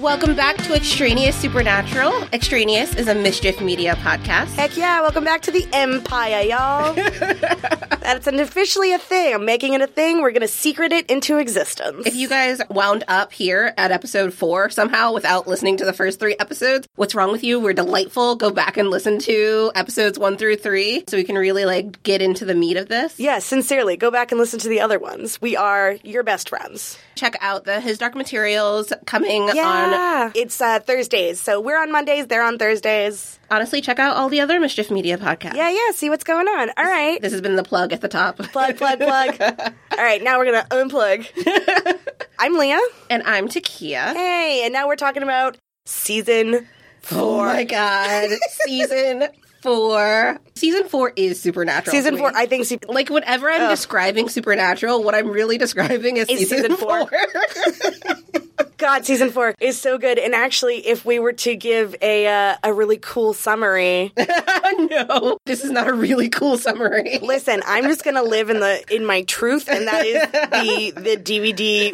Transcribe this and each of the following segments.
Welcome back to Extraneous Supernatural. Extraneous is a Mischief Media podcast. Heck yeah, welcome back to the Empire, y'all. That's an officially a thing. I'm making it a thing. We're going to secret it into existence. If you guys wound up here at episode four somehow without listening to the first three episodes, what's wrong with you? We're delightful. Go back and listen to episodes one through three so we can really like get into the meat of this. Yes, sincerely, go back and listen to the other ones. We are your best friends. Check out the His Dark Materials coming on. Yeah, it's uh, Thursdays. So we're on Mondays, they're on Thursdays. Honestly, check out all the other Mischief Media podcasts. Yeah, yeah, see what's going on. All right. This has been the plug at the top. Plug, plug, plug. all right, now we're going to unplug. I'm Leah. And I'm Taekia. Hey, and now we're talking about season four. Oh my god. Season four. Season four is supernatural. Season four, I think. se- Like whenever I'm describing supernatural, what I'm really describing is Is season, season four. four. God, season four is so good. And actually, if we were to give a uh, a really cool summary, no, this is not a really cool summary. listen, I'm just gonna live in the in my truth, and that is the the DVD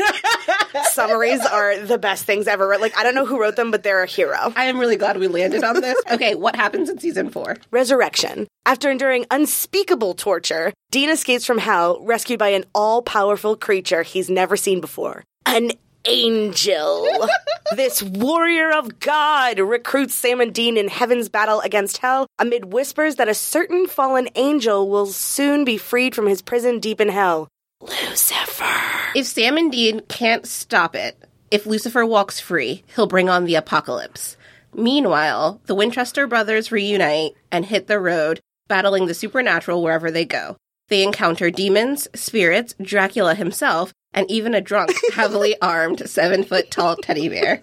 summaries are the best things ever. Like I don't know who wrote them, but they're a hero. I am really glad we landed on this. Okay, what happens in season four? Resurrection. After enduring unspeakable torture, Dean escapes from hell, rescued by an all powerful creature he's never seen before an angel. this warrior of God recruits Sam and Dean in heaven's battle against hell amid whispers that a certain fallen angel will soon be freed from his prison deep in hell. Lucifer. If Sam and Dean can't stop it, if Lucifer walks free, he'll bring on the apocalypse. Meanwhile, the Winchester brothers reunite and hit the road, battling the supernatural wherever they go. They encounter demons, spirits, Dracula himself, and even a drunk, heavily armed, seven foot tall teddy bear.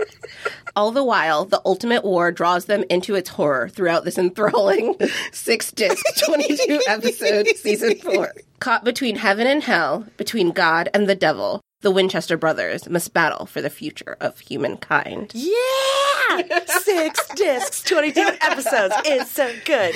All the while, the ultimate war draws them into its horror throughout this enthralling six disc, 22 episode season four. Caught between heaven and hell, between God and the devil, the Winchester brothers must battle for the future of humankind. Yeah! Six discs, 22 episodes. It's so good.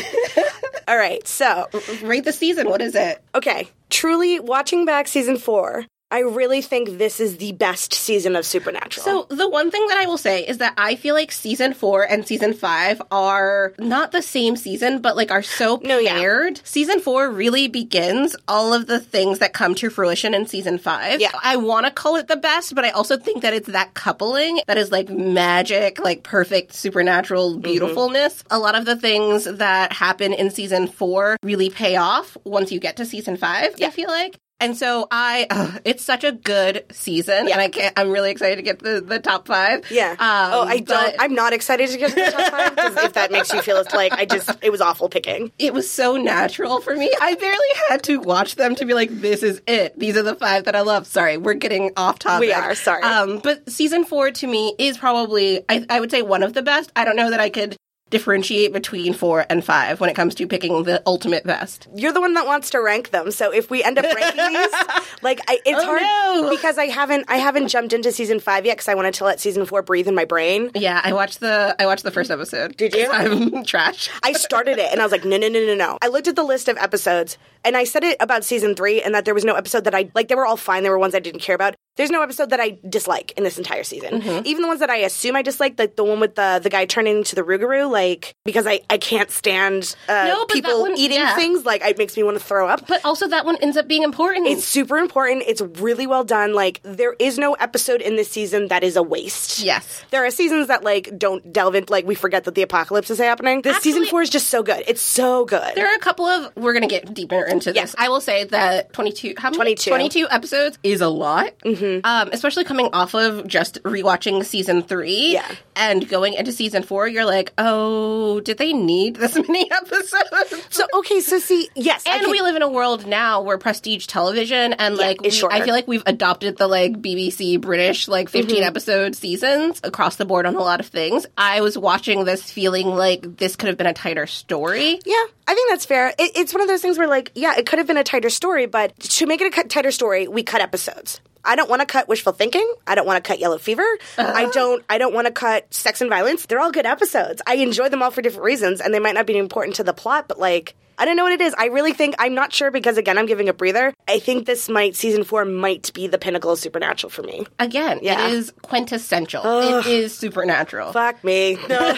All right, so Rate the season. What is it? Okay, truly watching back season four, I really think this is the best season of Supernatural. So the one thing that I will say is that I feel like season four and season five are not the same season, but like are so No, yeah. paired. Season four really begins all of the things that come to fruition in season five. Yeah. I want to call it the best, but I also think that it's that coupling that is like magic, like perfect supernatural Mm-hmm. beautifulness. A lot of the things that happen in season four really pay off once you get to season five. I feel like. And so I, ugh, it's such a good season, and I can't. I'm really excited to get the the top five. yeah. Um, oh, I don't. I'm not excited to get to the top five if that makes you feel it's like I just it was awful picking. it was so natural for me. I barely had to watch them to be like, "This is it. These are the five that I love." Sorry, we're getting off topic. We are, sorry. Um, but season four to me is probably, I, I would say, one of the best. I don't know that I could differentiate between four and five when it comes to picking the ultimate best. You're the one that wants to rank them, so if we end up ranking these, like I, it's Oh, hard no. because I haven't I haven't jumped into season five yet because I wanted to let season four breathe in my brain. Yeah, I watched the I watched the first episode. Did you? I'm trash. I started it and I was like, no, no, no, no, no. I looked at the list of episodes and I said it about season three and that there was no episode that I like. They were all fine. There were ones I didn't care about. There's no episode that I dislike in this entire season. Mm-hmm. Even the ones that I assume I dislike, like the one with the the guy turning into the Rougarou, like because I I can't stand uh, No, people one- eating yeah. things. Like it makes me want to throw up. But also that one ends up being important. It's super important. It's really well done. Like there is no episode in this season that is a waste. yes. There are seasons that like don't delve into like we forget that the apocalypse is happening. This season four is just so good. It's so good. There are a couple of we're gonna get deeper into this. I will say that twenty two how many 22. 22 episodes is a lot. Mm-hmm. Um, especially coming off of just rewatching season three Yeah. and going into season four, you're like, oh, did they need this many episodes? So okay, so see, yes, and can- we live in a world now where prestige television and like we- I feel like we've adopted the like BBC British like 15 Mm-hmm. episode seasons across the board on a lot of things. I was watching this feeling like this could have been a tighter story. yeah, I think that's fair. It, it's one of those things where like, yeah, it could have been a tighter story, but to make it a cut- tighter story, we cut episodes. I don't want to cut Wishful Thinking. I don't want to cut Yellow Fever. I uh-huh. don't. I don't want to cut Sex and Violence. They're all good episodes. I enjoy them all for different reasons, and they might not be important to the plot, but like. I don't know what it is. I really think I'm not sure because again I'm giving a breather. I think this might season four might be the pinnacle of supernatural for me. Again, Yeah. it is quintessential. It is supernatural. Fuck me. No.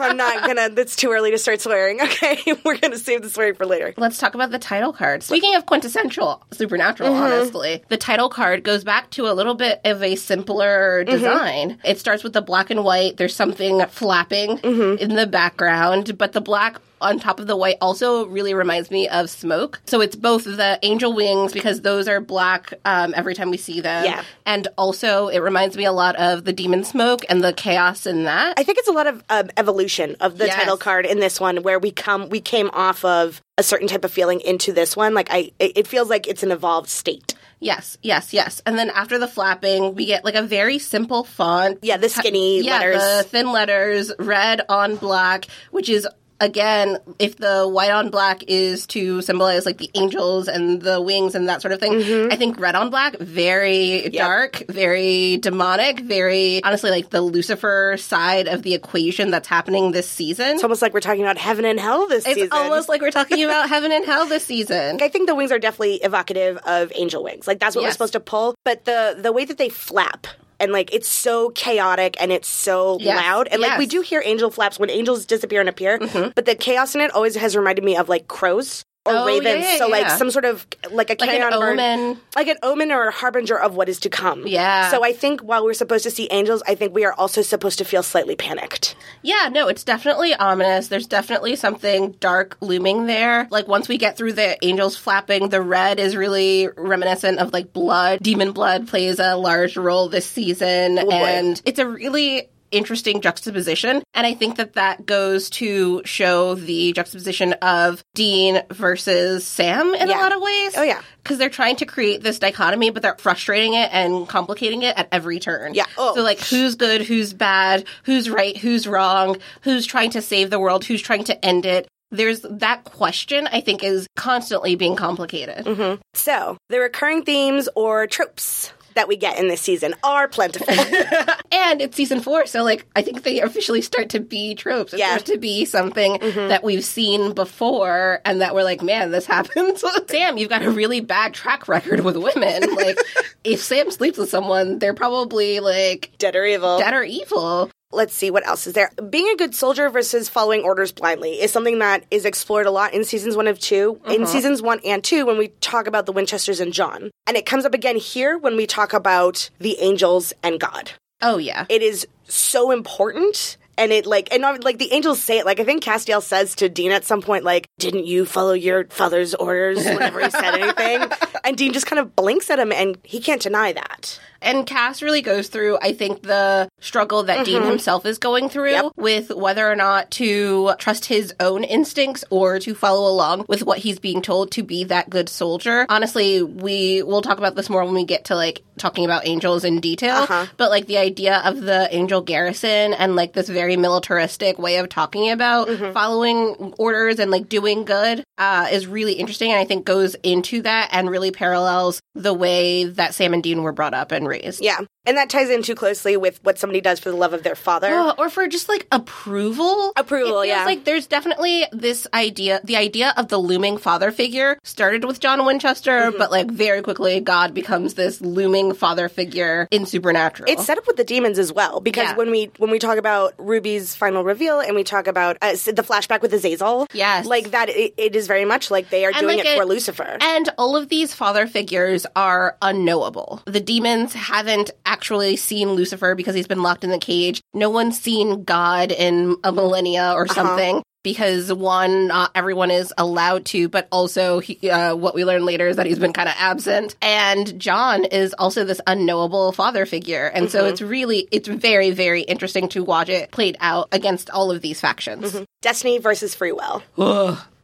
I'm not gonna it's too early to start swearing. Okay. We're gonna save the swearing for later. Let's talk about the title card. Speaking of quintessential supernatural, Mm-hmm. honestly, the title card goes back to a little bit of a simpler Mm-hmm. design. It starts with the black and white. There's something flapping Mm-hmm. in the background, but the black on top of the white also really reminds me of smoke. So it's both the angel wings because those are black um, every time we see them. Yeah. And also it reminds me a lot of the demon smoke and the chaos in that. I think it's a lot of um, evolution of the Yes. title card in this one, where we come, we came off of a certain type of feeling into this one. Like I, it feels like it's an evolved state. Yes, yes, yes. And then after the flapping, we get like a very simple font. Yeah, the skinny yeah, letters. the thin letters, red on black, which is again, if the white on black is to symbolize like the angels and the wings and that sort of thing, Mm-hmm. I think red on black very dark, very demonic, very honestly like the Lucifer side of the equation that's happening this season. It's almost like we're talking about heaven and hell this it's season. It's almost like we're talking about heaven and hell this season. I think the wings are definitely evocative of angel wings. Like that's what we're supposed to pull. But the the way that they flap and like it's so chaotic and it's so Yes. loud and like we do hear angel flaps when angels disappear and appear. Mm-hmm. But the chaos in it always has reminded me of like crows or Oh, ravens. yeah, yeah, so like some sort of like a Like an carrion bird. omen. like an omen or a harbinger of what is to come. Yeah. So I think while we're supposed to see angels, I think we are also supposed to feel slightly panicked. Yeah, no, it's definitely ominous. There's definitely something dark looming there. Like once we get through the angels flapping, the red is really reminiscent of like blood. Demon blood plays a large role this season, oh, boy. and it's a really interesting juxtaposition and i think that that goes to show the juxtaposition of dean versus sam in Yeah. a lot of ways Oh, yeah. because they're trying to create this dichotomy but they're frustrating it and complicating it at every turn Yeah. Oh. so like who's good, who's bad, who's right, who's wrong, who's trying to save the world, who's trying to end it. There's that question I think is constantly being complicated. Mm-hmm. So the recurring themes or tropes that we get in this season are plentiful. And it's season four, so like I think they officially start to be tropes. It Yeah. starts to be something mm-hmm. that we've seen before and that we're like, man, this happens. Sam, you've got a really bad track record with women. like if Sam sleeps with someone, they're probably like Dead or evil. dead or evil. Let's see what else is there. Being a good soldier versus following orders blindly is something that is explored a lot in seasons one of 2 In mm-hmm. seasons one and two, when we talk about the Winchesters and John. And it comes up again here when we talk about the angels and God. Oh yeah. It is so important. And it like and like the angels say it like I think Castiel says to Dean at some point like didn't you follow your father's orders whenever he said anything and Dean just kind of blinks at him and he can't deny that And Cass really goes through, I think, the struggle that Dean mm-hmm. himself is going through Yep. with whether or not to trust his own instincts or to follow along with what he's being told to be that good soldier. Honestly, we will talk about this more when we get to like talking about angels in detail. Uh-huh. But like the idea of the angel garrison and like this very militaristic way of talking about mm-hmm. following orders and like doing good uh, is really interesting and I think goes into that and really parallels the way that Sam and Dean were brought up and yeah and that ties in too closely with what somebody does for the love of their father Uh, or for just like approval. Approval, It feels yeah. Like there's definitely this idea. The idea of the looming father figure started with John Winchester, Mm-hmm. but like very quickly, God becomes this looming father figure in Supernatural. It's set up with the demons as well because Yeah. when we when we talk about Ruby's final reveal and we talk about uh, the flashback with Azazel, Yes. like that, it, it is very much like they are And, doing like, it for Lucifer. And all of these father figures are unknowable. The demons haven't actually seen Lucifer because he's been locked in the cage. No one's seen God in a millennia or uh-huh. something. Because one, not everyone is allowed to, but also he, uh, what we learn later is that he's been kind of absent. And John is also this unknowable father figure, and so mm-hmm. it's really, it's very, very interesting to watch it played out against all of these factions. Mm-hmm. Destiny versus free will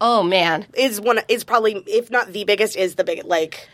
Oh man, is one is probably if not the biggest is the big like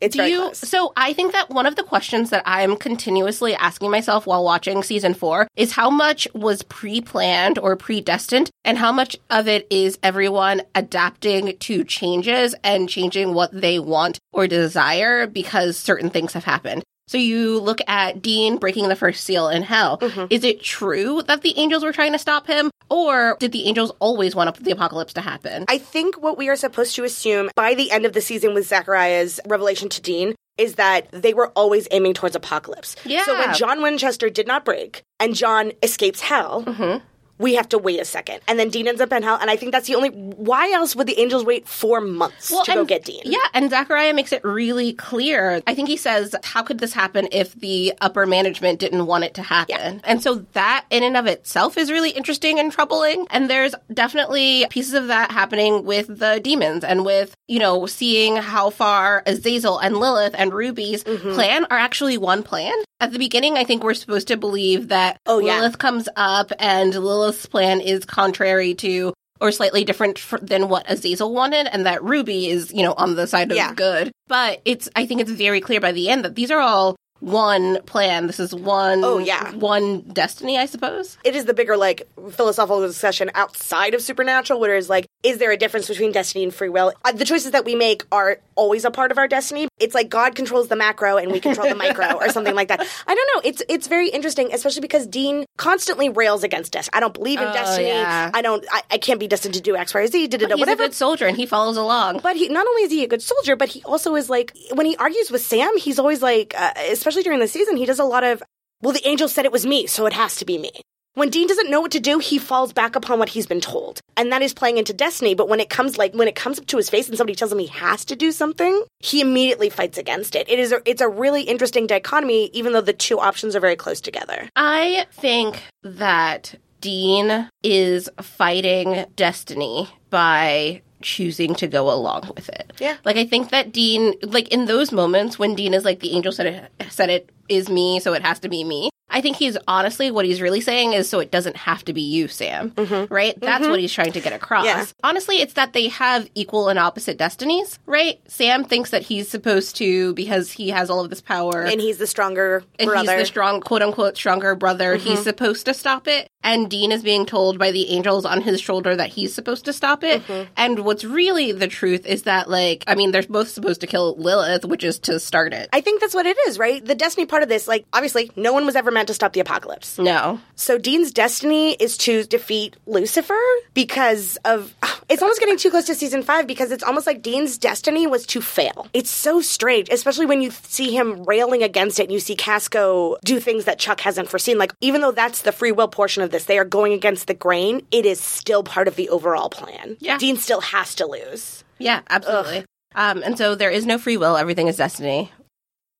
It's Do you? close. So I think that one of the questions that I'm continuously asking myself while watching season four is how much was pre-planned or predestined, and how much of it is everyone adapting to changes and changing what they want or desire because certain things have happened. So you look at Dean breaking the first seal in hell. Mm-hmm. Is it true that the angels were trying to stop him, or did the angels always want the apocalypse to happen? I think what we are supposed to assume by the end of the season with Zachariah's revelation to Dean is that they were always aiming towards apocalypse. Yeah. So when John Winchester did not break and John escapes hell, Mm-hmm. We have to wait a second. And then Dean ends up in hell. And I think that's the only. Why else would the angels wait four months to go get Dean? Yeah, and Zachariah makes it really clear. I think he says, How could this happen if the upper management didn't want it to happen? And so that in and of itself is really interesting and troubling. And there's definitely pieces of that happening with the demons and with, you know, seeing how far Azazel and Lilith and Ruby's Mm-hmm. plan are actually one plan. At the beginning, I think we're supposed to believe that Oh, yeah. Lilith comes up and Lilith's plan is contrary to or slightly different f- than what Azazel wanted, and that Ruby is, you know, on the side of Yeah. good. But it's, I think it's very clear by the end that these are all one plan. This is one, Oh, yeah. one destiny, I suppose. it is the bigger like philosophical discussion outside of supernatural where it's like is there a difference between destiny and free will uh, the choices that we make are always a part of our destiny it's like god controls the macro and we control the micro or something like that i don't know it's it's very interesting especially because dean constantly rails against destiny i don't believe in Oh, destiny yeah. i don't I, I can't be destined to do x y or z da, da, da, He's whatever a good soldier, and he follows along. but he not only is he a good soldier, but he also is like when he argues with Sam, he's always like, uh, especially during the season, he does a lot of, well, the angel said it was me, so it has to be me. When Dean doesn't know what to do, he falls back upon what he's been told, and that is playing into destiny. But when it comes like when it comes up to his face and somebody tells him he has to do something, he immediately fights against it. It is a, it's a really interesting dichotomy, even though the two options are very close together. I think that Dean is fighting destiny by choosing to go along with it. Yeah. Like I think that Dean like in those moments when Dean is like the angel said it said it is me, so it has to be me. I think he's honestly what he's really saying is so it doesn't have to be you, Sam. Right? That's what he's trying to get across. Yeah. Honestly, it's that they have equal and opposite destinies, right? Sam thinks that he's supposed to because he has all of this power And he's the stronger and brother. Mm-hmm. he's the strong, quote unquote, stronger brother. He's supposed to stop it. And Dean is being told by the angels on his shoulder that he's supposed to stop it. Mm-hmm. And what's really the truth is that, like, I mean, they're both supposed to kill Lilith, which is to start it. I think that's what it is, right? The destiny part of this, like, obviously, no one was ever meant to stop the apocalypse. no. So Dean's destiny is to defeat Lucifer because of it's almost getting too close to season 5 because it's almost like Dean's destiny was to fail. It's so strange, especially when you see him railing against it and you see Casco do things that Chuck hasn't foreseen. Like even though that's the free will portion of this, they are going against the grain, it is still part of the overall plan. Yeah. Dean still has to lose. Yeah, absolutely. Um, and so there is no free will. Everything is destiny.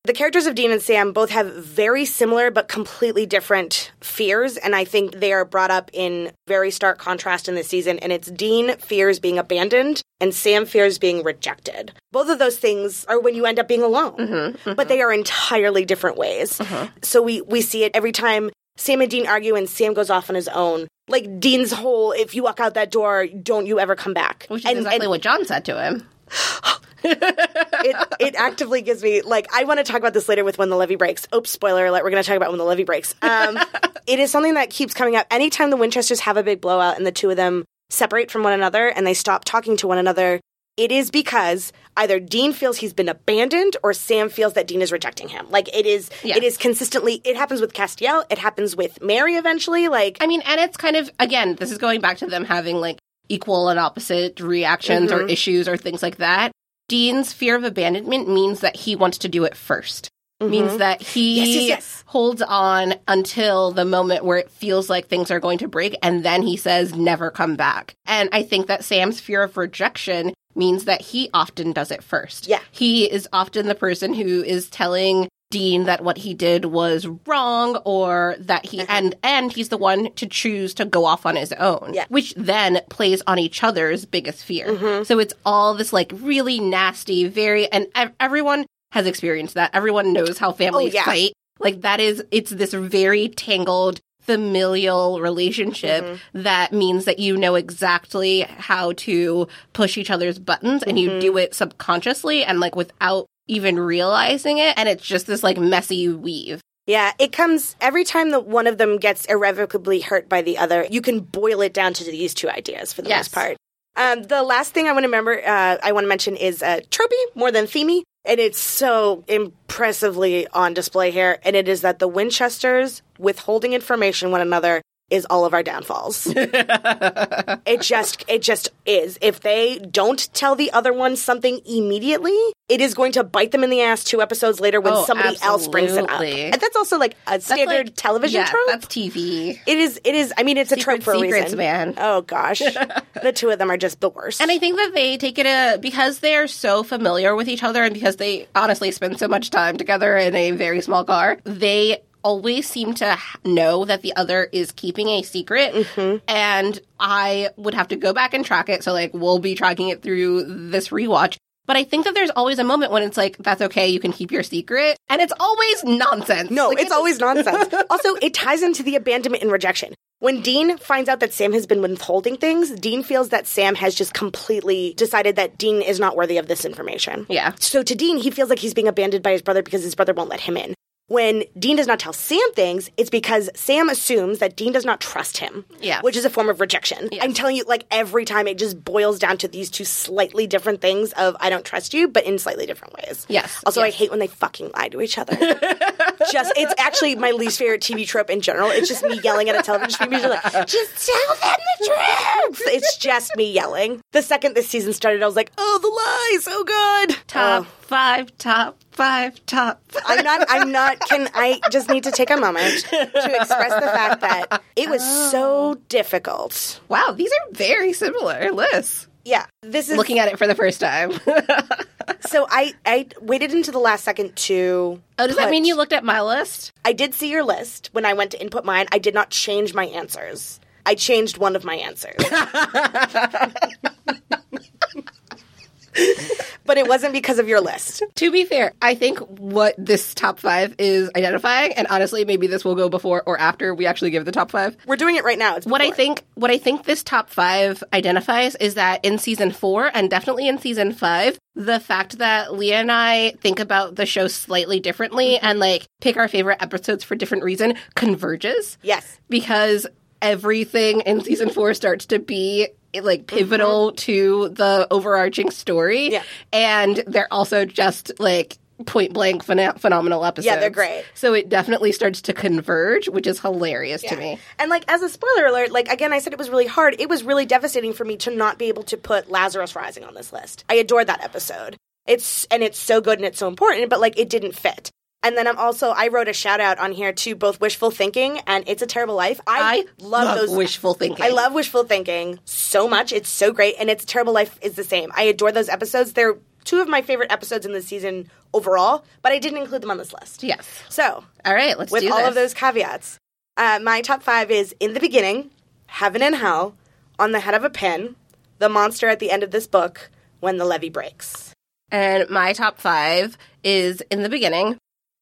The characters of Dean and Sam both have very similar but completely different fears, and I think they are brought up in very stark contrast in this season. And it's Dean fears being abandoned, and Sam fears being rejected. Both of those things are when you end up being alone, mm-hmm, mm-hmm. but they are entirely different ways. Mm-hmm. So we we see it every time Sam and Dean argue, and Sam goes off on his own. Like Dean's whole, if you walk out that door, don't you ever come back. Which is exactly what John said to him. it, it actively gives me like I want to talk about this later with when the levee breaks. Oops, spoiler alert. We're going to talk about when the levee breaks. Um, it is something that keeps coming up anytime the Winchesters have a big blowout and the two of them separate from one another and they stop talking to one another. It is because either Dean feels he's been abandoned or Sam feels that Dean is rejecting him. Like it is, Yeah. it is consistently. It happens with Castiel. It happens with Mary eventually. Like I mean, and it's kind of again, this is going back to them having like equal and opposite reactions Mm-hmm. or issues or things like that. Dean's fear of abandonment means that he wants to do it 1st Means that he Mm-hmm. Yes, yes, yes. holds on until the moment where it feels like things are going to break, and then he says, "Never come back." And I think that Sam's fear of rejection means that he often does it first. Yeah. he is often the person who is telling Dean that what he did was wrong or that he uh-huh. and and he's the one to choose to go off on his own Yeah. which then plays on each other's biggest fear. Mm-hmm. So it's all this like really nasty very and everyone has experienced that. Everyone knows how families oh, yeah. fight. Like that is it's this very tangled familial relationship mm-hmm. that means that you know exactly how to push each other's buttons and you do mm-hmm. it subconsciously and like without even realizing it. And it's just this like messy weave. Yeah, it comes every time that one of them gets irrevocably hurt by the other. You can boil it down to these two ideas for the Yes. most part. Um, the last thing I want to remember, uh, I want to mention is uh, tropey more than themey, and it's so impressively on display here. And it is that the Winchesters withholding information one another is all of our downfalls. it just it just is. If they don't tell the other one something immediately, it is going to bite them in the ass two episodes later when Oh, somebody else brings it up. And that's also like a standard like- television yeah, trope. That's TV. It is. It is. I mean, it's a trope for a reason. man. Oh gosh, the two of them are just the worst. And I think that they take it a because they're so familiar with each other and because they honestly spend so much time together in a very small car, they always seem to know that the other is keeping a secret. Mm-hmm. And I would have to go back and track it. So, like, we'll be tracking it through this rewatch. But I think that there's always a moment when it's like, that's okay, you can keep your secret. And it's always nonsense. no, Like, it's always nonsense. also, it ties into the abandonment and rejection. When Dean finds out that Sam has been withholding things, Dean feels that Sam has just completely decided that Dean is not worthy of this information. Yeah. So to Dean, he feels like he's being abandoned by his brother because his brother won't let him in. When Dean does not tell Sam things, it's because Sam assumes that Dean does not trust him. Yeah. Which is a form of rejection. I'm telling you, like every time it just boils down to these two slightly different things of I don't trust you, but in slightly different ways. Yes, Also, I hate when they fucking lie to each other. just it's actually my least favorite TV trope in general. It's just me yelling at a television screen. Just like, just tell them the truth. It's just me yelling. The second this season started, I was like, oh, the lies, oh god. Top Oh. Five, top five, top five. I'm not. I'm not. Can I just need to take a moment to express the fact that it was so oh. difficult. Wow, these are very similar lists. Yeah, this is Looking at it for the first time. so. I I waited until the last second to. oh, does that mean you looked at my list? I did see your list when I went to input mine. I did not change my answers. I changed one of my answers. but it wasn't because of your list. To be fair, I think what this top five is identifying, and honestly, maybe this will go before or after we actually give the top five. We're doing it right now. It's What I think, what I think this top five identifies is that in season four, and definitely in season five, the fact that Leah and I think about the show slightly differently mm-hmm. and like pick our favorite episodes for different reason converges. Yes. because everything in season four starts to be like pivotal to the overarching story. Mm-hmm. Yeah. And they're also just like point blank phena- phenomenal episodes. Yeah, they're great. So it definitely starts to converge, which is hilarious to me. And like as a spoiler alert, like again, I said it was really hard. It was really devastating for me to not be able to put Lazarus Rising on this list. I adored that episode. It's and it's so good and it's so important, but like it didn't fit. And then I'm also I wrote a shout out on here to both Wishful Thinking and It's a Terrible Life. I, I love, love those wishful thinking. I love Wishful Thinking so much. It's so great, and It's a Terrible Life is the same. I adore those episodes. They're two of my favorite episodes in the season overall, but I didn't include them on this list. Yes. So All right, let's with all this. of those caveats. Uh, my top five is In the Beginning, Heaven and Hell, On the Head of a Pin, The Monster at the End of This Book, When the Levee Breaks. And my top five is in the beginning,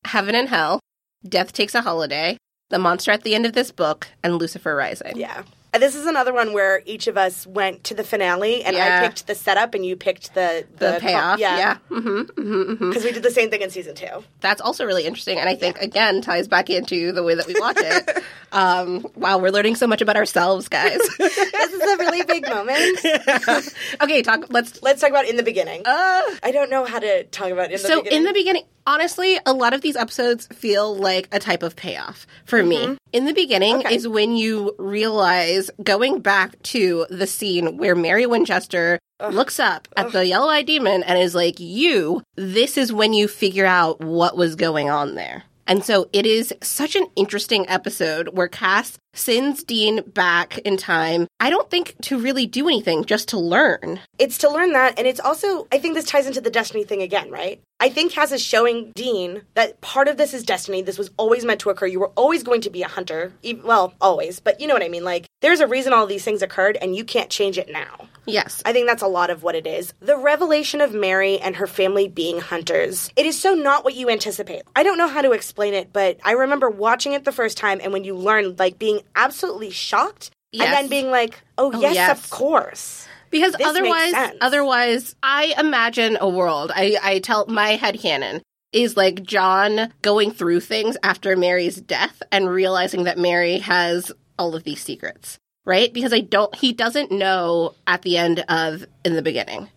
Heaven and Hell, Death Takes a Holiday, The Monster at the End of This Book, and Lucifer Rising. Yeah. This is another one where each of us went to the finale, and Yeah. I picked the setup, and you picked the The, payoff. Yeah, hmm hmm because we did the same thing in season two. That's also really interesting, and I think again ties back into the way that we watch it. um, wow, we're learning so much about ourselves, guys. this is a really big moment. okay, talk. Let's. Let's talk about in the beginning. Uh, I don't know how to talk about in the so beginning. in the beginning, honestly, a lot of these episodes feel like a type of payoff for me. In the beginning Mm-hmm. Okay. is when you realize going back to the scene where Mary Winchester looks up at the yellow eyed demon and is like, You, this is when you figure out what was going on there. And so it is such an interesting episode where Cass sends Dean back in time. I don't think to really do anything, just to learn. it's to learn that, and it's also I think this ties into the destiny thing again, right? I think Cass is showing Dean that part of this is destiny. This was always meant to occur. You were always going to be a hunter. Well, always, but you know what I mean. Like, there's a reason all these things occurred, and you can't change it now. Yes. I think that's a lot of what it is. The revelation of Mary and her family being hunters. It is so not what you anticipate. I don't know how to explain it, but I remember watching it the first time and when you learn, like being absolutely shocked Yes. and then being like, oh, yes, yes. of course. Because This otherwise, otherwise, I imagine a world. I, I tell my head canon is like John going through things after Mary's death and realizing that Mary has all of these secrets, right? Because I don't, he doesn't know at the end of in the beginning.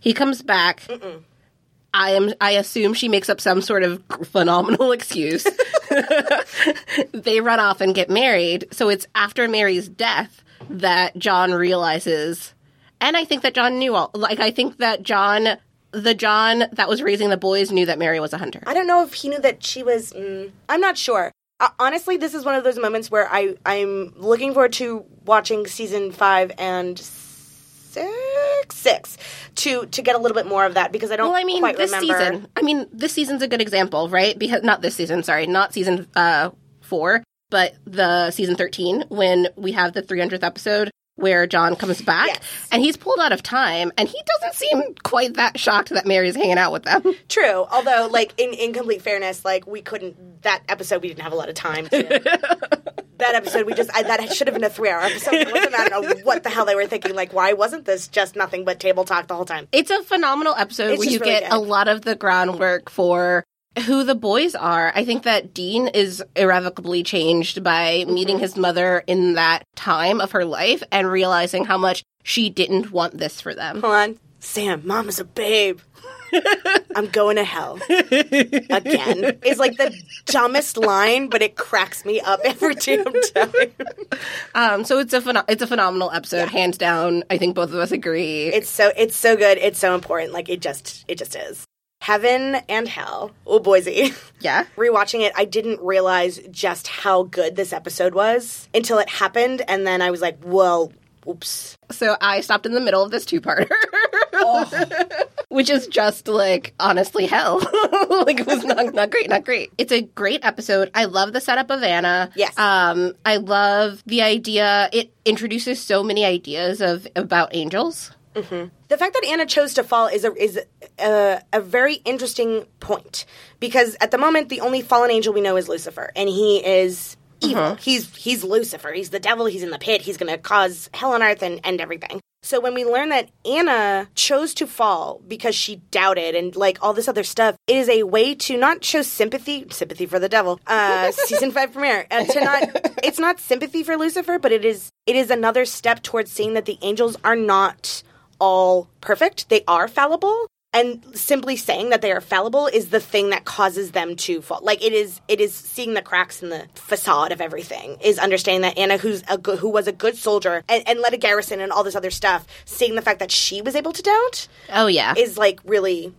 He comes back. I am. I assume she makes up some sort of phenomenal excuse. they run off and get married. So it's after Mary's death that John realizes, and I think that John knew all. Like I think that John, the John that was raising the boys, knew that Mary was a hunter. I don't know if he knew that she was. Mm, I'm not sure. Uh, honestly, this is one of those moments where I I'm looking forward to watching season five and six to to get a little bit more of that because I don't Well, I mean, quite this remember. season. I mean, this season's a good example, right? Because not this season. Sorry, not season uh, four, but the season thirteen when we have the 300th episode where John comes back Yes. and he's pulled out of time, and he doesn't seem quite that shocked that Mary's hanging out with them. True, although like in in complete fairness, like we couldn't that episode we didn't have a lot of time. to... that episode we just I, that should have been a three hour episode. It wasn't, I don't know what the hell they were thinking. Like, why wasn't this just nothing but table talk the whole time? It's a phenomenal episode It's where you really get good. a lot of the groundwork for who the boys are. I think that Dean is irrevocably changed by Mm-hmm. meeting his mother in that time of her life and realizing how much she didn't want this for them. Hold on, Sam, mom is a babe. I'm going to hell again. It's like the dumbest line, but it cracks me up every damn time. Um, so it's a pheno- it's a phenomenal episode, hands down. I think both of us agree. It's so it's so good. It's so important. Like it just it just is. Heaven and hell. Oh, Boise. yeah. Rewatching it, I didn't realize just how good this episode was until it happened, and then I was like, "Well, oops." So I stopped in the middle of this two parter. Which is just like honestly hell. like it was not not great, not great. It's a great episode. I love the setup of Anna. Yes. Um, I love the idea. It introduces so many ideas of about angels. The fact that Anna chose to fall is a is a, a very interesting point because at the moment the only fallen angel we know is Lucifer, and he is evil. He's he's Lucifer. He's the devil. He's in the pit. He's going to cause hell on earth and end everything. So when we learn that Anna chose to fall because she doubted and like all this other stuff, it is a way to not show sympathy, sympathy for the devil. Uh, season five premiere uh, to not. It's not sympathy for Lucifer, but it is it is another step towards seeing that the angels are not all perfect. They are fallible. And simply saying that they are fallible is the thing that causes them to fall. Like it is, it is seeing the cracks in the facade of everything. Is understanding that Anna, who's a good, who was a good soldier, and, and led a garrison and all this other stuff, seeing the fact that she was able to doubt Oh yeah. is like really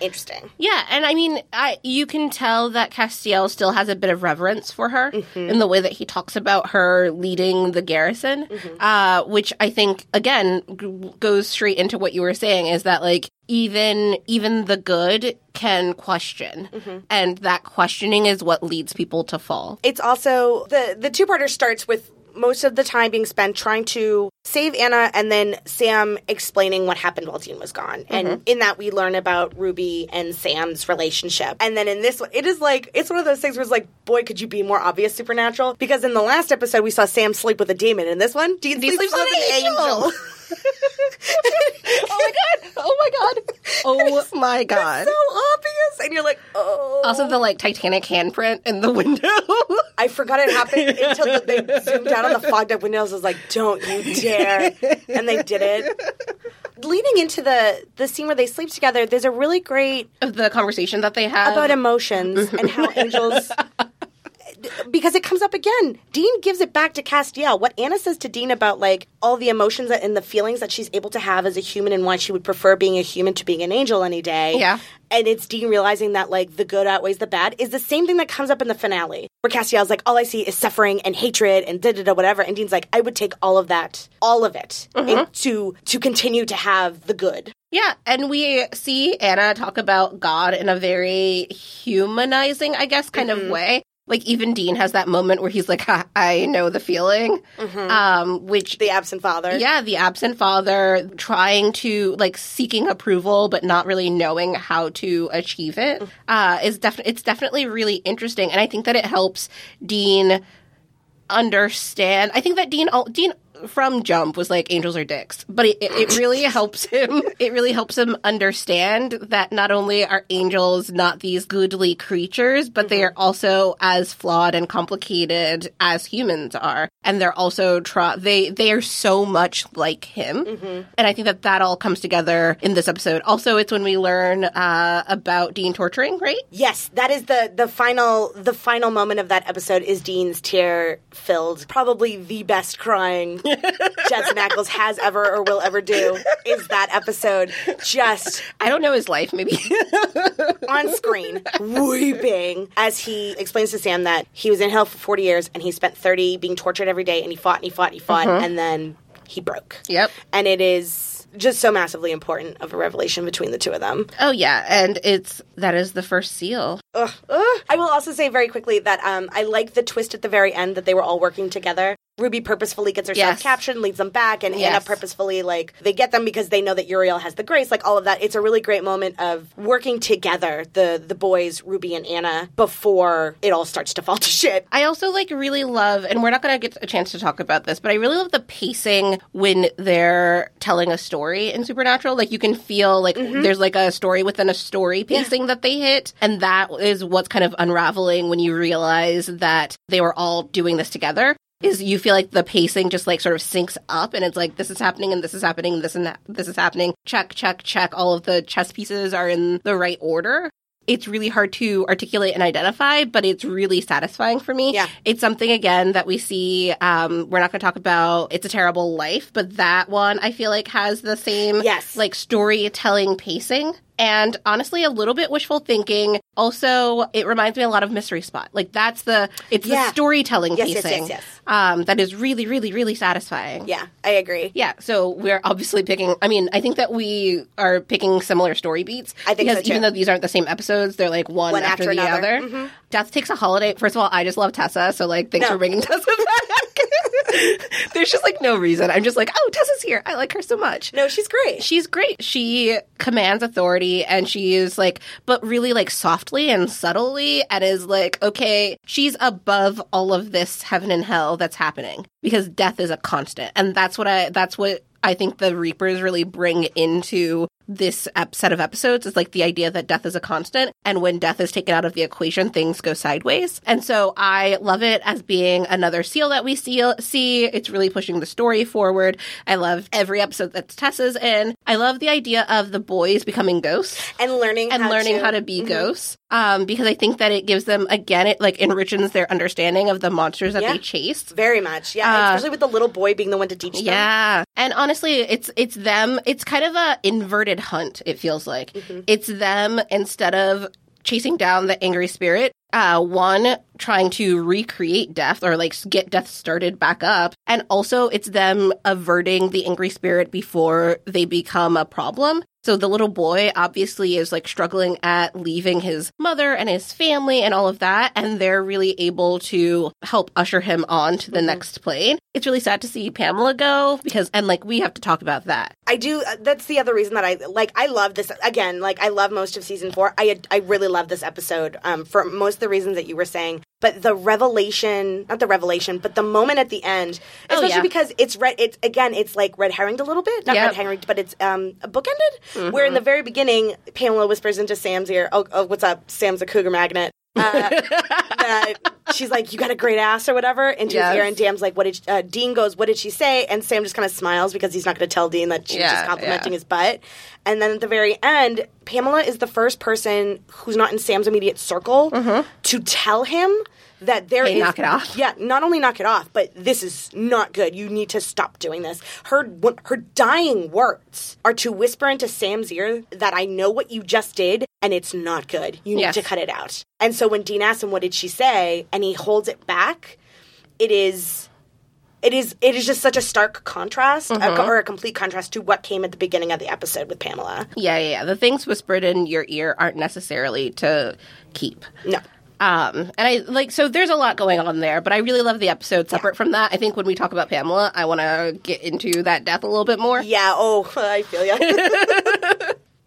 interesting. Yeah, and I mean, I you can tell that Castiel still has a bit of reverence for her mm-hmm. in the way that he talks about her leading the garrison, mm-hmm. uh, which I think again g- goes straight into what you were saying is that like even even the good can question, mm-hmm. and that questioning is what leads people to fall. It's also the the two parter starts with most of the time being spent trying to save Anna and then Sam explaining what happened while Dean was gone. And mm-hmm. in that we learn about Ruby and Sam's relationship. And then in this one it is like it's one of those things where it's like, boy, could you be more obvious supernatural? Because in the last episode we saw Sam sleep with a demon. In this one, Dean, Dean sleeps, sleeps with with an an angel. angel. oh my god! Oh my god! Oh my god! so obvious. And you're like, oh Also, the like Titanic handprint in the window. I forgot it happened until the, they zoomed out on the fogged up windows. I was like, "Don't you dare!" And they did it. Leading into the the scene where they sleep together, there's a really great the conversation that they have about emotions and how angels. Because it comes up again. Dean gives it back to Castiel. What Anna says to Dean about like all the emotions that, and the feelings that she's able to have as a human and why she would prefer being a human to being an angel any day. Yeah. And it's Dean realizing that like the good outweighs the bad is the same thing that comes up in the finale where Castiel's like, all I see is suffering and hatred and da da da whatever. And Dean's like, I would take all of that, all of it, mm-hmm. in- to to continue to have the good. Yeah, and we see Anna talk about God in a very humanizing, I guess, kind of mm-hmm. way. Like even Dean has that moment where he's like, "I know the feeling," um, which The absent father. yeah, the absent father trying to like seeking approval but not really knowing how to achieve it uh, is definitely it's definitely really interesting, and I think that it helps Dean understand. I think that Dean Dean from jump was like angels are dicks, but it, it, really helps him. It really helps him understand that not only are angels not these goodly creatures, but they are also as flawed and complicated as humans are, and they're also tra- they they are so much like him, and I think that that all comes together in this episode. Also, it's when we learn uh, about Dean torturing, right? Yes, that is the the final the final moment of that episode is Dean's tear filled, probably the best crying Jensen Ackles has ever or will ever do. Is that episode just I don't know his life, maybe. on screen weeping as he explains to Sam that he was in hell for forty years and he spent thirty being tortured every day and he fought and he fought and he fought and then he broke. Yep. and it is just so massively important of a revelation between the two of them. oh yeah, and it's that is the first seal. Ugh, ugh. I will also say very quickly that um, I like the twist at the very end that they were all working together. Ruby purposefully gets herself Yes. captured and leads them back, and Anna Yes. purposefully like they get them because they know that Uriel has the grace, like all of that. It's a really great moment of working together, the the boys, Ruby and Anna, before it all starts to fall to shit. I also like really love, and we're not going to get a chance to talk about this, but I really love the pacing when they're telling a story in Supernatural. Like you can feel like mm-hmm. there's like a story within a story pacing that they hit, and that is what's kind of unraveling when you realize that they were all doing this together. Is you feel like the pacing just like sort of syncs up, and it's like this is happening, and this is happening, and this and that, this is happening. Check, check, check. All of the chess pieces are in the right order it's really hard to articulate and identify, but it's really satisfying for me. Yeah. It's something again that we see. Um, we're not going to talk about It's a Terrible Life, but that one I feel like has the same Yes. like storytelling pacing. And honestly, a little bit wishful thinking. Also, it reminds me a lot of Mystery Spot. Like that's the it's Yeah. the storytelling Yes, yes, pacing yes, yes. Um, that is really, really, really satisfying. Yeah, I agree. Yeah, so we're obviously picking. I mean, I think that we are picking similar story beats. I think so, because too. even though these aren't the same episodes, they're like one, One after, after the another. Mm-hmm. other. Death takes a holiday. First of all, I just love Tessa, so like, thanks No. for bringing Tessa back. There's just like no reason. I'm just like, oh, Tessa's here. I like her so much. No, she's great. She's great. She commands authority and she is like, but really like softly and subtly and is like, okay, she's above all of this heaven and hell that's happening because death is a constant. And that's what I, that's what I think the Reapers really bring into this set of episodes is like the idea that death is a constant. And when death is taken out of the equation, things go sideways. And so I love it as being another seal that we see. see. It's really pushing the story forward. I love every episode that Tessa's in. I love the idea of the boys becoming ghosts and learning and how learning to, how to Mm-hmm. be ghosts. Um, because I think that it gives them again, it like enriches their understanding of the monsters that Yeah. they chase. very much. Yeah, especially with the little boy being the one to teach them. Uh, Yeah. And honestly, it's it's them. It's kind of a inverted hunt, it feels like. Mm-hmm. It's them instead of chasing down the angry spirit, uh one trying to recreate death or like get death started back up, and also it's them averting the angry spirit before they become a problem. So the little boy obviously is like struggling at leaving his mother and his family and all of that, and they're really able to help usher him on to the next plane. It's really sad to see Pamela go because, and like we have to talk about that. I do. uh, That's the other reason that I like. I love this again. Like I love most of season four. I I really love this episode um, for most of the reasons that you were saying. But the revelation, not the revelation, but the moment at the end, Oh, especially yeah. because it's red. It's again, it's like red herringed a little bit, not Yep. red herringed, but it's um bookended. Mm-hmm. Where in the very beginning, Pamela whispers into Sam's ear, "Oh, oh what's up? Sam's a cougar magnet." Uh, that she's like, "You got a great ass" or whatever into Yes. his ear, and Dam's like, "What did?" Uh, Dean goes, "What did she say?" And Sam just kind of smiles because he's not going to tell Dean that she's Yeah, just complimenting yeah. his butt. And then at the very end, Pamela is the first person who's not in Sam's immediate circle to tell him that there is Mm-hmm. Hey, knock it off. Yeah, not only knock it off, but this is not good. You need to stop doing this. Her her dying words are to whisper into Sam's ear that I know what you just did and it's not good. You need Yes. to cut it out. And so when Dean asks him what did she say and he holds it back, it is it is it is just such a stark contrast a- or a complete contrast to what came at the beginning of the episode with Pamela. Yeah, yeah, yeah. The things whispered in your ear aren't necessarily to keep. No. Um, and I like so there's a lot going on there, but I really love the episode. Separate from that, I think when we talk about Pamela, I want to get into that death a little bit more. Yeah, oh, I feel ya.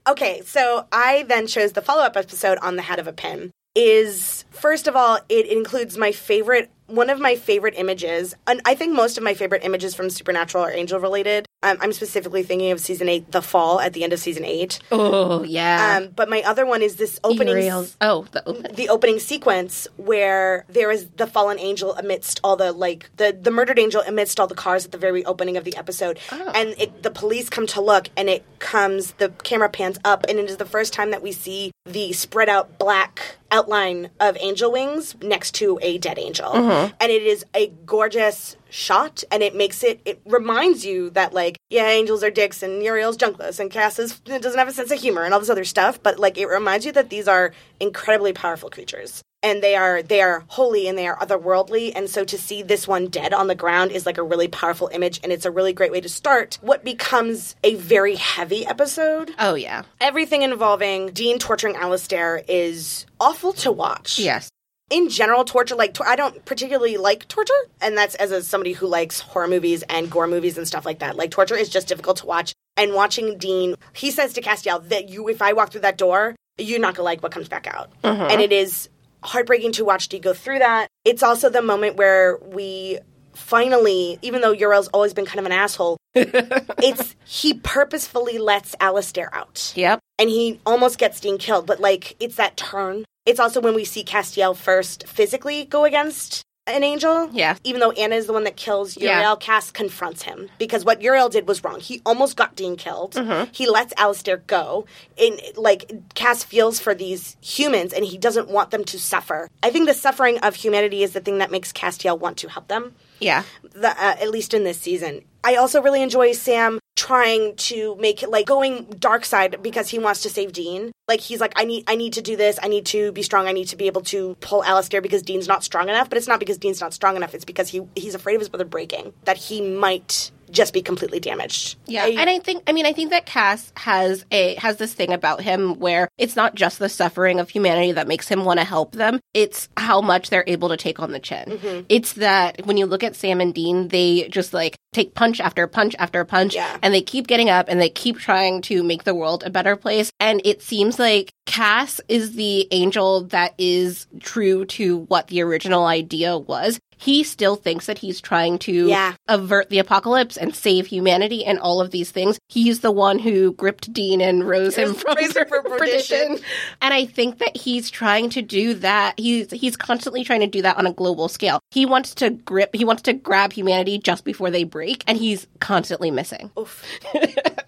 okay, so I then chose the follow up episode on The Head of a Pin. Is first of all, it includes my favorite one of my favorite images, and I think most of my favorite images from Supernatural are angel related. Um, I'm specifically thinking of season eight, The Fall, at the end of season eight. Oh yeah. Um, but my other one is this opening, Uriel's- Oh, the open. the opening sequence where there is the fallen angel amidst all the like the the murdered angel amidst all the cars at the very opening of the episode, and it, the police come to look, and it comes the camera pans up, and it is the first time that we see the spread out black outline of angel wings next to a dead angel, Uh-huh. and it is a gorgeous shot and it makes it it reminds you that like yeah angels are dicks and Uriel's junkless and Cass is, doesn't have a sense of humor and all this other stuff but like it reminds you that these are incredibly powerful creatures and they are they are holy and they are otherworldly and so to see this one dead on the ground is like a really powerful image and it's a really great way to start what becomes a very heavy episode Oh yeah. everything involving Dean torturing Alastair is awful to watch Yes. In general torture like tor- i don't particularly like torture and that's as a, somebody who likes horror movies and gore movies and stuff like that. Like torture is just difficult to watch and watching dean he says to castiel that you if i walk through that door you're not gonna like what comes back out. Uh-huh. And it is heartbreaking to watch dean go through that. It's also the moment where we finally even though uriel's always been kind of an asshole it's he purposefully lets Alastair out Yep. and he almost gets Dean killed, but like it's that turn. It's also when we see Castiel first physically go against an angel. Yeah. Even though Anna is the one that kills Uriel, Yeah. Cass confronts him because what Uriel did was wrong. He almost got Dean killed. Mm-hmm. He lets Alastair go. And like Cass feels for these humans and he doesn't want them to suffer. I think the suffering of humanity is the thing that makes Castiel want to help them Yeah. the, uh, at least in this season. I also really enjoy Sam trying to make like going dark side because he wants to save Dean. Like he's like, I need, I need to do this. I need to be strong. I need to be able to pull Alastair because Dean's not strong enough. But it's not because Dean's not strong enough. It's because he he's afraid of his brother breaking that he might just be completely damaged. Yeah, I- and I think I mean I think that Cass has a has this thing about him where it's not just the suffering of humanity that makes him want to help them. It's how much they're able to take on the chin. Mm-hmm. It's that when you look at Sam and Dean, they just like take punch after punch after punch, Yeah. and they keep getting up and they keep trying to make the world a better place. And it seems like Cass is the angel that is true to what the original idea was. He still thinks that he's trying to Yeah. avert the apocalypse and save humanity and all of these things. He's the one who gripped Dean and rose him from Raised him from perdition. perdition. And I think that he's trying to do that. He's he's constantly trying to do that on a global scale. He wants to grip. He wants to grab humanity just before they break, and he's constantly missing.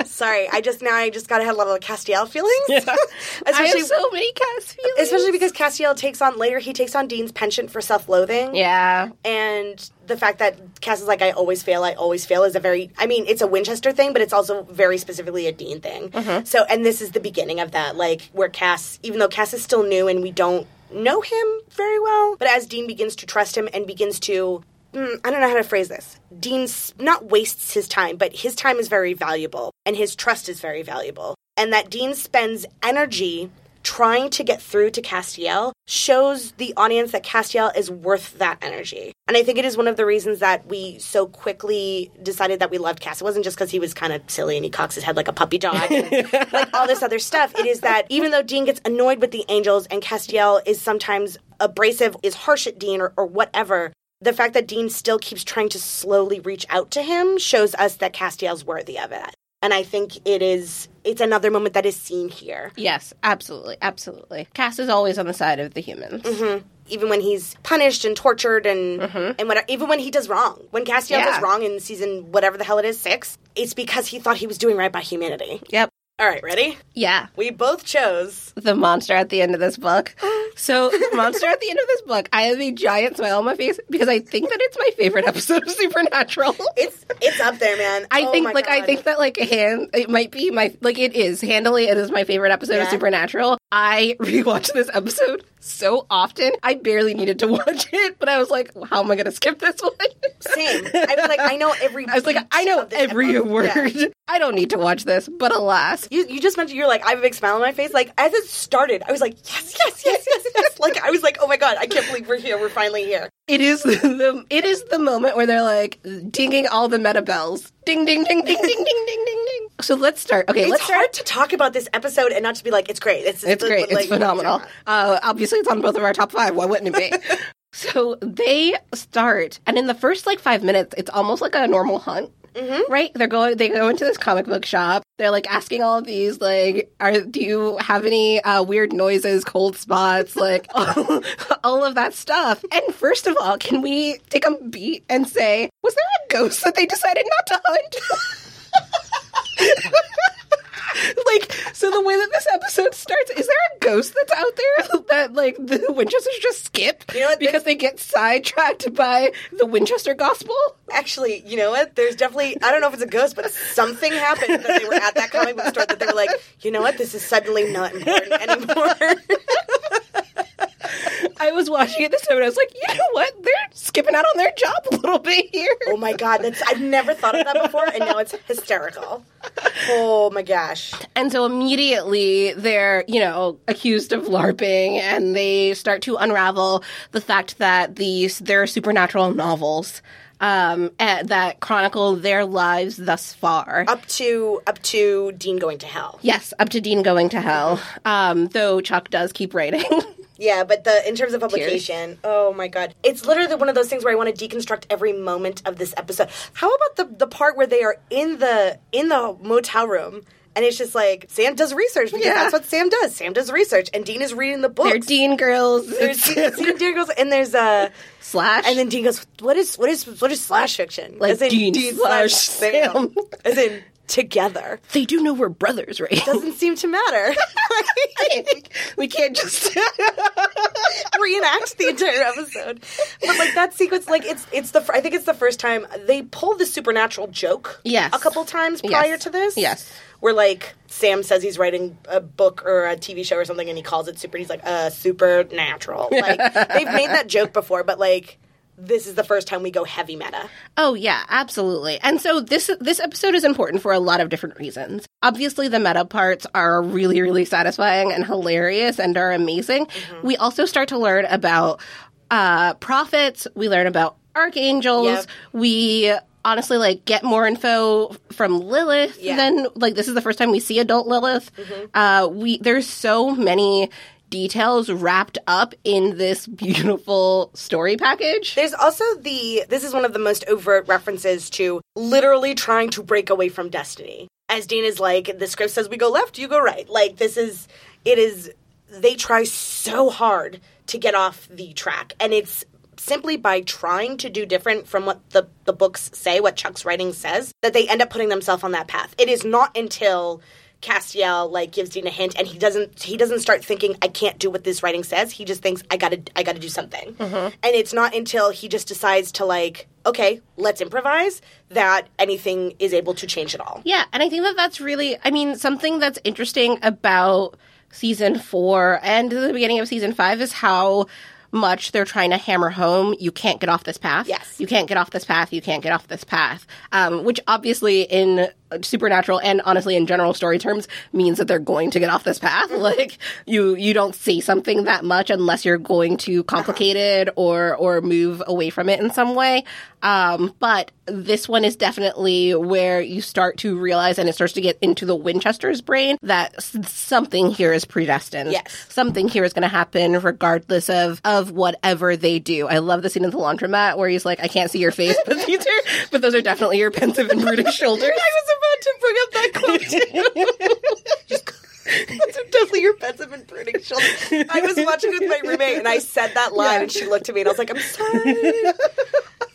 Oof. Sorry, I just now I just got to have a little Castiel feelings. I Especially have so many Cass feelings. especially because Castiel takes on later he takes on Dean's penchant for self-loathing. yeah, and the fact that Cass is like, I always fail, I always fail is a very, I mean, it's a Winchester thing, but it's also very specifically a Dean thing. Mm-hmm. So, and this is the beginning of that, like, where Cass, even though Cass is still new and we don't know him very well, but as Dean begins to trust him and begins to, mm, I don't know how to phrase this. Dean not wastes his time, but his time is very valuable and his trust is very valuable. And that Dean spends energy trying to get through to Castiel shows the audience that Castiel is worth that energy. And I think it is one of the reasons that we so quickly decided that we loved Cass. It wasn't just because he was kind of silly and he cocks his head like a puppy dog and like all this other stuff. It is that even though Dean gets annoyed with the angels and Castiel is sometimes abrasive, is harsh at Dean or, or whatever, the fact that Dean still keeps trying to slowly reach out to him shows us that Castiel's worthy of it. And I think it is it's another moment that is seen here. yes, absolutely, absolutely. Cass is always on the side of the humans. Mm-hmm. even when he's punished and tortured and mm-hmm. and what, even when he does wrong. When Castiel Yeah. does wrong in season whatever the hell it is six, it's because he thought he was doing right by humanity. Yep. All right, ready? Yeah. We both chose. the monster at the end of this book. So, the monster at the end of this book, I have a giant smile on my face because I think that it's my favorite episode of Supernatural. It's it's up there, man. I Oh think, like, I think that, like, hand, it might be my, like, it is. Handily, it is my favorite episode of Supernatural. I rewatched this episode so often. I barely needed to watch it, but I was like, well, how am I going to skip this one? Same. I was like, I know every. I was like, I know every word. Yeah. I don't need to watch this, but alas. You, you just mentioned you're like, I have a big smile on my face. Like, as it started, I was like, yes, yes, yes, yes, yes. like, I was like, oh my God, I can't believe we're here. We're finally here. It is the it is the moment where they're like dinging all the meta bells. Ding ding ding ding ding ding ding ding so let's start. Okay, It's let's start. hard to talk about this episode and not just be like, it's great. It's, It's great. like- it's phenomenal. Uh, obviously, it's on both of our top five. Why wouldn't it be? so they start, and in the first like five minutes, it's almost like a normal hunt. Mm-hmm. Right? They're going. They go into this comic book shop. They're like asking all of these, like, "Are do you have any uh, weird noises, cold spots, like all, all of that stuff?" And first of all, can we take a beat and say, was there a ghost that they decided not to hunt? like so the way that this episode starts is there a ghost that's out there that like the winchesters just skip You know what, because they get sidetracked by the winchester gospel Actually, you know what? There's definitely, I don't know if it's a ghost, but something happened that they were at that comic book store that they were like, you know what? This is suddenly not important anymore. i was watching it this time and i was like you know what they're skipping out on their job a little bit here oh my God. That's, I've never thought of that before, and now it's hysterical. Oh my gosh. And so immediately they're, you know, accused of LARPing and they start to unravel the fact that these, there are supernatural novels um, eh, that chronicle their lives thus far. Up to, up to Dean going to hell. Yes, up to Dean going to hell. Um, though Chuck does keep writing. Yeah, but the in terms of publication, oh my god, it's literally one of those things where I want to deconstruct every moment of this episode. How about the the part where they are in the in the motel room? And it's just like Sam does research because Yeah. that's what Sam does. Sam does research, and Dean is reading the book. They're Dean girls. There's Dean, Dean, Dean goes, and there's uh, Slash. and then Dean goes, "What is what is what is slash fiction?" Like in Dean slash Sam. as in together. they do know we're brothers, right? It Doesn't seem to matter. we can't just. reenact the entire episode. But like that sequence, like it's it's the I think it's the first time they pulled the supernatural joke. Yes. a couple times prior Yes. to this. Yes. where like Sam says he's writing a book or a TV show or something, and he calls it super. He's like uh, supernatural. Like they've made that joke before, but like this is the first time we go heavy meta. Oh yeah, absolutely. And so this this episode is important for a lot of different reasons. Obviously the meta parts are really really satisfying and hilarious and are amazing. We also start to learn about uh prophets, we learn about archangels, Yep. we honestly like get more info from Lilith Yeah. than like this is the first time we see adult Lilith. Uh we there's so many details wrapped up in this beautiful story package. There's also the this is one of the most overt references to literally trying to break away from destiny. As Dean is like, the script says we go left, you go right. Like this is it is they try so hard to get off the track. And it's simply by trying to do different from what the, the books say, what Chuck's writing says, that they end up putting themselves on that path. It is not until Castiel like gives Dean a hint and he doesn't he doesn't start thinking I can't do what this writing says. He just thinks I gotta I gotta do something. And it's not until he just decides to like, okay, let's improvise that anything is able to change at all. Yeah, and I think that that's really, I mean, something that's interesting about season four and the beginning of season five is how much they're trying to hammer home you can't get off this path. Yes. You can't get off this path. You can't get off this path. Um, which obviously in supernatural and honestly in general story terms means that they're going to get off this path. like you, you don't say something that much unless you're going to complicate it or, or move away from it in some way. Um, but this one is definitely where you start to realize and it starts to get into the Winchester's brain that s- something here is predestined. Yes. Something here is going to happen regardless of, of whatever they do. I love the scene in the laundromat where he's like, I can't see your face, but these are, but those are definitely your pensive and brooding shoulders. I was about to bring up that quote too. That's definitely your pensive and brooding shoulder. I was watching with my roommate and I said that line Yeah. and she looked at me and I was like, I'm sorry.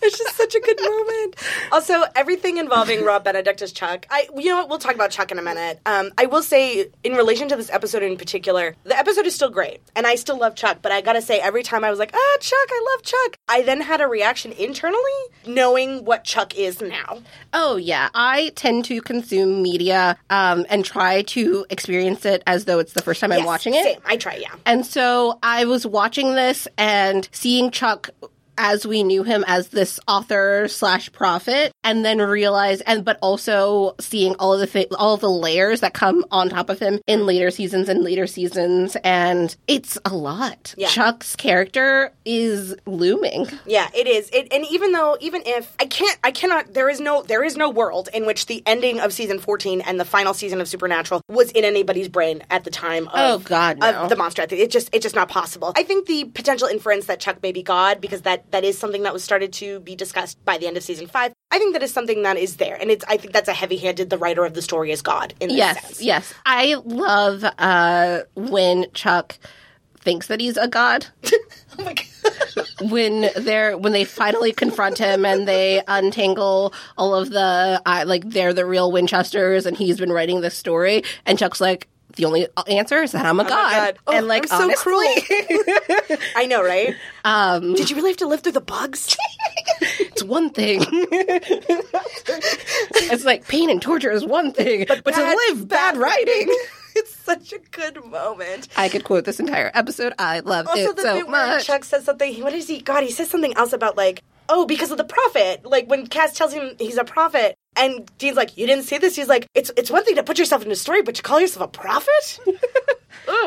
It's just such a good moment. Also, everything involving Rob Benedict as Chuck. I, you know what? We'll talk about Chuck in a minute. Um, I will say, in relation to this episode in particular, the episode is still great, and I still love Chuck. But I gotta say, every time I was like, "Ah, Chuck, I love Chuck," I then had a reaction internally, knowing what Chuck is now. Oh yeah, I tend to consume media um, and try to experience it as though it's the first time I'm watching it. Same. I try. Yeah. And so I was watching this and seeing Chuck as we knew him as this author slash prophet, and then realize, and but also seeing all of the fi- all of the layers that come on top of him in later seasons and later seasons, and it's a lot. Yeah. Chuck's character is looming. Yeah, it is. It, and even though, even if I can't, I cannot. There is no, there is no world in which the ending of season fourteen and the final season of Supernatural was in anybody's brain at the time. Of, Oh, God, no. Of the monster. It's just, it's just not possible. I think the potential inference that Chuck may be God because that that is something that was started to be discussed by the end of season five. I think that is something that is there, and it's. I think that's a heavy-handed. The writer of the story is God in this Yes, sense. yes. I love uh, when Chuck thinks that he's a god. Oh my God. when they're when they finally confront him and they untangle all of the uh, like they're the real Winchesters and he's been writing this story and Chuck's like the only answer is that I'm a god, God. Oh, and like I'm so honestly, I know, right? um, Did you really have to live through the bugs? it's one thing. it's like pain and torture is one thing, but, to bad- live bad writing. it's such a good moment. I could quote this entire episode. I love Also, it the so bit where much. Chuck says something. What is he? God, he says something else about like, oh, because of the prophet. Like when Cass tells him he's a prophet, and Dean's like, you didn't see this. He's like, it's it's one thing to put yourself in a story, but you call yourself a prophet.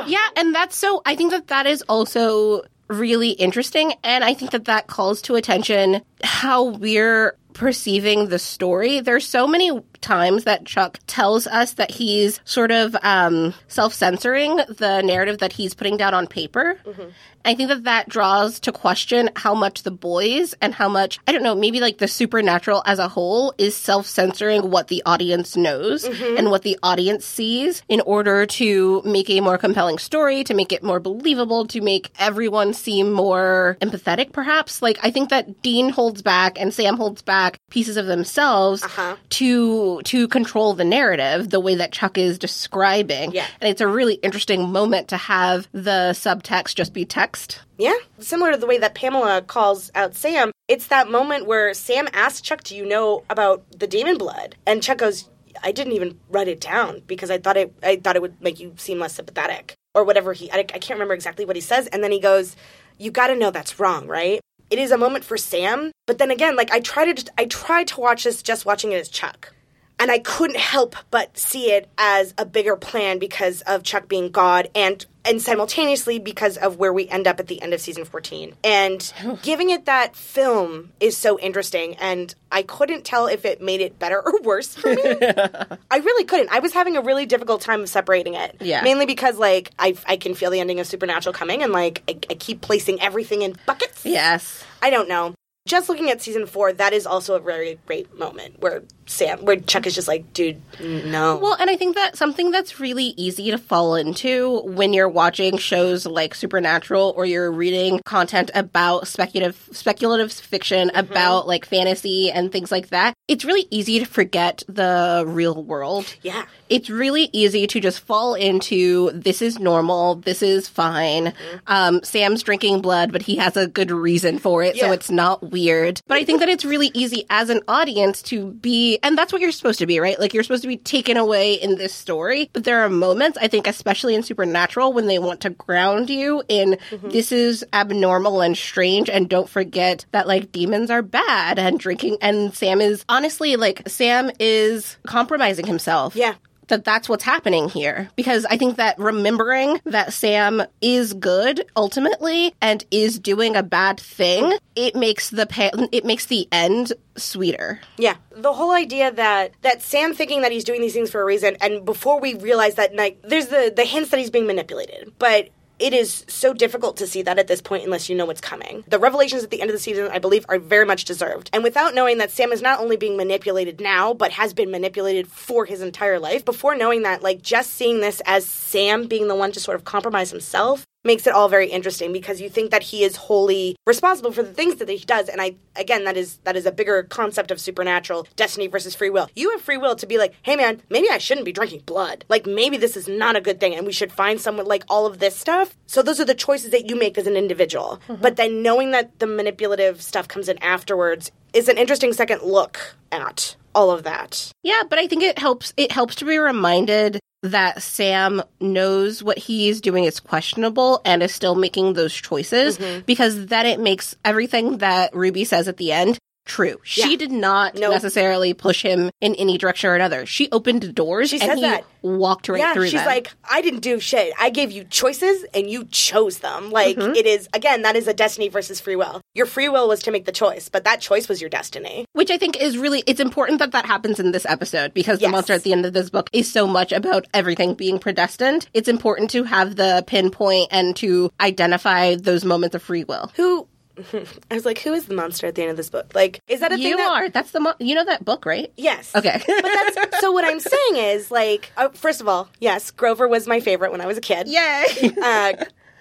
Yeah, and that's so. I think that that is also really interesting, and I think that that calls to attention how we're perceiving the story. There's so many times that Chuck tells us that he's sort of um, self-censoring the narrative that he's putting down on paper. Mm-hmm. I think that that draws to question how much the boys and how much I don't know, maybe like the supernatural as a whole is self-censoring what the audience knows mm-hmm. and what the audience sees in order to make a more compelling story, to make it more believable, to make everyone seem more empathetic perhaps. Like I think that Dean holds back and Sam holds back pieces of themselves uh-huh. to to control the narrative the way that Chuck is describing. Yeah. And it's a really interesting moment to have the subtext just be text. yeah, similar to the way that Pamela calls out Sam. It's that moment where Sam asks Chuck, "Do you know about the demon blood?" And Chuck goes, "I didn't even write it down because I thought it I thought it would make you seem less sympathetic or whatever he I, I can't remember exactly what he says." And then he goes, "You got to know that's wrong, right?" It is a moment for Sam, but then again, like I tried to just, I tried to watch this just watching it as Chuck. And I couldn't help but see it as a bigger plan because of Chuck being God and and simultaneously because of where we end up at the end of season 14. And giving it that film is so interesting and I couldn't tell if it made it better or worse for me. I really couldn't. I was having a really difficult time of separating it. Yeah. Mainly because like I I can feel the ending of Supernatural coming and like I, I keep placing everything in buckets. Yes. I don't know. Just looking at season four, that is also a very great moment where Sam, where Chuck is just like, dude, no. Well, and I think that something that's really easy to fall into when you're watching shows like Supernatural or you're reading content about speculative speculative fiction about like fantasy and things like that, it's really easy to forget the real world. yeah. It's really easy to just fall into this is normal, this is fine. Um, Sam's drinking blood, but he has a good reason for it, so it's not weird. But I think that it's really easy as an audience to be, and that's what you're supposed to be, right? Like you're supposed to be taken away in this story. But there are moments, I think, especially in Supernatural, when they want to ground you in mm-hmm. this is abnormal and strange, and don't forget that like demons are bad and drinking, and Sam is honestly like Sam is compromising himself Yeah. That that's what's happening here because I think that remembering that Sam is good ultimately and is doing a bad thing, it makes the pa- it makes the end sweeter. Yeah, the whole idea that that Sam thinking that he's doing these things for a reason, and before we realize that, like, there's the the hints that he's being manipulated, but. It is so difficult to see that at this point unless you know what's coming. The revelations at the end of the season, I believe, are very much deserved. And without knowing that Sam is not only being manipulated now, but has been manipulated for his entire life, before knowing that, like, just seeing this as Sam being the one to sort of compromise himself makes it all very interesting because you think that he is wholly responsible for the things that he does. And i again that is that is a bigger concept of supernatural destiny versus free will. You have free will to be like hey man maybe i shouldn't be drinking blood. Like maybe this is not a good thing and we should find someone like all of this stuff. So those are the choices that you make as an individual. Mm-hmm. But then knowing that the manipulative stuff comes in afterwards is an interesting second look at all of that. Yeah, but I think it helps it helps to be reminded that Sam knows what he's doing is questionable and is still making those choices Mm-hmm. because then it makes everything that Ruby says at the end true. She Yeah. did not Nope. necessarily push him in any direction or another. She opened doors She and he that. walked right yeah, through she's them. like, I didn't do shit. I gave you choices and you chose them. Like, Mm-hmm. it is, again, that is a destiny versus free will. Your free will was to make the choice, but that choice was your destiny. Which I think is really, it's important that that happens in this episode because the monster at the end of this book is so much about everything being predestined. It's important to have the pinpoint and to identify those moments of free will. Who, I was like, who is the monster at the end of this book? Like, is that a thing You that- are. That's the, mo- you know that book, right? Yes. Okay. but that's so. What I'm saying is, like, uh, first of all, yes, Grover was my favorite when I was a kid. Yay! Uh,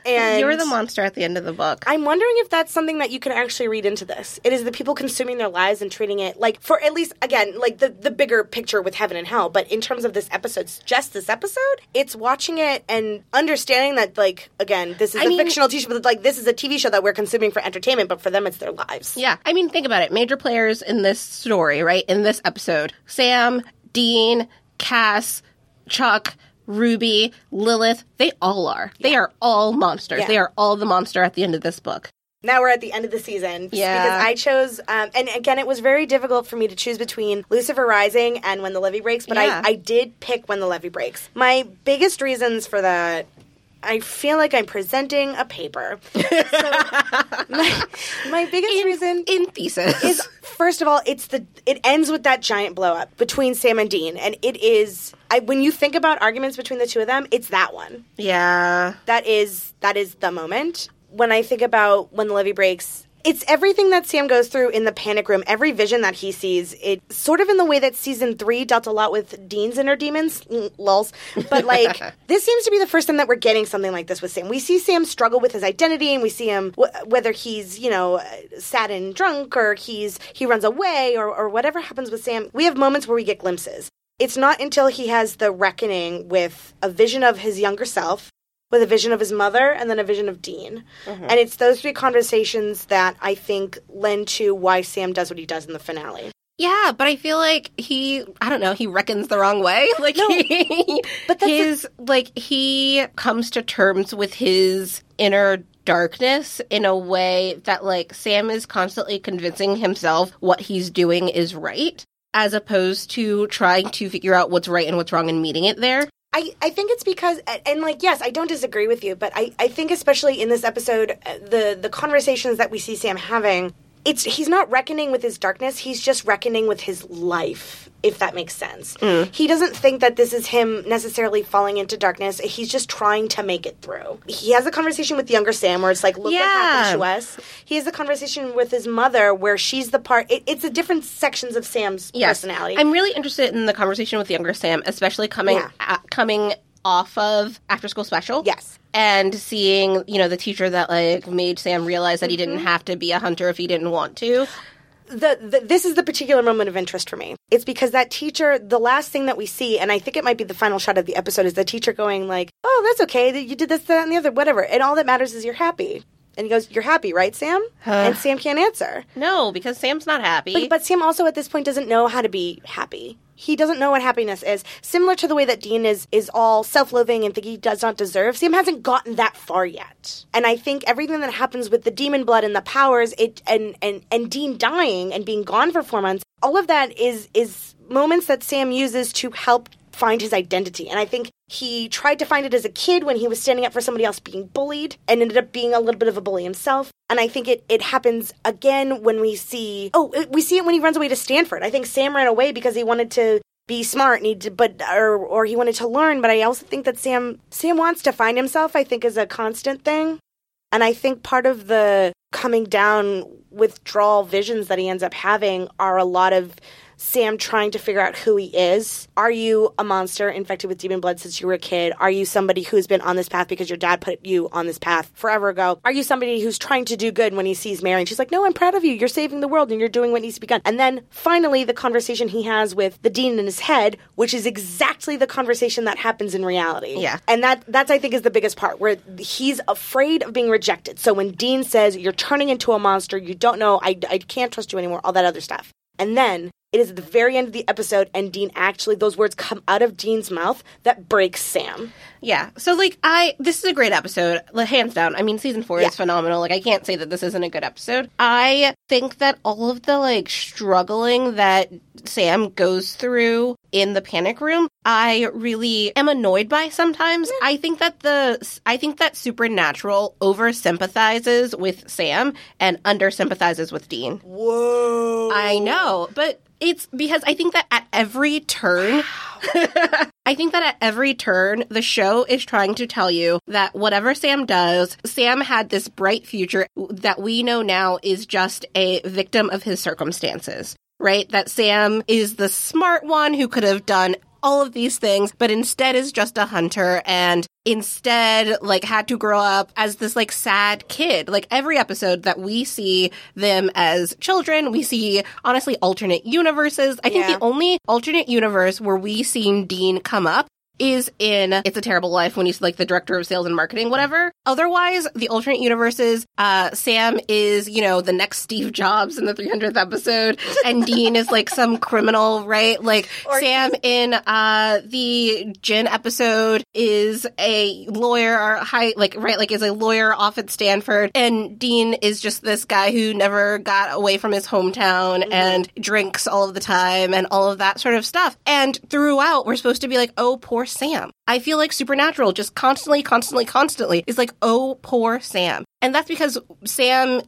and You're the monster at the end of the book. I'm wondering if that's something that you can actually read into this. It is the people consuming their lives and treating it like, for at least, again, like the, the bigger picture with heaven and hell. But in terms of this episode, just this episode, it's watching it and understanding that, like, again, this is I a mean- fictional TV show, but like, this is a TV show that we're consuming for entertainment, but for them, it's their lives. Yeah. I mean, think about it. Major players in this story, right? In this episode Sam, Dean, Cass, Chuck, Ruby, Lilith, they all are. They are all monsters. Yeah. They are all the monster at the end of this book. Now we're at the end of the season. Yeah. Because I chose, um, and again, it was very difficult for me to choose between Lucifer Rising and When the Levee Breaks, but Yeah. I, I did pick When the Levee Breaks. My biggest reasons for that. I feel like I'm presenting a paper. So my, my biggest reason In thesis. is first of all, it's the it ends with that giant blow up between Sam and Dean, and it is I when you think about arguments between the two of them, it's that one yeah. that is that is the moment when i think about when the levee breaks it's everything that sam goes through in the panic room. Every vision that he sees it sort of in the way that season three dealt a lot with dean's inner demons lulls but like this seems to be the first time that we're getting something like this with sam. We see sam struggle with his identity and we see him w- whether he's you know uh, sad and drunk or he's he runs away or, or whatever happens with sam we have moments where we get glimpses. It's not until he has the reckoning with a vision of his younger self with a vision of his mother and then a vision of Dean. Mm-hmm. And it's those three conversations that I think lend to why Sam does what he does in the finale. Yeah, but I feel like he, I don't know, he reckons the wrong way. Like, he, But that's his, like, he comes to terms with his inner darkness in a way that, like, Sam is constantly convincing himself what he's doing is right, as opposed to trying to figure out what's right and what's wrong and meeting it there. I, I think it's because and like yes I don't disagree with you but I, I think especially in this episode uh, the the conversations that we see Sam having it's he's not reckoning with his darkness he's just reckoning with his life if that makes sense. Mm. He doesn't think that this is him necessarily falling into darkness he's just trying to make it through. He has a conversation with younger Sam where it's like look what happened Yeah. to us. He has a conversation with his mother where she's the part it, it's the different sections of Sam's personality. I'm really interested in the conversation with younger Sam, especially coming Yeah. a- coming off of After School Special. Yes. And seeing, you know, the teacher that like made Sam realize that he didn't Mm-hmm. have to be a hunter if he didn't want to. the, the this is the particular moment of interest for me. It's because that teacher, the last thing that we see, and I think it might be the final shot of the episode, is the teacher going like, "Oh, that's okay. that You did this, that, and the other, whatever." And all that matters is you're happy. And he goes, "You're happy, right, Sam?" and Sam can't answer. No, because Sam's not happy. But, but Sam also at this point doesn't know how to be happy. He doesn't know what happiness is. Similar to the way that Dean is is all self-loathing and think he does not deserve. Sam hasn't gotten that far yet. And I think everything that happens with the demon blood and the powers, it and and and Dean dying and being gone for 4 months, all of that is is moments that Sam uses to help find his identity. And I think he tried to find it as a kid when he was standing up for somebody else being bullied and ended up being a little bit of a bully himself. And I think it, it happens again when we see, oh, we see it when he runs away to Stanford. I think Sam ran away because he wanted to be smart and he did, but or or he wanted to learn. But I also think that Sam Sam wants to find himself. I think is a constant thing, and I think part of the coming down withdrawal visions that he ends up having are a lot of Sam trying to figure out who he is. Are you a monster infected with demon blood since you were a kid? Are you somebody who's been on this path because your dad put you on this path forever ago? Are you somebody who's trying to do good when he sees Mary and she's like, No, I'm proud of you. You're saving the world and you're doing what needs to be done. And then finally, the conversation he has with the dean in his head, which is exactly the conversation that happens in reality. Yeah. And that that's I think is the biggest part where he's afraid of being rejected. So when Dean says you're turning into a monster, you don't know, I, I can't trust you anymore, all that other stuff. And then it is at the very end of the episode, and Dean actually, those words come out of Dean's mouth that breaks Sam. Yeah. So like I this is a great episode, hands down. I mean season 4 Yeah. is phenomenal. Like I can't say that this isn't a good episode. I think that all of the like struggling that Sam goes through in the panic room, I really am annoyed by sometimes. I think that the I think that Supernatural over sympathizes with Sam and under sympathizes with Dean. Whoa. I know, but it's because I think that at every turn, I think that at every turn, the show is trying to tell you that whatever Sam does, Sam had this bright future that we know now is just a victim of his circumstances, right? That Sam is the smart one who could have done all of these things, but instead is just a hunter and instead like had to grow up as this like sad kid. Like every episode that we see them as children, we see honestly alternate universes. I think Yeah. the only alternate universe where we seen Dean come up is in It's a Terrible Life when he's like the director of sales and marketing, whatever. Otherwise, the alternate universes, uh, Sam is, you know, the next Steve Jobs in the 300th episode, and Dean is like some criminal, right? Like Sam in uh, the Djinn episode is a lawyer or high, like, right, like is a lawyer off at Stanford, and Dean is just this guy who never got away from his hometown and drinks all of the time and all of that sort of stuff. And throughout, we're supposed to be like, oh, poor Sam. I feel like Supernatural just constantly, constantly, constantly is like, oh, poor Sam. And that's because Sam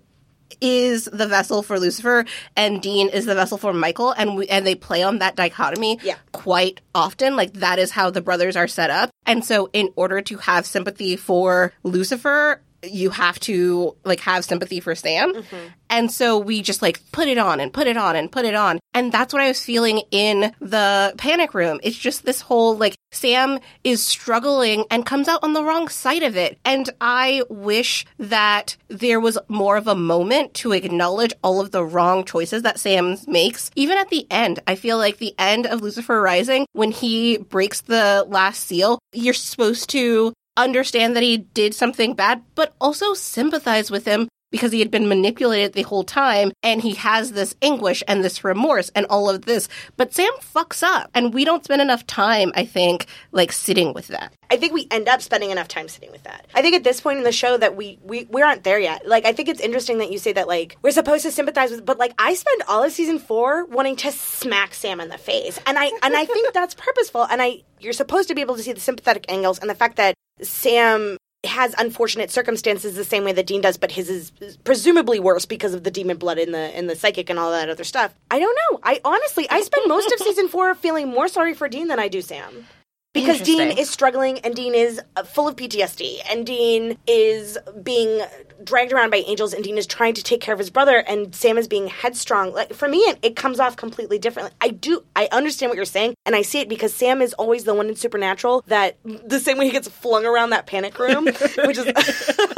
is the vessel for Lucifer and Dean is the vessel for Michael and we, and they play on that dichotomy Yeah. quite often like that is how the brothers are set up and so in order to have sympathy for Lucifer you have to like have sympathy for Sam mm-hmm. and so we just like put it on and put it on and put it on and that's what I was feeling in the panic room it's just this whole like Sam is struggling and comes out on the wrong side of it. And I wish that there was more of a moment to acknowledge all of the wrong choices that Sam makes. Even at the end, I feel like the end of Lucifer Rising, when he breaks the last seal, you're supposed to understand that he did something bad, but also sympathize with him because he had been manipulated the whole time and he has this anguish and this remorse and all of this. But Sam fucks up and we don't spend enough time, I think, like sitting with that. I think we end up spending enough time sitting with that. I think at this point in the show that we we we aren't there yet. Like I think it's interesting that you say that like we're supposed to sympathize with but like I spend all of season 4 wanting to smack Sam in the face. And I and I think that's purposeful and I you're supposed to be able to see the sympathetic angles and the fact that Sam has unfortunate circumstances the same way that Dean does, but his is presumably worse because of the demon blood in the in the psychic and all that other stuff. I don't know. I honestly I spend most of season four feeling more sorry for Dean than I do Sam. Because Dean is struggling and Dean is uh, full of PTSD and Dean is being dragged around by angels and Dean is trying to take care of his brother and Sam is being headstrong. Like for me it, it comes off completely differently. I do I understand what you're saying and I see it because Sam is always the one in Supernatural that the same way he gets flung around that panic room, which is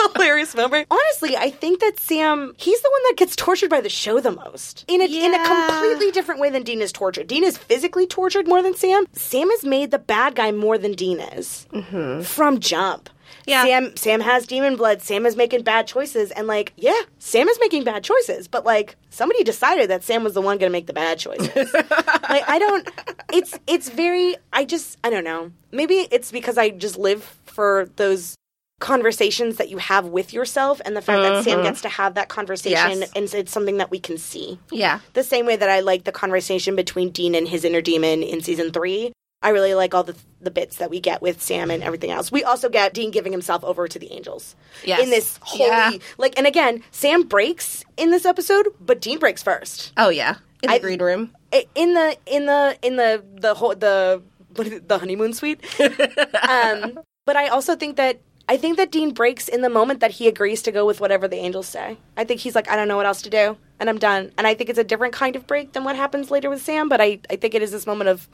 hilarious moment. Honestly, I think that Sam he's the one that gets tortured by the show the most. In a in a completely different way than Dean is tortured. Dean is physically tortured more than Sam. Sam is made the bad guy more than Dean is mm-hmm. from jump. Yeah. Sam Sam has demon blood. Sam is making bad choices, and like, yeah, Sam is making bad choices. But like, somebody decided that Sam was the one going to make the bad choices. like, I don't. It's it's very. I just I don't know. Maybe it's because I just live for those conversations that you have with yourself, and the fact that Sam gets to have that conversation, Mm-hmm. Yes. and it's something that we can see Yeah. the same way that I like the conversation between Dean and his inner demon in season three. I really like all the the bits that we get with Sam and everything else. We also get Dean giving himself over to the angels. Yes. In this holy Yeah. like and again, Sam breaks in this episode, but Dean breaks first. Oh yeah. In the I- green room. In the in the in the the whole the what is it, the honeymoon suite. um, but I also think that I think that Dean breaks in the moment that he agrees to go with whatever the angels say. I think he's like, I don't know what else to do, and I'm done. And I think it's a different kind of break than what happens later with Sam. But I, I think it is this moment of,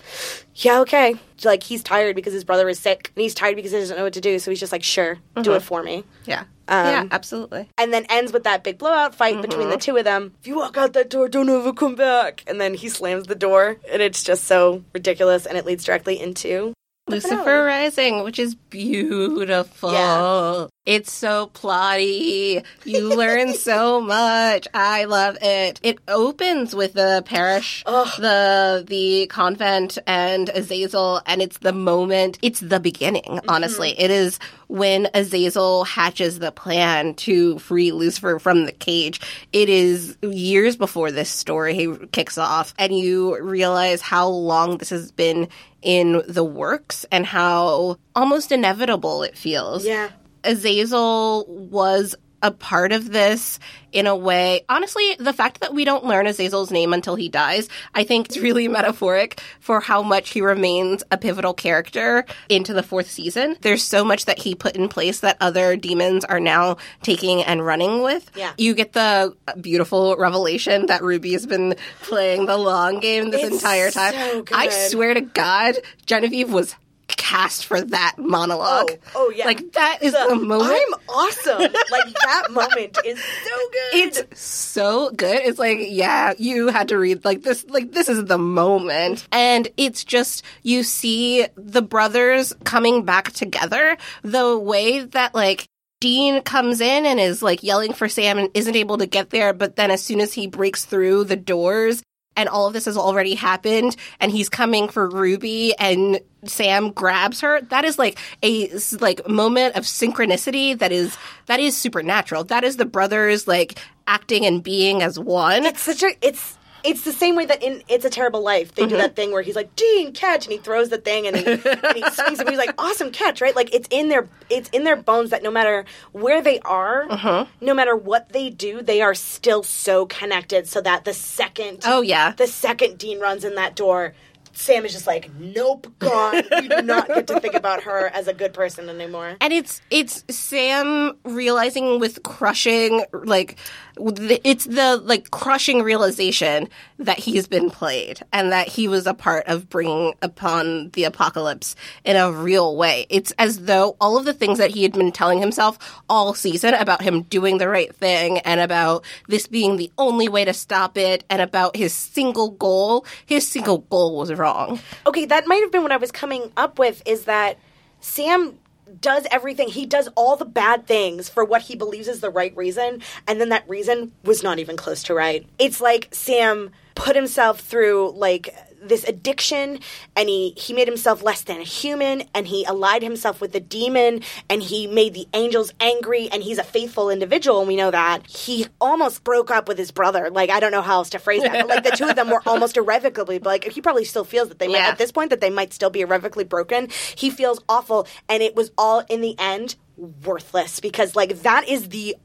yeah, okay. Like he's tired because his brother is sick, and he's tired because he doesn't know what to do. So he's just like, sure, do it for me. Yeah. Um, yeah, absolutely. And then ends with that big blowout fight between the two of them. If you walk out that door, don't ever come back. And then he slams the door, and it's just so ridiculous, and it leads directly into Lucifer Rising, which is beautiful. Yeah. It's so plotty. You learn so much. I love it. It opens with the parish, the the convent, and Azazel, and it's the moment. It's the beginning. Mm-hmm. Honestly, It is when Azazel hatches the plan to free Lucifer from the cage. It is years before this story kicks off, and you realize how long this has been in the works and how almost inevitable it feels. Yeah. Azazel was a part of this in a way. Honestly, the fact that we don't learn Azazel's name until he dies, I think it's really metaphoric for how much he remains a pivotal character into the fourth season. There's so much that he put in place that other demons are now taking and running with. Yeah. You get the beautiful revelation that Ruby has been playing the long game this It's entire time. so. I swear to God, Genevieve was cast for that monologue. Oh, oh, yeah. Like that is the, moment. I'm awesome. like that moment is so good. it's so good. It's like, yeah, you had to read like this, like this is the moment. And it's just, you see the brothers coming back together the way that like, Dean comes in and is like yelling for Sam and isn't able to get there, but then as soon as he breaks through the doors and all of this has already happened and he's coming for Ruby and Sam grabs her, that is like a like moment of synchronicity that is that is supernatural. That is the brothers like acting and being as one. it's such a it's it's the same way that in It's a Terrible Life they do mm-hmm. that thing where he's like Dean catch and he throws the thing and he, and he swings and he's like awesome catch right? Like it's in their it's in their bones that no matter where they are uh-huh. no matter what they do they are still so connected so that the second Oh yeah. the second Dean runs in that door Sam is just like nope gone you do not get to think about her as a good person anymore. And it's it's Sam realizing with crushing like it's the like crushing realization that he's been played and that he was a part of bringing upon the apocalypse in a real way. It's as though all of the things that he had been telling himself all season about him doing the right thing and about this being the only way to stop it and about his single goal, his single goal was wrong. okay, that might have been what I was coming up with is that Sam does everything. He does all the bad things for what he believes is the right reason, and then that reason was not even close to right. It's like Sam put himself through like this addiction and he he made himself less than a human and he allied himself with the demon and he made the angels angry and he's a faithful individual and we know that. He almost broke up with his brother. Like i don't know how else to phrase that but like the two of them were almost irrevocably but like he probably still feels that they might Yeah. at this point that they might still be irrevocably broken. He feels awful and it was all in the end worthless because like that is the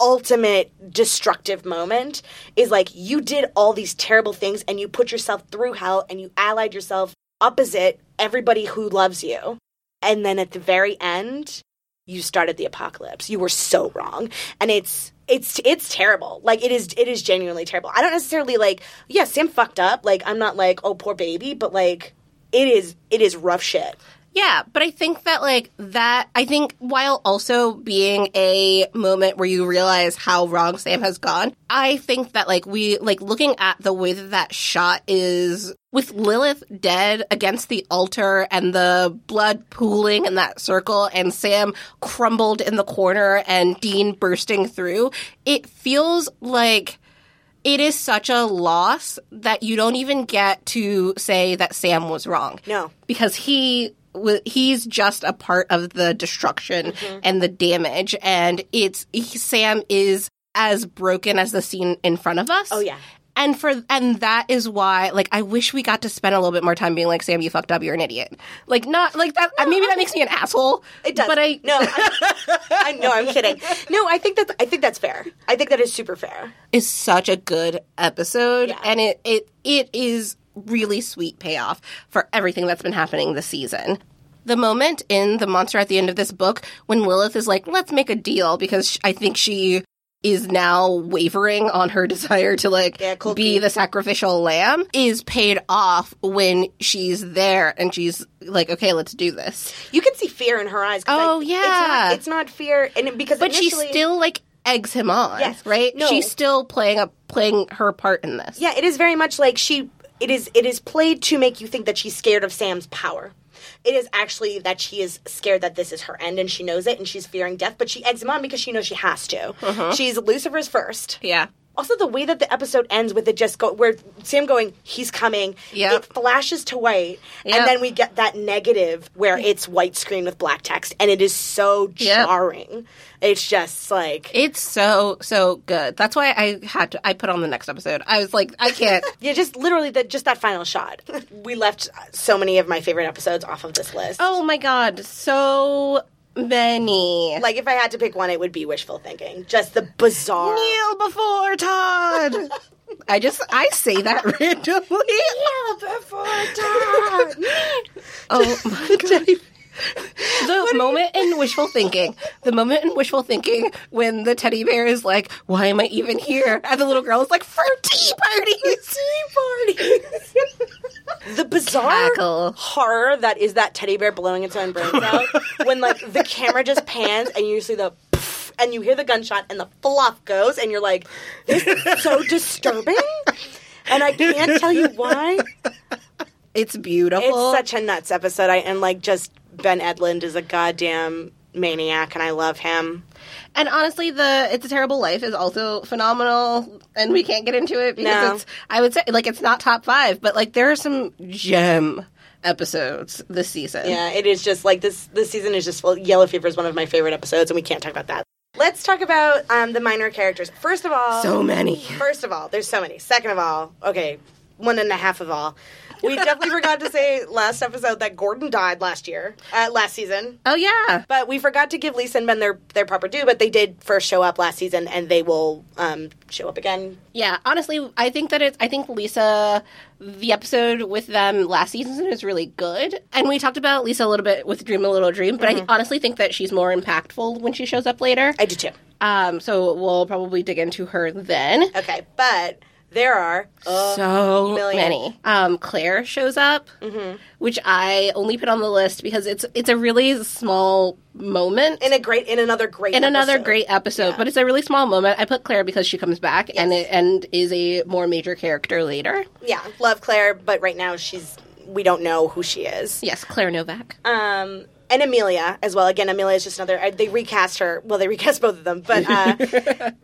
ultimate destructive moment is like you did all these terrible things and you put yourself through hell and you allied yourself opposite everybody who loves you. And then at the very end you started the apocalypse. You were so wrong. And it's it's it's terrible. Like it is it is genuinely terrible. I don't necessarily like yeah sam fucked up. Like i'm not like oh poor baby but like it is it is rough shit Yeah, but I think that like that I think while also being a moment where you realize how wrong Sam has gone, I think that like we like looking at the way that that shot is with Lilith dead against the altar and the blood pooling in that circle and Sam crumbled in the corner and Dean bursting through, it feels like it is such a loss that you don't even get to say that Sam was wrong. No. Because he he's just a part of the destruction Mm-hmm. and the damage and it's he, Sam is as broken as the scene in front of us. Oh, yeah. And for and that is why like I wish we got to spend a little bit more time being like Sam you fucked up you're an idiot. Like not like that maybe that makes me an asshole. It does. But I no, I, I know. I'm kidding. No, I think that I think that's fair. I think that is super fair. is such a good episode Yeah. and it it it is really sweet payoff for everything that's been happening this season. The moment in the monster at the end of this book when Lilith is like, "Let's make a deal," because I think she is now wavering on her desire to like Yeah, be the sacrificial lamb is paid off when she's there and she's like, "Okay, let's do this." You can see fear in her eyes Oh, I- yeah. it's not, it's not fear, and it- because But she still like eggs him on, Yes. right? No. She's still playing a playing her part in this. yeah, it is very much like she. It is it is played to make you think that she's scared of Sam's power. It is actually that she is scared that this is her end and she knows it and she's fearing death, but she eggs him on because she knows she has to. Uh-huh. She's Lucifer's first. Yeah. Also, the way that the episode ends with it just go where Sam going, he's coming. Yeah. It flashes to white, Yep. and then we get that negative where it's white screen with black text, and it is so Yep. jarring. It's just like It's so so good. That's why I had to. I put on the next episode. I was like, I can't. yeah, just literally that just that final shot. we left so many of my favorite episodes off of this list. oh my god, so many. Like if I had to pick one, it would be wishful thinking. Just the bizarre. Kneel before Todd. I just I say that randomly. Kneel before Todd. oh my god. The moment in wishful thinking, the moment in wishful thinking when the teddy bear is like, "Why am I even here?" and the little girl is like, "For tea parties." tea parties. The bizarre Cackle. horror that is that teddy bear blowing its own brains out when like the camera just pans and you see the poof, and you hear the gunshot and the fluff goes and you're like, this is so disturbing. And I can't tell you why. It's beautiful. It's such a nuts episode. I and like just Ben Edlund is a goddamn maniac and I love him. And honestly, the "It's a Terrible Life" is also phenomenal, and we can't get into it because No. it's. I would say like it's not top five, but like there are some gem episodes this season. Yeah, it is just like this. This season is just full. Yellow Fever is one of my favorite episodes, and we can't talk about that. Let's talk about um, the minor characters. First of all, so many. first of all, there's so many. Second of all, okay, one and a half of all. We definitely forgot to say last episode that Gordon died last year, uh, last season. Oh yeah, But we forgot to give Lisa and Ben their their proper due. But they did first show up last season, and they will um, show up again. yeah. Honestly, I think that it's. I think Lisa, the episode with them last season is really good, and we talked about Lisa a little bit with Dream a Little Dream, but I honestly think that she's more impactful when she shows up later. I do too. Um, so we'll probably dig into her then. Okay, but there are so million. many. Um, Claire shows up, which I only put on the list because it's it's a really small moment in a great in another great in another great episode, but it's a really small moment. I put Claire because she comes back and it, and is a more major character later. Yeah, love Claire, but right now she's we don't know who she is. Yes, Claire Novak. Um, and Amelia as well. Again, Amelia is just another. uh, They recast her. Well, they recast both of them, but uh,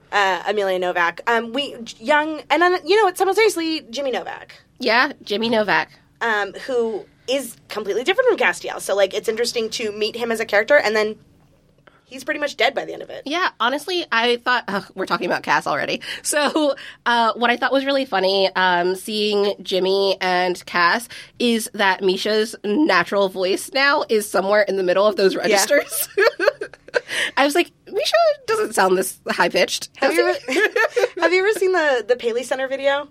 uh, Amelia Novak. Um, we young and then you know simultaneously Jimmy Novak, Yeah, Jimmy Novak. um, who is completely different from Castiel. So like it's interesting to meet him as a character, and then he's pretty much dead by the end of it. Yeah, honestly, I thought ugh, we're talking about Cass already. So, uh, what I thought was really funny, um, seeing Jimmy and Cass, is that Misha's natural voice now is somewhere in the middle of those registers. I was like, Misha doesn't sound this high pitched. Have you ever, have you ever seen the the Paley Center video?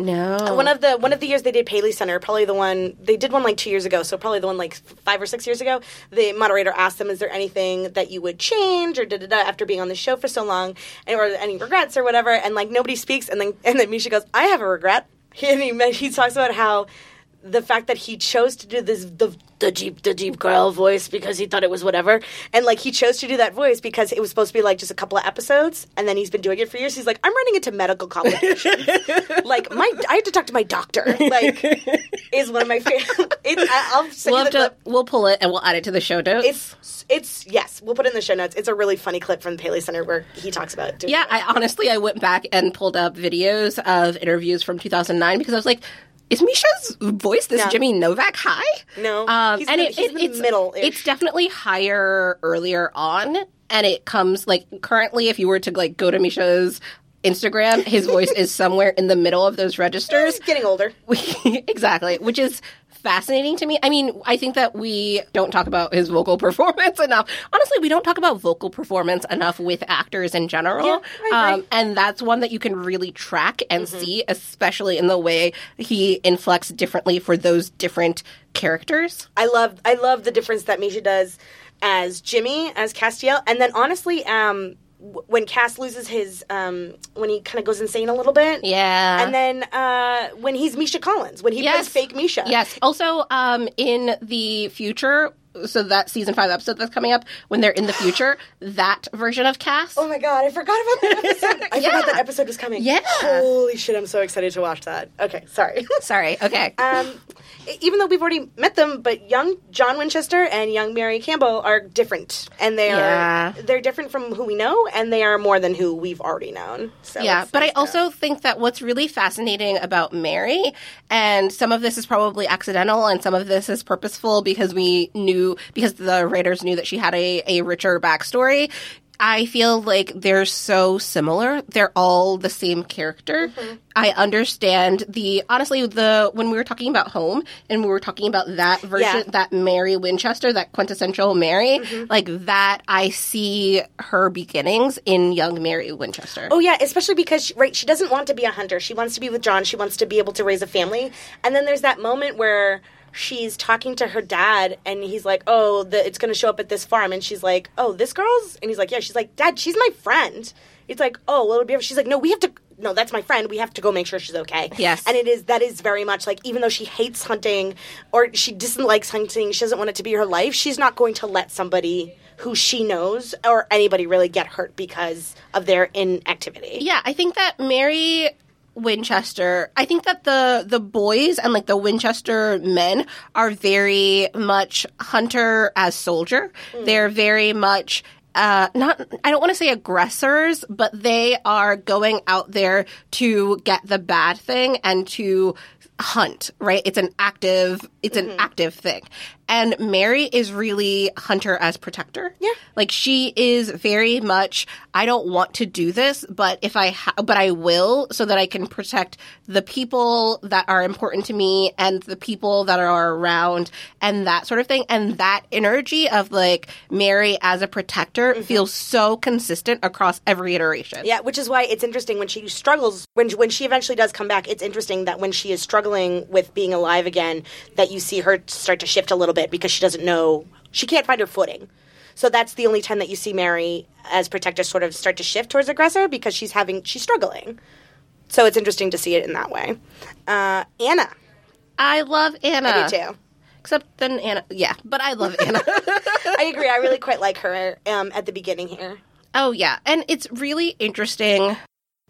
No. One of the one of the years they did Paley Center, probably the one they did one like two years ago, so probably the one like five or six years ago. The moderator asked them, "Is there anything that you would change or da da da after being on the show for so long, and, or any regrets or whatever?" And like nobody speaks, and then and then Misha goes, "I have a regret." And he, he talks about how the fact that he chose to do this the the deep the deep girl voice because he thought it was whatever. And like he chose to do that voice because it was supposed to be like just a couple of episodes and then he's been doing it for years. He's like i'm running into medical complications. Like my i had to talk to my doctor. Like is one of my favorite I- i'll send we'll, you the to, clip we'll pull it and we'll add it to the show notes. it's it's yes we'll put it in the show notes. It's a really funny clip from the paley center where he talks about doing Yeah, it. I honestly I went back and pulled up videos of interviews from 2009 because I was like, is Misha's voice this Yeah. Jimmy Novak high? No. um, He's and it, it- it's middle-ish. It's definitely higher earlier on, and it comes like currently if you were to like go to Misha's Instagram, his voice is somewhere in the middle of those registers. he's getting older exactly, which is fascinating to me. I mean, I think that we don't talk about his vocal performance enough. Honestly, we don't talk about vocal performance enough with actors in general. Yeah, agree. um, and that's one that you can really track and see, especially in the way he inflects differently for those different characters. I love I love the difference that Misha does as Jimmy as Castiel, and then honestly, um, when Cass loses his um, when he kind of goes insane a little bit, Yeah. and then uh, when he's Misha Collins when he Yes. plays fake Misha, Yes. Also, um, in the future, so that season five episode that's coming up when they're in the future, that version of Cass. Oh my god, I forgot about that episode. I Yeah. forgot that episode was coming. Yeah. Holy shit, I'm so excited to watch that. Okay, sorry. Sorry. Okay. um, even though we've already met them, but young John Winchester and young Mary Campbell are different, and they Yeah. are they're different from who we know, and they are more than who we've already known. So yeah, but I also think that what's really fascinating about Mary, and some of this is probably accidental, and some of this is purposeful because we knew because the writers knew that she had a, a richer backstory. I feel like they're so similar. They're all the same character. Mm-hmm. I understand the honestly the when we were talking about home and we were talking about that version Yeah. Mm-hmm. that Mary Winchester, that quintessential Mary, like that I see her beginnings in young Mary Winchester. Oh yeah, especially because she, right, she doesn't want to be a hunter. She wants to be with John. She wants to be able to raise a family. And then there's that moment where she's talking to her dad, and he's like, "Oh, the, it's going to show up at this farm," and she's like, "Oh, this girl's," and he's like, "Yeah." She's like, "Dad, she's my friend." It's like, "Oh, well, it'll be." She's like, "No, we have to." No, that's my friend. We have to go make sure she's okay. Yes. and it is that is very much like even though she hates hunting or she dislikes hunting, she doesn't want it to be her life. She's not going to let somebody who she knows or anybody really get hurt because of their inactivity. Yeah, I think that Mary Winchester, I think that the the boys and like the Winchester men are very much hunter as soldier. They're very much uh not I don't want to say aggressors, but they are going out there to get the bad thing and to hunt, right? It's an active it's an mm-hmm. active thing. And Mary is really hunter as protector. Yeah. Like she is very much I don't want to do this, but if I ha- but I will so that I can protect the people that are important to me and the people that are around and that sort of thing and that energy of like Mary as a protector mm-hmm. feels so consistent across every iteration. Yeah, which is why it's interesting when she struggles when when she eventually does come back. It's interesting that when she is struggling with being alive again, that you see her start to shift a little bit because she doesn't know she can't find her footing. So that's the only time that you see Mary as protector sort of start to shift towards aggressor because she's having she's struggling. So it's interesting to see it in that way. Uh, Anna, I love Anna. I do too. Except then Anna yeah, but I love Anna. I agree. I really quite like her um, at the beginning here. Oh yeah, and it's really interesting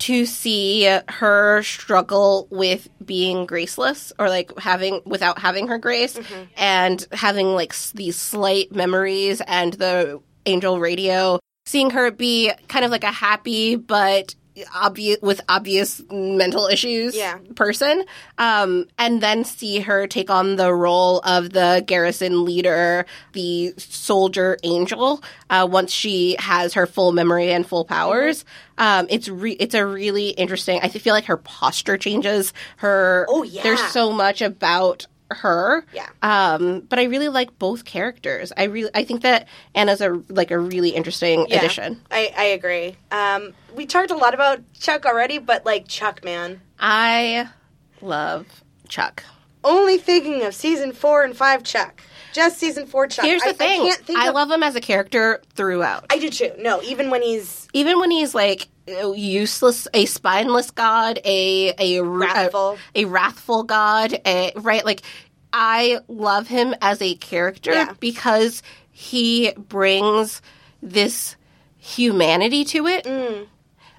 to see her struggle with being graceless or like having without having her grace mm-hmm. and having like s- these slight memories and the angel radio seeing her be kind of like a happy but obvious with obvious mental issues Yeah. person um and then see her take on the role of the garrison leader the soldier angel uh once she has her full memory and full powers um it's re- it's a really interesting i feel like her posture changes her Oh, yeah. there's so much about her Yeah. um but i really like both characters i really i think that anna's a like a really interesting Yeah, addition I, I agree. Um, we talked a lot about Chuck already, but like Chuck, man. i love chuck Only thinking of season four and five Chuck. Just season four Chuck. Here's the I, thing. I I, of, love him as a character throughout. I do too. No, even when he's Even when he's like useless, a spineless god, a a Wrathful. a, a wrathful god, a, right? Like I love him as a character Yeah. because he brings this humanity to it Mm.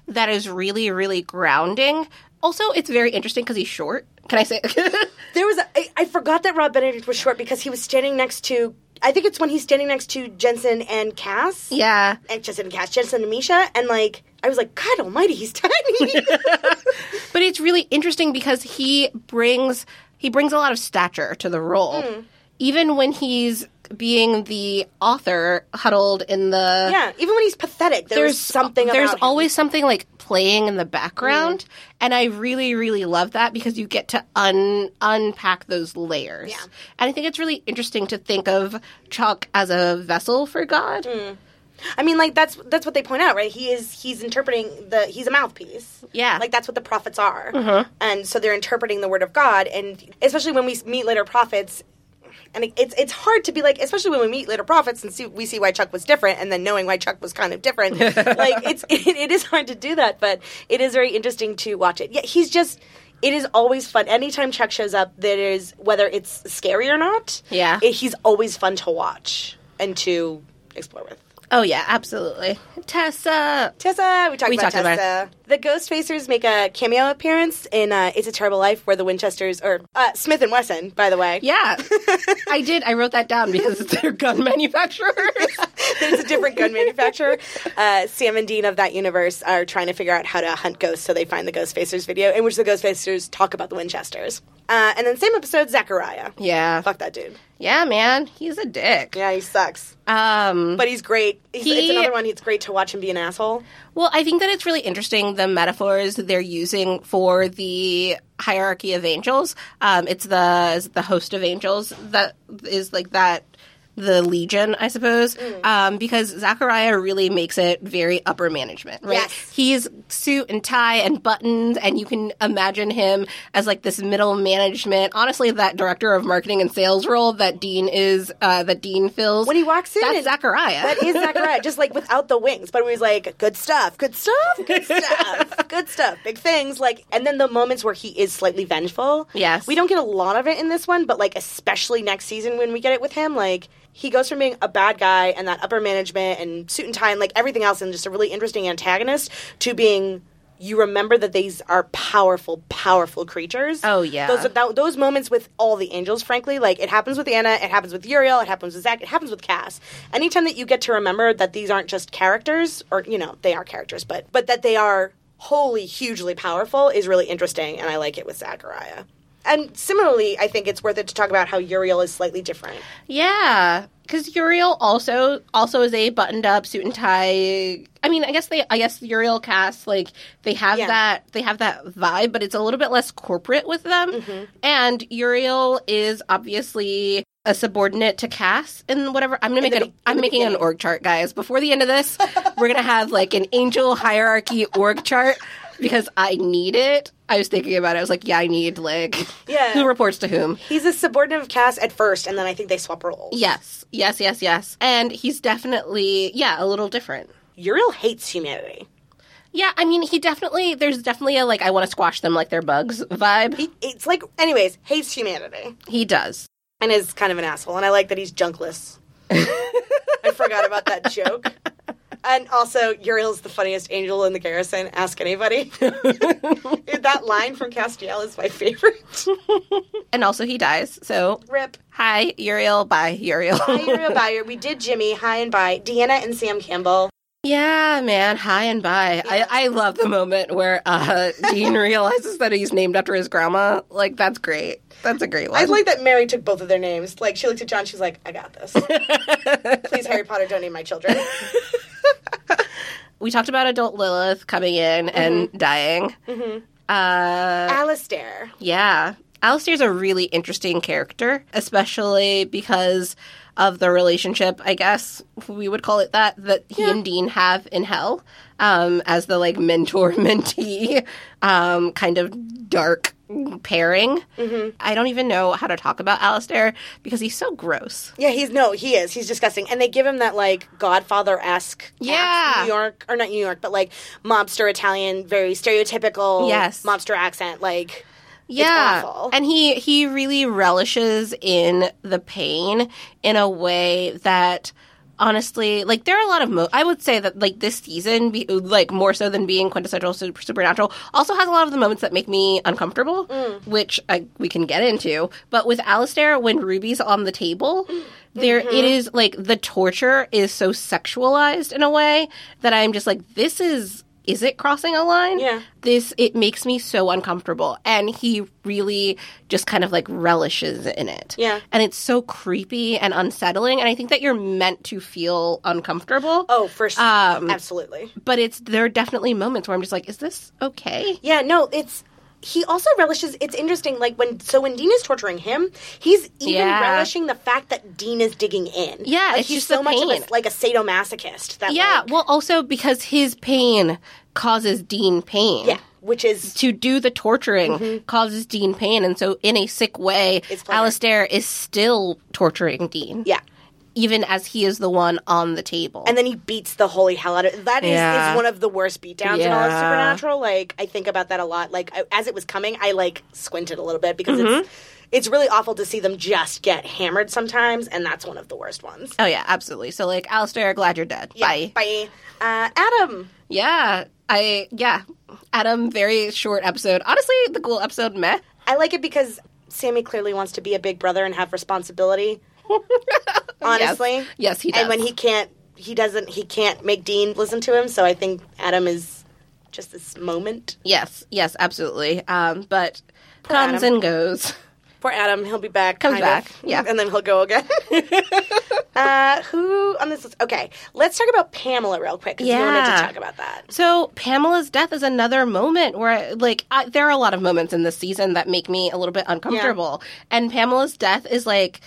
that is really really grounding. Also, it's very interesting because he's short. Can I say? there was a, I, I forgot that Rob Benedict was short because he was standing next to I think it's when he's standing next to Jensen and Cass. yeah. And Jensen and Cass, Jensen and Misha, and like I was like, God Almighty, he's tiny. But it's really interesting because he brings he brings a lot of stature to the role. Hmm. Even when he's being the author huddled in the yeah, even when he's pathetic, there's, there's something. there's him. always something like playing in the background and I really really love that because you get to un unpack those layers. Yeah. And I think it's really interesting to think of Chuck as a vessel for God. Hmm. I mean, like that's that's what they point out, right? He is he's interpreting the he's a mouthpiece. Yeah. like that's what the prophets are, uh-huh. and so they're interpreting the word of God, and especially when we meet later prophets. And it- it's it's hard to be like, especially when we meet later prophets and see we see why Chuck was different, and then knowing why Chuck was kind of different. like it's it, it is hard to do that, but it is very interesting to watch it. Yeah, he's just It is always fun. Anytime Chuck shows up, there is whether it's scary or not. Yeah. it- he's always fun to watch and to explore with. Oh yeah, absolutely. Tessa. Tessa, we talked We about talked about Tessa. Ghost Facers make a cameo appearance in uh, "It's a Terrible Life," where the Winchesters, or uh, Smith and Wesson, by the way, Yeah, I did. I wrote that down because they're gun manufacturers. there's a different gun manufacturer. Uh, Sam and Dean of that universe are trying to figure out how to hunt ghosts, so they find the Ghost Facers video in which the Ghost Facers talk about the Winchesters. Uh, and then same episode, Zachariah. yeah, Fuck that dude. yeah, man, he's a dick. Yeah, he sucks. Um, But he's great. He's, it's another one. It's great to watch him be an asshole. Well, I think that it's really interesting the metaphors they're using for the hierarchy of angels. Um, it's the the host of angels that is like that the legion, I suppose, Mm. um, because Zachariah really makes it very upper management. Right? Yes. He's suit and tie and buttons, and you can imagine him as like this middle management. Honestly, that director of marketing and sales role that Dean is uh, that Dean fills When he walks in, that's Zachariah. That is Zachariah, just like without the wings, but he's like, good stuff, good stuff, good stuff, good stuff, big things. Like, and then the moments where he is slightly vengeful. Yes. we don't get a lot of it in this one, but like especially next season when we get it with him, like he goes from being a bad guy and that upper management and suit and tie and like everything else and just a really interesting antagonist to being. You remember that these are powerful, powerful creatures. Oh, yeah. those that, those moments with all the angels, frankly, like it happens with Anna, it happens with Uriel, it happens with Zach, it happens with Cass. Anytime that you get to remember that these aren't just characters, or you know, they are characters, but but that they are wholly, hugely powerful is really interesting, and I like it with Zachariah. And similarly, I think it's worth it to talk about how Uriel is slightly different. Yeah, because Uriel also also is a buttoned up suit and tie. I mean, I guess they, I guess Uriel cast like they have Yeah. that they have that vibe, but it's a little bit less corporate with them. Mm-hmm. And Uriel is obviously a subordinate to Cass and whatever. I'm gonna make an I'm making an org chart, guys. Before the end of this, we're gonna have like an angel hierarchy org chart because I need it. I was thinking about it. I was like, yeah, I need like Yeah. who reports to whom. He's a subordinate of Cass at first, and then I think they swap roles. Yes, yes, yes, yes. And he's definitely, yeah, a little different. Uriel hates humanity. Yeah, I mean, he definitely, there's definitely a, like, I want to squash them like they're bugs vibe. He, It's like, anyways, hates humanity. He does. and is kind of an asshole. And I like that he's junkless. I forgot about that joke. And also, Uriel's the funniest angel in the garrison. Ask anybody. that line from Castiel is my favorite. And also, he dies. So, Rip. hi, Uriel. Bye, Uriel. Hi, Uriel Bayer. We did Jimmy. Hi and bye. Deanna and Sam Campbell. yeah, man. Hi and bye. I, I love the moment where uh, Dean realizes that he's named after his grandma. Like, that's great. That's a great one. I like that Mary took both of their names. Like, she looked at John. She's like, I got this. Please, Harry Potter, don't name my children. We talked about adult Lilith coming in and Mm-hmm. dying. Uh, Alastair. Yeah. Alastair's a really interesting character, especially because of the relationship, I guess we would call it that, that he and Dean have in Hell um, as the like mentor mentee um, kind of dark pairing. Mm-hmm. I don't even know how to talk about Alastair because he's so gross. Yeah, he's no, he is. He's disgusting, and they give him that like Godfather esque, Yeah. New York or not New York, but like mobster Italian, very stereotypical, Yes. mobster accent. Like, yeah and he he really relishes in the pain in a way that honestly like there are a lot of mo- i would say that like this season be- like more so than being quintessential super- supernatural also has a lot of the moments that make me uncomfortable mm. which I, we can get into. But with Alastair when ruby's on the table mm-hmm. there it is like the torture is so sexualized in a way that i'm just like this is is it crossing a line Yeah. this it makes me so uncomfortable and he really just kind of like relishes in it Yeah. and it's so creepy and unsettling and i think that you're meant to feel uncomfortable oh, for sure, Um, absolutely. but it's there are definitely moments where i'm just like is this okay Yeah, no, it's. He also relishes. It's interesting, like when so when Dean is torturing him, he's even Yeah. relishing the fact that Dean is digging in. Yeah, like it's he's so the much a, like a sadomasochist. That yeah like, well also because his pain causes dean pain yeah, which is to do the torturing mm-hmm. causes Dean pain, and so in a sick way. Alastair is still torturing Dean. yeah, even as he is the one on the table. and then he beats the holy hell out of That is, Yeah. is one of the worst beatdowns in all of Supernatural. Like I think about that a lot. Like I, as it was coming, I like squinted a little bit because Mm-hmm. it's it's really awful to see them just get hammered sometimes, and that's one of the worst ones. oh yeah, absolutely. So like, Alastair, glad you're dead. Bye. Bye. Uh, Adam. Yeah, I yeah. Adam, very short episode. Honestly, the cool episode, meh. I like it because Sammy clearly wants to be a big brother and have responsibility. Honestly, Yes. Yes, he does. And when he can't, he doesn't. He can't make Dean listen to him. So I think Adam is just this moment. Yes, yes, absolutely. Um, but comes Adam. and goes. Poor Adam, he'll be back. Comes kind of. back, yeah. and then he'll go again. uh, who on this list? Okay, let's talk about Pamela real quick because you wanted to talk about that. So Pamela's death is another moment where, like, I, there are a lot of moments in this season that make me a little bit uncomfortable. And Pamela's death is like,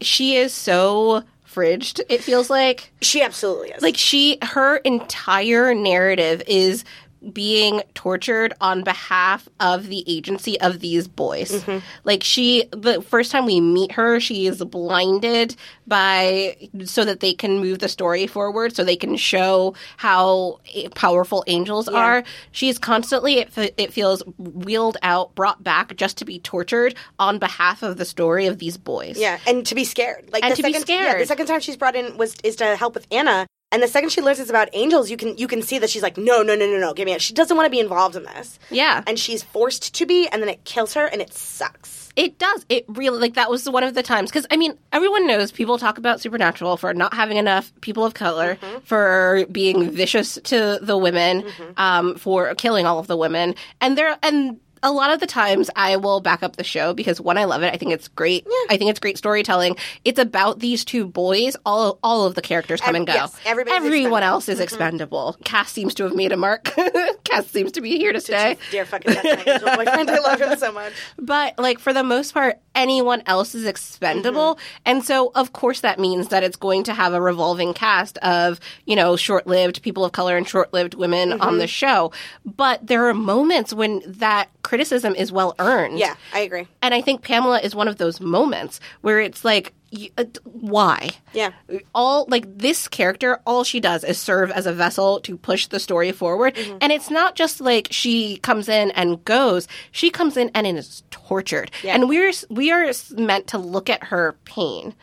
she is so fridged. It feels like, She absolutely is. like she, her entire narrative is being tortured on behalf of the agency of these boys. Mm-hmm. Like she the first time we meet her, she is blinded by so that they can move the story forward so they can show how powerful angels are. She is constantly it, it feels wheeled out, brought back just to be tortured on behalf of the story of these boys. Yeah, and to be scared. Like And the to be scared. Yeah, the second time she's brought in was is to help with Anna. And the second she learns it's about angels, you can you can see that she's like, no, no, no, no, no, give me it. She doesn't want to be involved in this. Yeah. And she's forced to be, and then it kills her, and it sucks. It does. It really like that was one of the times because I mean everyone knows people talk about Supernatural for not having enough people of color, for being vicious to the women, um, for killing all of the women, and there and a lot of the times I will back up the show because one I love it. I think it's great. I think it's great storytelling. It's about these two boys. All all of the characters come Ev- and go. yes, Everyone else is mm-hmm. expendable. Cass seems to have made a mark. Cass seems to be here to stay. Dear fucking that's my angel boyfriend. I love him so much. But like for the most part, anyone else is expendable, mm-hmm. and so of course that means that it's going to have a revolving cast of you know short-lived people of color and short-lived women on mm-hmm. the show. But there are moments when that criticism is well earned. Yeah, I agree. and I think Pamela is one of those moments where it's like. uh, Why? Yeah. all like this character all she does is serve as a vessel to push the story forward Mm-hmm. and it's not just like she comes in and goes she comes in and is tortured Yeah. and we're we are meant to look at her pain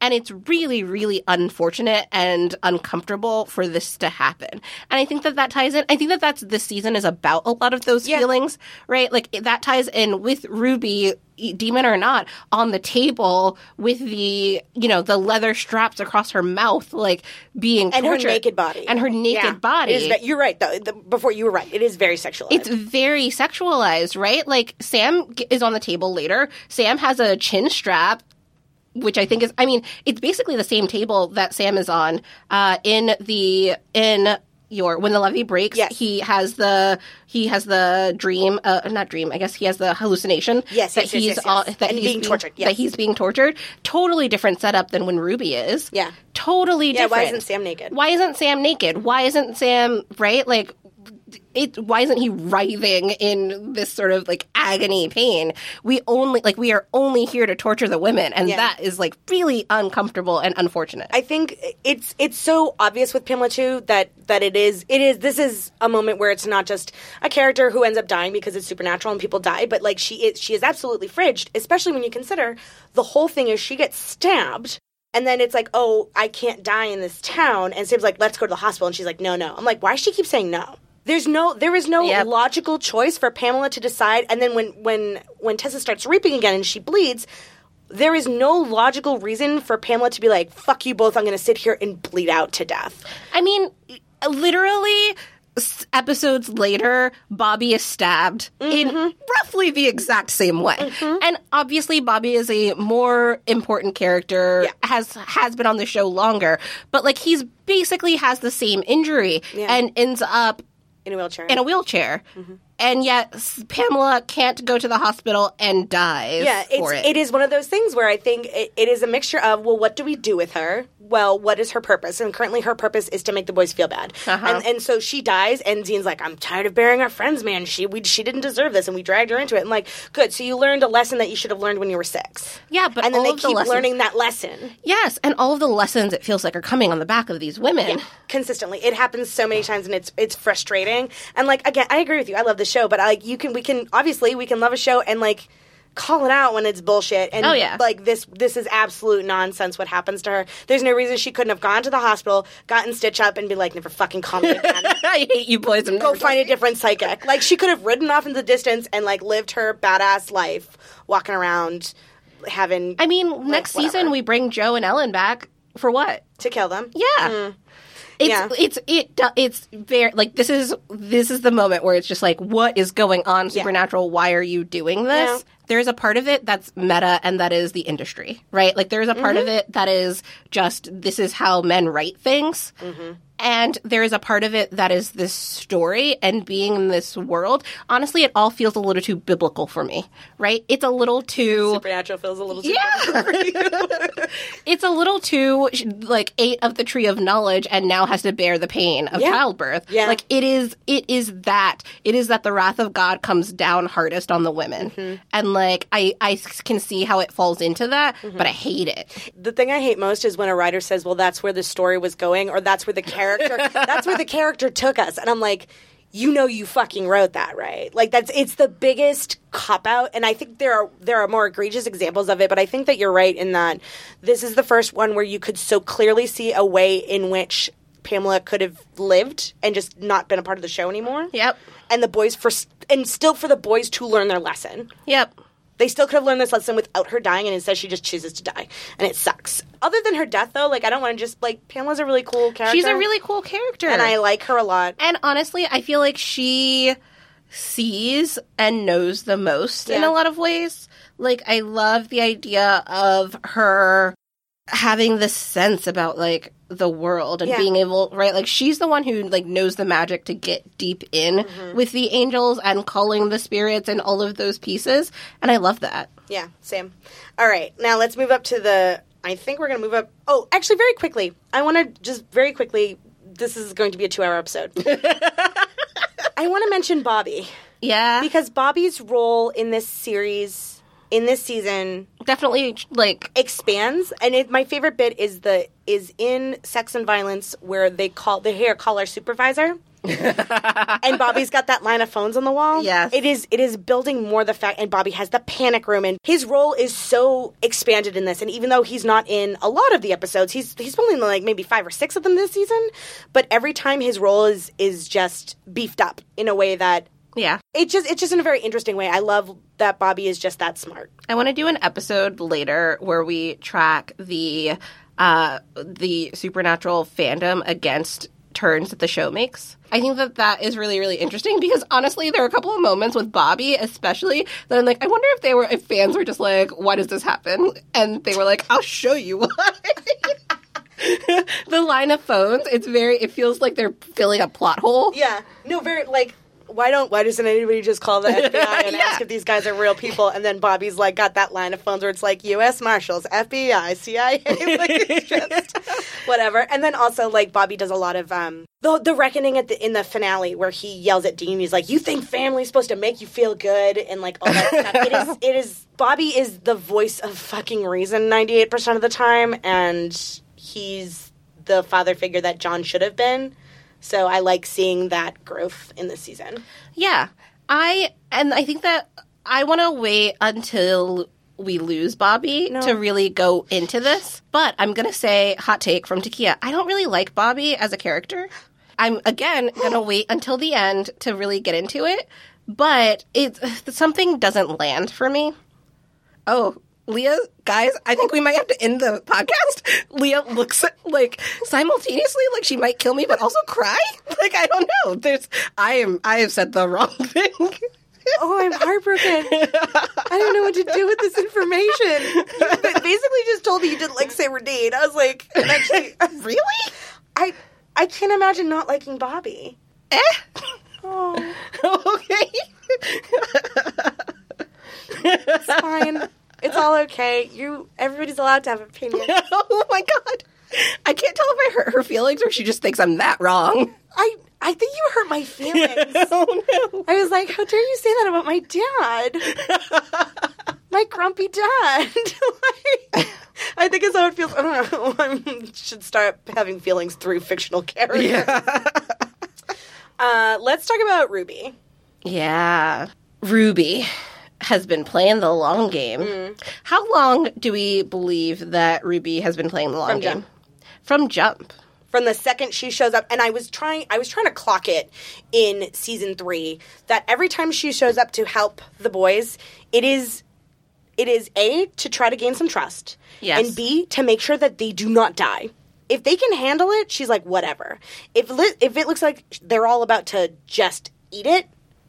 and it's really really unfortunate and uncomfortable for this to happen and i think that that ties in i think that that's this season is about a lot of those Yeah. feelings right like that ties in with ruby demon or not on the table with the you know the leather straps across her mouth like being And her naked body. and her naked Yeah. body is you're right, though. The, before you were right. It is very sexualized. it's very sexualized, right? Like Sam g- is on the table later. Sam has a chin strap, which I think is, I mean, it's basically the same table that Sam is on uh, in the in your when the levee breaks. Yes. he has the he has the dream, uh, not dream. I guess he has the hallucination. Yes, that yes, he's yes, yes. that And he's being tortured, yes. That he's being tortured. Totally different setup than when Ruby is. Yeah. totally different. yeah, different. why isn't Sam naked? Why isn't Sam naked? Why isn't Sam right? Like, it. Why isn't he writhing in this sort of like agony pain? We only like we are only here to torture the women, and Yeah. that is like really uncomfortable and unfortunate. I think it's it's so obvious with Pamela too that that it is it is this is a moment where it's not just a character who ends up dying because it's supernatural and people die, but like she is she is absolutely fridged, especially when you consider the whole thing is she gets stabbed. And then it's like, oh, I can't die in this town. And Sam's like, let's go to the hospital. And she's like, no, no. I'm like, why does she keep saying no? There's no, there is no Yep. logical choice for Pamela to decide. And then when, when, when Tessa starts reaping again and she bleeds, there is no logical reason for Pamela to be like, fuck you both, I'm going to sit here and bleed out to death. I mean, literally. Episodes later, Bobby is stabbed Mm-hmm. in roughly the exact same way, and obviously Bobby is a more important character. Yeah. has has been on the show longer, but like he's basically has the same injury Yeah. and ends up In a wheelchair. in a wheelchair. Mm-hmm. and yet Pamela can't go to the hospital and dies Yeah, for it's, it. it is one of those things where I think it, it is a mixture of well, what do we do with her? Well, what is her purpose? And currently, her purpose is to make the boys feel bad. Uh-huh. And, and so she dies, and Dean's like, "I'm tired of burying our friends, man. She we, she didn't deserve this, and we dragged her into it." And like, good. So you learned a lesson that you should have learned when you were six. Yeah, but and then all they of the keep lessons- learning that lesson yes, and all of the lessons it feels like are coming on the back of these women. consistently. It happens so many times, and it's it's frustrating. And like again, I agree with you. I love the show, but like you can we can obviously we can love a show and like call it out when it's bullshit and Oh, yeah. like this this is absolute nonsense what happens to her there's no reason she couldn't have gone to the hospital gotten stitch up and be like never fucking call me again I hate you boys. I'm go find a different psychic like she could have ridden off in the distance and like lived her badass life walking around having I mean, next whatever. season we bring Jo and Ellen back for what? to kill them Yeah. Hmm. It's Yeah. it's it it's very like this is this is the moment where it's just like what is going on supernatural why are you doing this Yeah. There's a part of it that's meta and that is the industry right like there's a part Mm-hmm. of it that is just this is how men write things Mm-hmm. and there is a part of it that is this story and being in this world honestly it all feels a little too biblical for me right it's a little too supernatural feels a little too yeah. it's a little too like ate of the tree of knowledge and now has to bear the pain of Yeah. childbirth. Yeah. Like it is it is that. It is that the wrath of God comes down hardest on the women. Mm-hmm. And like I I can see how it falls into that, Mm-hmm. but I hate it. the thing I hate most is when a writer says, "Well, that's where the story was going," or "That's where the character that's where the character took us," and I'm like. You know you fucking wrote that, right? Like that's it's the biggest cop out and I think there are there are more egregious examples of it, but I think that you're right in that this is the first one where you could so clearly see a way in which Pamela could have lived and just not been a part of the show anymore. Yep. And the boys for and still for the boys to learn their lesson. Yep. They still could have learned this lesson without her dying, and instead she just chooses to die, and it sucks. Other than her death, though, like I don't want to just like Pamela's a really cool character. She's a really cool character. and I like her a lot. And honestly, I feel like she sees and knows the most in a lot of ways. Like I love the idea of her having this sense about like the world and Yeah. being able right like she's the one who like knows the magic to get deep in Mm-hmm. with the angels and calling the spirits and all of those pieces and I love that. Yeah, same. All right, now let's move up to the. I think we're gonna move up. Oh, actually, very quickly. I want to just very quickly. This is going to be a two-hour episode. I want to mention Bobby Yeah. because Bobby's role in this series, in this season, Definitely like expands. And it, my favorite bit is the is in sex and violence where they call they hear call our supervisor. And bobby's got that line of phones on the wall. Yes. it is it is building more the fact and bobby has the panic room and his role is so expanded in this. And even though he's not in a lot of the episodes he's he's only in like maybe five or six of them this season. But every time his role is is just beefed up in a way that yeah. it just it's just in a very interesting way i love that bobby is just that smart I want to do an episode later where we track the uh, the supernatural fandom against turns that the show makes. I think that that is really really interesting because honestly, there are a couple of moments with Bobby, especially that I'm like, I wonder if they were if fans were just like, why does this happen? And they were like, I'll show you why. the line of phones, it's very. It feels like they're filling a plot hole. Yeah. No, very like why don't why doesn't anybody just call the FBI and Yeah. ask if these guys are real people? And then Bobby's like got that line of phones where it's like U.S. Marshals, FBI, CIA, like just whatever. And then also like Bobby does a lot of um the the reckoning at the in the finale where he yells at Dean. He's like, "You think family's supposed to make you feel good?" And like all that stuff. It is it is Bobby is the voice of fucking reason ninety eight percent of the time, and he's the father figure that John should have been. So I like seeing that growth in this season. Yeah. I and I think that I want to wait until we lose Bobby to really go into this. But I'm going to say hot take from Taekia. I don't really like Bobby as a character. I'm again going to wait until the end to really get into it, but it something doesn't land for me. Oh, Leah, guys, I think we might have to end the podcast. Leah looks like simultaneously like she might kill me, but also cry. Like I don't know. There's I am I have said the wrong thing. Oh, I'm heartbroken. I don't know what to do with this information. You basically just told me you didn't like Sarah Dean. I was like, actually, really? I I can't imagine not liking Bobby. Eh. Oh. okay. It's fine. It's all okay. You everybody's allowed to have opinions. oh my god. I can't tell if I hurt her feelings or she just thinks I'm that wrong. I I think you hurt my feelings. oh no. I was like, how dare you say that about my dad? my grumpy dad. Like, I think it's how it feels. I don't know. I should start having feelings through fictional characters. Uh, let's talk about Ruby. Yeah. Ruby has been playing the long game. Mm. How long do we believe that Ruby has been playing the long From game? Jump. From jump. From the second she shows up, and I was trying, I was trying to clock it in season three that every time she shows up to help the boys, it is, it is a to try to gain some trust, Yes. and b to make sure that they do not die. If they can handle it, she's like whatever. If li- if it looks like they're all about to just eat it,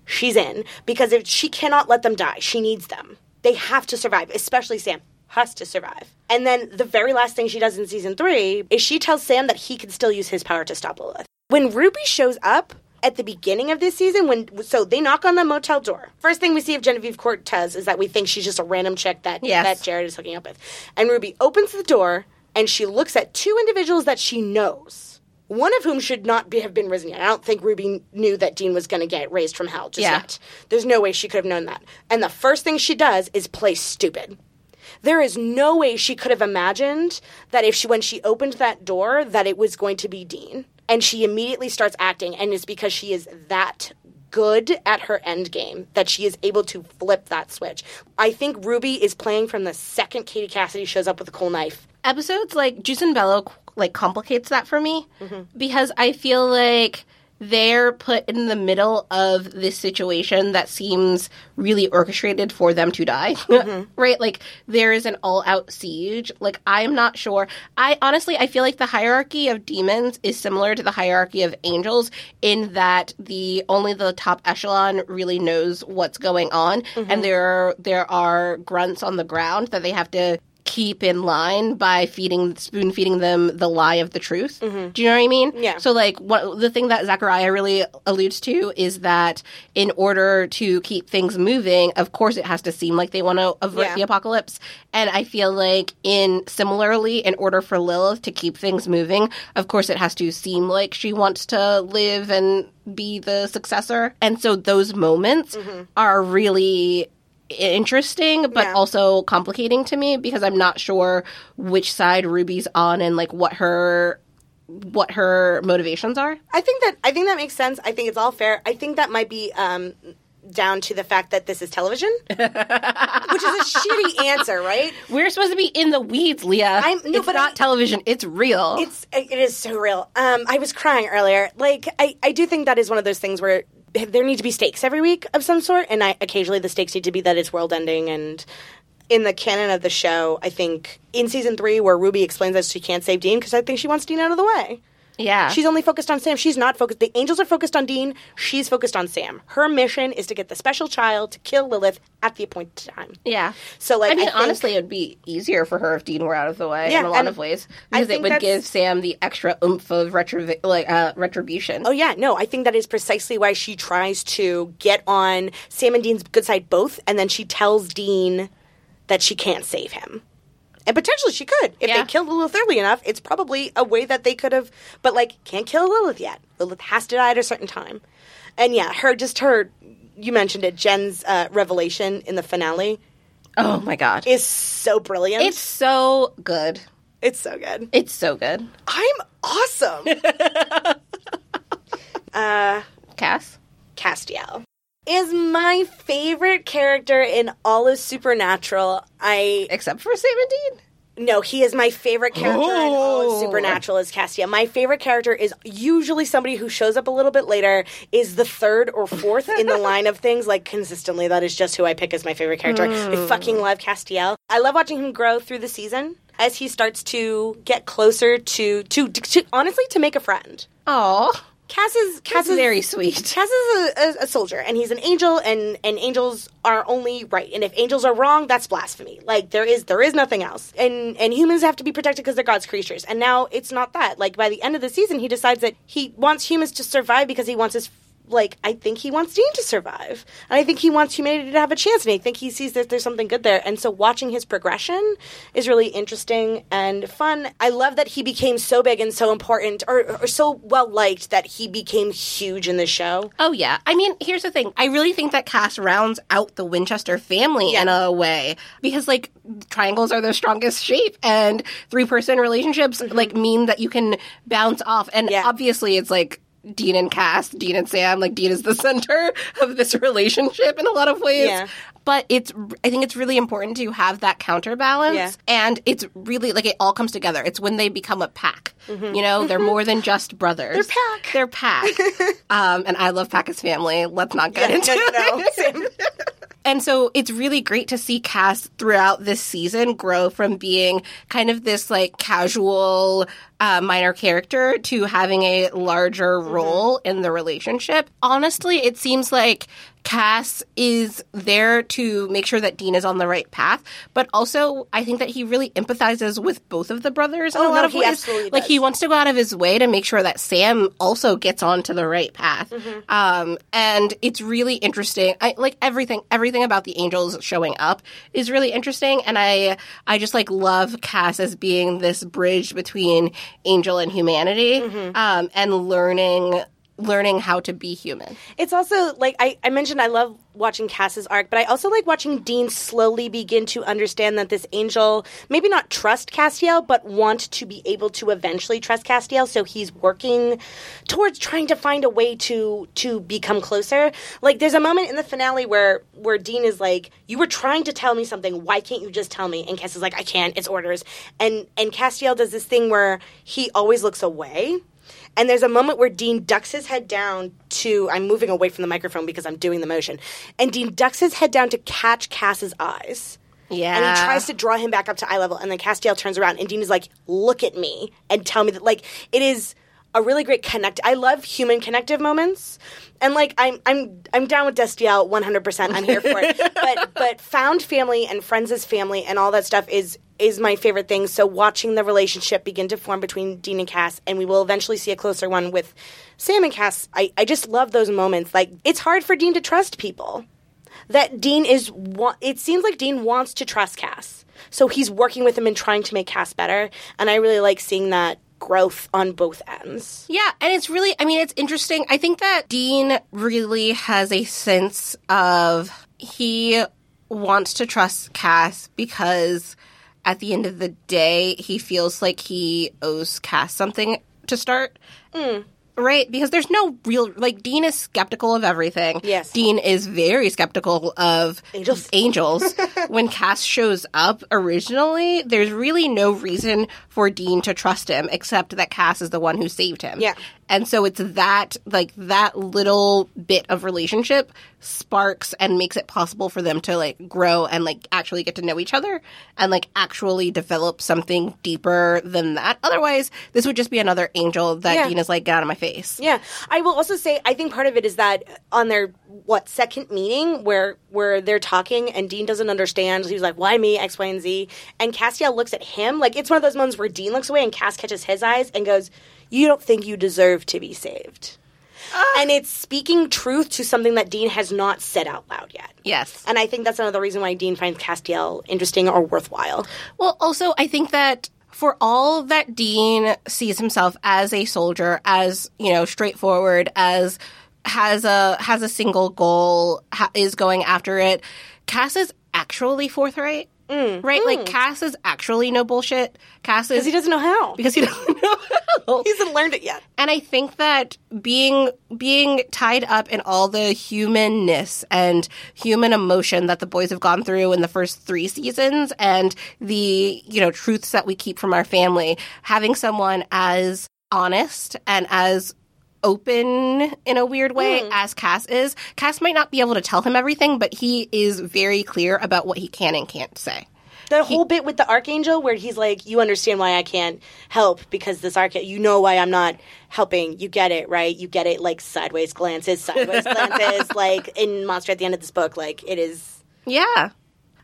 she's in because if she cannot let them die, she needs them. They have to survive, especially Sam has to survive. And then the very last thing she does in season three is she tells Sam that he can still use his power to stop Lilith. When Ruby shows up at the beginning of this season, when so they knock on the motel door. First thing we see of Genevieve Cortese is that we think she's just a random chick that Yes. that Jared is hooking up with. And Ruby opens the door and she looks at two individuals that she knows. One of whom should not be, have been risen yet. I don't think Ruby knew that Dean was going to get raised from hell just Yeah. yet. There's no way she could have known that. And the first thing she does is play stupid. There is no way she could have imagined that if she when she opened that door that it was going to be Dean. And she immediately starts acting and it's because she is that good at her end game that she is able to flip that switch. I think Ruby is playing from the second Katie Cassidy shows up with a cool knife. Episodes like Jus in Bello like complicates that for me mm-hmm. because I feel like they're put in the middle of this situation that seems really orchestrated for them to die. Mm-hmm. right? Like there is an all-out siege. Like I'm not sure. I honestly I feel like the hierarchy of demons is similar to the hierarchy of angels in that the only the top echelon really knows what's going on mm-hmm. and there there are grunts on the ground that they have to keep in line by feeding spoon feeding them the lie of the truth. Mm-hmm. Do you know what I mean? Yeah. So like what the thing that Zachariah really alludes to is that in order to keep things moving, of course it has to seem like they want to avert Yeah. the apocalypse. And I feel like in similarly, in order for Lilith to keep things moving, of course it has to seem like she wants to live and be the successor. And so those moments mm-hmm. are really interesting but Yeah. also complicating to me because I'm not sure which side Ruby's on and like what her what her motivations are. I think that I think that makes sense. I think it's all fair. I think that might be um, down to the fact that this is television, which is a shitty answer, right? We're supposed to be in the weeds, Leah. I'm- no, it's but not I- television. It's real. It's it is so real. Um, I was crying earlier. Like I, I do think that is one of those things where there need to be stakes every week of some sort, and I occasionally the stakes need to be that it's world ending. And in the canon of the show, I think in season three, where Ruby explains that she can't save Dean because I think she wants Dean out of the way. Yeah. She's only focused on Sam. She's not focused. The angels are focused on Dean. She's focused on Sam. Her mission is to get the special child to kill Lilith at the appointed time. yeah. So, like, I mean, I think- honestly, it would be easier for her if Dean were out of the way Yeah, in a lot of ways because it would give Sam the extra oomph of retro- like uh, retribution. Oh yeah, no, I think that is precisely why she tries to get on Sam and Dean's good side both, and then she tells Dean that she can't save him. And potentially she could. If Yeah. they killed Lilith early enough, it's probably a way that they could have but like can't kill Lilith yet. Lilith has to die at a certain time. And yeah, her just her you mentioned it, Jen's uh, revelation in the finale Oh my god. is so brilliant. it's so good. it's so good. It's so good. I'm awesome. uh, Cass? Castiel is my favorite character in all of Supernatural. I Except for Sam and Dean? no, he is my favorite character in all Oh. of Supernatural is Castiel. My favorite character is usually somebody who shows up a little bit later, is the third or fourth in the line of things. Like consistently, that is just who I pick as my favorite character. I hmm. fucking love Castiel. I love watching him grow through the season as he starts to get closer to to, to honestly to make a friend. Oh, Cass is Cass that's is very sweet. Cass is a, a, a soldier, and he's an angel, and and angels are only right. And if angels are wrong, that's blasphemy. Like there is there is nothing else. And and humans have to be protected because they're God's creatures. And now it's not that. Like by the end of the season, he decides that he wants humans to survive because he wants his like I think he wants Dean to survive, and I think he wants humanity to have a chance, and I think he sees that there's something good there, and so watching his progression is really interesting and fun. I love that he became so big and so important, or, or so well liked that he became huge in the show. Oh yeah. I mean, here's the thing. I really think that Cass rounds out the Winchester family in a way because like triangles are their strongest shape and three person relationships mm-hmm. like mean that you can bounce off and Yeah. obviously it's like Dean and Cass, Dean and Sam, like Dean is the center of this relationship in a lot of ways. Yeah. But it's, I think it's really important to have that counterbalance. Yeah. And it's really like it all comes together. It's when they become a pack. You know, they're more than just brothers. They're pack. They're pack. um, and I love Pack as family. Let's not get into no, no, no. it. And so it's really great to see Cass throughout this season grow from being kind of this like casual uh, minor character to having a larger role in the relationship. Honestly, it seems like Cass is there to make sure that Dean is on the right path, but also I think that he really empathizes with both of the brothers in Oh, a lot no, of ways. like he wants to go out of his way to make sure that Sam also gets onto the right path. Um, and it's really interesting. I like everything. Everything about the angels showing up is really interesting, and I I just like love Cass as being this bridge between angel and humanity, um, and learning learning how to be human. It's also like I, I mentioned I love watching Cass's arc, but I also like watching Dean slowly begin to understand that this angel maybe not trust Castiel, but want to be able to eventually trust Castiel. So he's working towards trying to find a way to to become closer. Like there's a moment in the finale where where Dean is like, "You were trying to tell me something. Why can't you just tell me?" And Cass is like, "I can't. It's orders." And and Castiel does this thing where he always looks away. And there's a moment where Dean ducks his head down to. I'm moving away from the microphone because I'm doing the motion. And Dean ducks his head down to catch Cass's eyes. Yeah, And he tries to draw him back up to eye level. And then Castiel turns around and Dean is like, look at me and tell me that. Like, it is a really great connect. I love human connective moments. And like I'm I'm I'm down with Destiel 100%. I'm here for it. but but found family and friends as family and all that stuff is is my favorite thing. So watching the relationship begin to form between Dean and Cass and we will eventually see a closer one with Sam and Cass. I I just love those moments. Like it's hard for Dean to trust people that Dean is. Wa- it seems like Dean wants to trust Cass, so he's working with him and trying to make Cass better. And I really like seeing that growth on both ends. Yeah, and it's really, I mean, it's interesting. I think that Dean really has a sense of he wants to trust Cass because at the end of the day, he feels like he owes Cass something to start. Hmm. Right, because there's no real like Dean is skeptical of everything. Yes. Dean is very skeptical of Angels. Angels. when Cass shows up originally, there's really no reason for Dean to trust him except that Cass is the one who saved him. Yeah. And so it's that like that little bit of relationship sparks and makes it possible for them to like grow and like actually get to know each other and like actually develop something deeper than that. Otherwise, this would just be another angel that Yeah. Dean is like, get out of my face. Yeah, I will also say I think part of it is that on their what second meeting where where they're talking and Dean doesn't understand. He's like, "Why me? X, Y, and Z." And Castiel looks at him like it's one of those moments where Dean looks away and Cass catches his eyes and goes, "You don't think you deserve to be saved." Ah. And it's speaking truth to something that Dean has not said out loud yet. Yes. And I think that's another reason why Dean finds Castiel interesting or worthwhile. Well, also, I think that for all that Dean sees himself as a soldier, as you know, straightforward, as has a has a single goal, ha- is going after it. Cass is actually forthright, Mm. right? Like mm. Cass is actually no bullshit. Cass is Because he doesn't know how. because he doesn't know how. He hasn't learned it yet. And I think that being being tied up in all the humanness and human emotion that the boys have gone through in the first three seasons and the, you know, truths that we keep from our family, having someone as honest and as open in a weird way hmm. as Cass is. Cass might not be able to tell him everything, but he is very clear about what he can and can't say. The whole bit with the archangel where he's like, "You understand why I can't help because this archangel. You know why I'm not helping. You get it, right? You get it." Like sideways glances, sideways glances. Like in Monster at the end of this book, like it is. Yeah.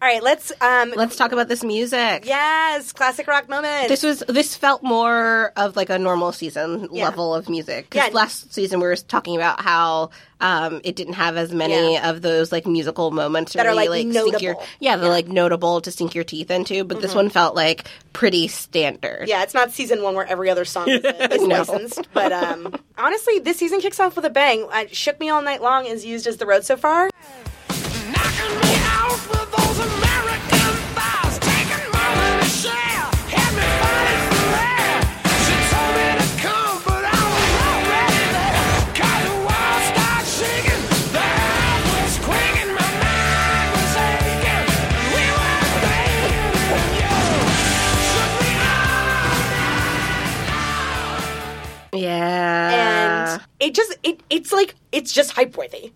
All right, let's um Let's talk about this music. yes, classic rock moment. This was this felt more of like a normal season Yeah. level of music. 'Cause Yeah. last season we were talking about how um, it didn't have as many Yeah. of those like musical moments to That are, really like, sink your notable. yeah, they're like notable to sink your teeth into. But this one felt like pretty standard. yeah, it's not season one where every other song is, is No. licensed. But um, honestly, this season kicks off with a bang. Uh, Shook Me All Night Long is used as the road so far. Yeah. and it just it it's like it's just hype worthy.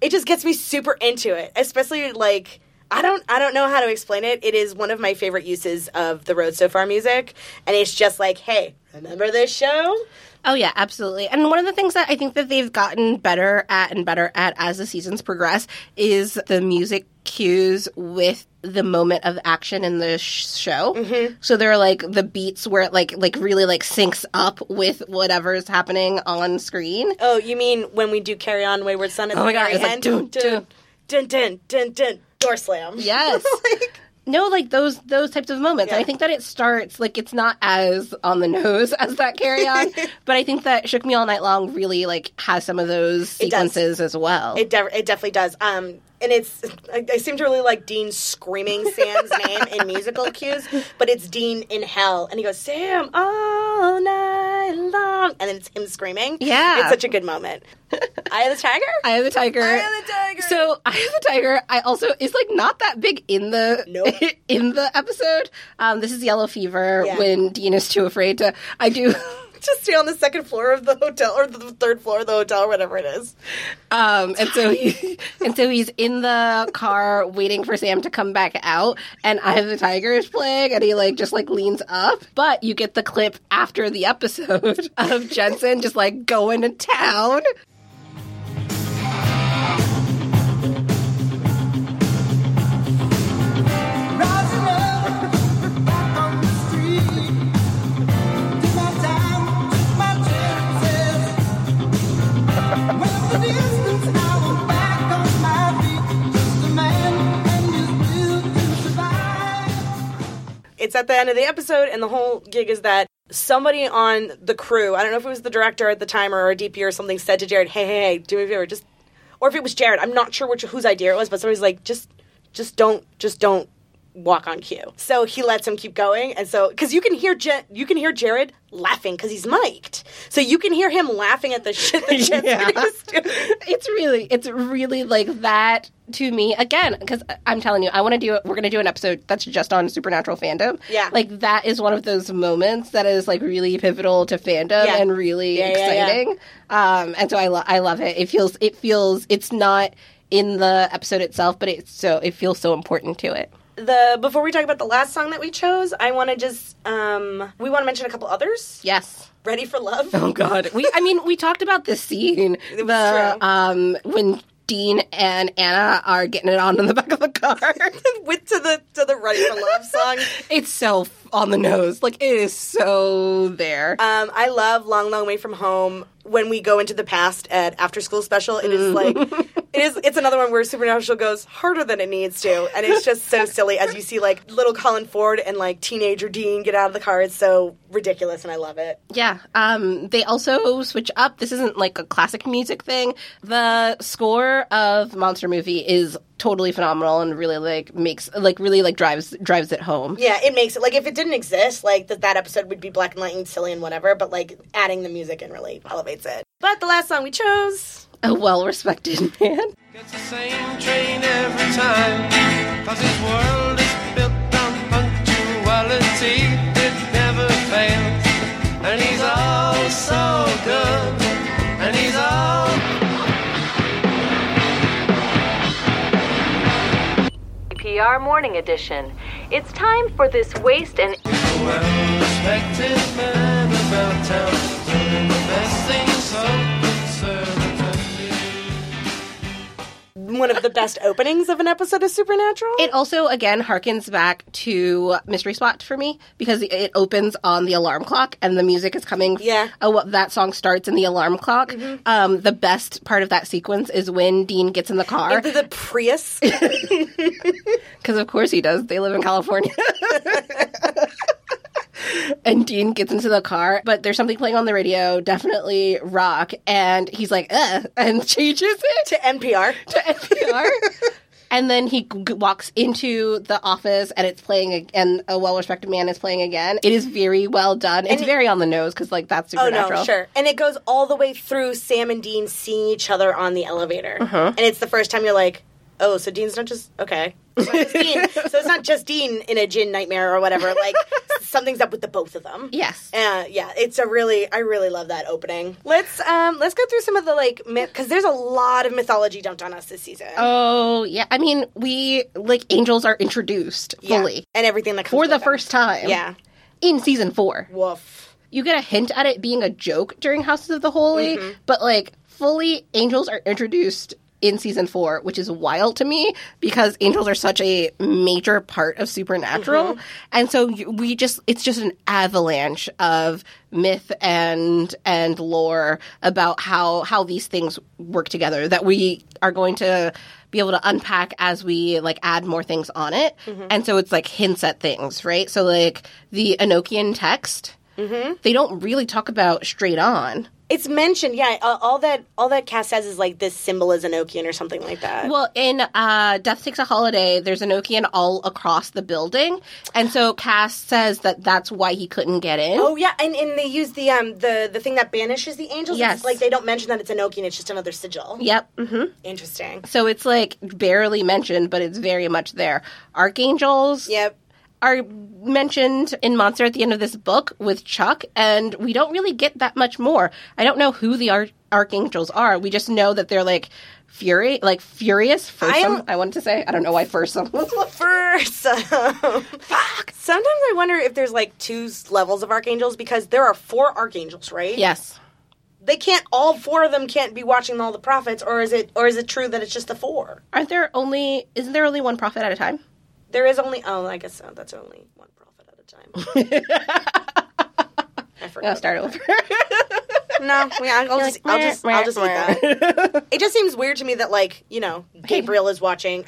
It just gets me super into it, especially like I don't I don't know how to explain it. It is one of my favorite uses of the Road So Far music, and it's just like, hey, remember this show? Oh yeah, absolutely. And one of the things that I think that they've gotten better at and better at as the seasons progress is the music cues with the moment of action in the sh- show. Mm-hmm. So there are like the beats where it like like really like syncs up with whatever's happening on screen. Oh, you mean when we do Carry On Wayward Son at Oh the my God, very it's like end? dun, dun, dun, dun, dun, dun, door slam. Yes. Like, No, like those those types of moments. Yeah. I think that it starts like it's not as on the nose as that carry on, but I think that Shook Me All Night Long really like has some of those sequences as well. It, de- it definitely does. Um, and it's I, I seem to really like Dean screaming Sam's name in musical cues, but it's Dean in hell, and he goes Sam all night long, and then it's him screaming. Yeah. it's such a good moment. Eye of the Tiger. I am the tiger. Eye of the Tiger. So I am the tiger. I also is like not that big in the Nope. in the episode. Um, this is Yellow Fever Yeah. when Dean is too afraid to. I do. Just stay on the second floor of the hotel or the third floor of the hotel, or whatever it is. Um, and so he and so he's in the car waiting for Sam to come back out, and I have the tiger is playing, and he like just like leans up. But you get the clip after the episode of Jensen just like going to town. It's at the end of the episode, and the whole gig is that somebody on the crew, I don't know if it was the director at the time or a DP or something, said to Jared, "Hey, hey, hey, do me a favor, just," or if it was Jared, I'm not sure which whose idea it was, but somebody's like, "Just, just don't, just don't." Walk on cue so he lets him keep going and so because you can hear Je- you can hear jared laughing because he's mic'd so you can hear him laughing at the shit that Jensen Yeah. doing. It's really, it's really like that to me again because I'm telling you, I want to do. We're going to do an episode that's just on supernatural fandom. Yeah. like that is one of those moments that is like really pivotal to fandom Yeah. and really Yeah, yeah, yeah. exciting. Um, and so I, lo- I love it. It feels, it feels, it's not in the episode itself, but it's so it feels so important to it. The before we talk about the last song that we chose i want to just um we want to mention a couple others Yes. ready for love Oh God. We I mean we talked about this scene. the true. um when Dean and Anna are getting it on in the back of the car. with to the to the ready for love song it's so on the nose. Like it is so there. um i love long long way from home when we go into the past at after school special it is mm. like it is it's another one where supernatural goes harder than it needs to and it's just so silly as you see like little colin ford and like teenager dean get out of the car. It's so ridiculous and i love it yeah. Um they also switch up. This isn't like a classic music thing. The score of Monster Movie is totally phenomenal and really like makes like really like drives drives it home. Yeah, it makes it like if it didn't exist, like that that episode would be black and white and silly and whatever. But like adding the music in really elevates it. But the last song we chose, A well respected man. Gets the same train every time. Cause his world is built on punctuality. Fails. And he's all so good. And he's all. PR Morning Edition. It's time for this waste and well respected man about town. Doing the best thing so one of the best openings of an episode of Supernatural. It also again harkens back to Mystery Spot for me because it opens on the alarm clock and the music is coming. Yeah. What that song starts in the alarm clock. Um, the best part of that sequence is when Dean gets in the car Into the Prius. because of course he does. They live in California. and Dean gets into the car, but there's something playing on the radio, definitely rock, and he's like, "uh," and changes it to NPR. to NPR. And then he g- walks into the office and it's playing, ag- and a well respected man is playing again. It is very well done. It's it- very on the nose because, like, that's Oh supernatural. no, sure. And it goes all the way through Sam and Dean seeing each other on the elevator. Uh-huh. And it's the first time you're like, oh, so Dean's not just okay. It's not just Dean. So it's not just Dean in a djinn nightmare or whatever. Like something's up with the both of them. Yes. Uh, yeah, it's a really I really love that opening. Let's um let's go through some of the like myth because there's a lot of mythology dumped on us this season. Oh, yeah. I mean, we, like, angels are introduced Yeah. fully and everything that comes for the them. first time. Yeah. In season four. Woof. You get a hint at it being a joke during Houses of the Holy, Mm-hmm. but, like, fully angels are introduced in season four, which is wild to me because angels are such a major part of supernatural. Mm-hmm. And so we just, it's just an avalanche of myth and, and lore about how, how these things work together that we are going to be able to unpack as we like add more things on it. Mm-hmm. And so it's like hints at things, right? So like the Enochian text, Mm-hmm. they don't really talk about straight on. It's mentioned, yeah. Uh, all that all that Cass says is like this symbol is Enochian or something like that. Well, in uh, Death Takes a Holiday, there's Enochian all across the building, and so Cass says that that's why he couldn't get in. Oh yeah, and, and they use the um the the thing that banishes the angels. Yes. It's like they don't mention that it's Enochian; it's just another sigil. Yep. Mm-hmm. Interesting. So it's like barely mentioned, but it's very much there. Archangels Yep. Are mentioned in Monster at the end of this book with Chuck, and we don't really get that much more. I don't know who the ar- archangels are. We just know that they're like fury, like furious. Fursome, I, I'm- wanted to say. I don't know why fursome. First, um, fuck. Sometimes I wonder if there's like two levels of archangels because there are four archangels, right? yes. They can't. All four of them can't be watching all the prophets, or is it? Or is it true that it's just the four? Aren't there only? Isn't there only one prophet at a time? There is only. Oh, I guess. That's only one prophet at a time. I forgot. I'll start over. No, yeah, I'll just, I'll just, I'll just eat that. It just seems weird to me that, like, you know, Gabriel is watching.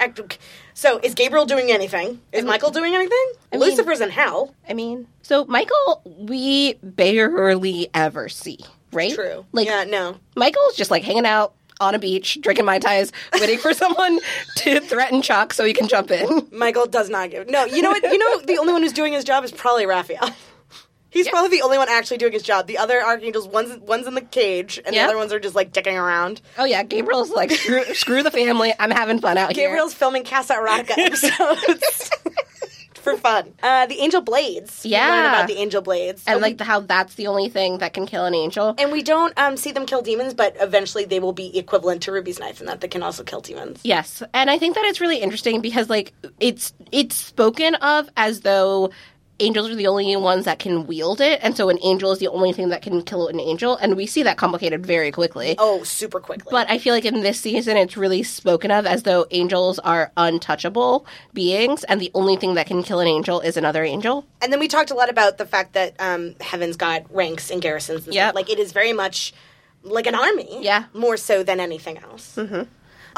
So, is Gabriel doing anything? Is Michael doing anything? mean- Lucifer's in hell. I mean, so Michael, we barely ever see, right? True. Like yeah, no. Michael's just like hanging out on a beach, drinking mai tais, waiting for someone to threaten Chuck so he can jump in. Michael does not give. No, you know what? You know, the only one who's doing his job is probably Raphael. He's probably the only one actually doing his job. The other archangels, one's one's in the cage, and Yeah. the other ones are just like dicking around. Oh yeah, Gabriel's like screw, screw the family. I'm having fun out here. Gabriel's filming Casa Erotica episodes for fun. Uh, the Angel Blades. We Yeah. learn about the Angel Blades, and like the, how that's the only thing that can kill an angel. And we don't um, see them kill demons, but eventually they will be equivalent to Ruby's knife, and that they can also kill demons. Yes, and I think that it's really interesting because like it's it's spoken of as though angels are the only ones that can wield it, and so an angel is the only thing that can kill an angel, and we see that complicated very quickly. Oh, super quickly. But I feel like in this season, it's really spoken of as though angels are untouchable beings, and the only thing that can kill an angel is another angel. and then we talked a lot about the fact that um, Heaven's got ranks and garrisons. And Yep. Like it is very much like an army. Yeah. More so than anything else. Mm-hmm.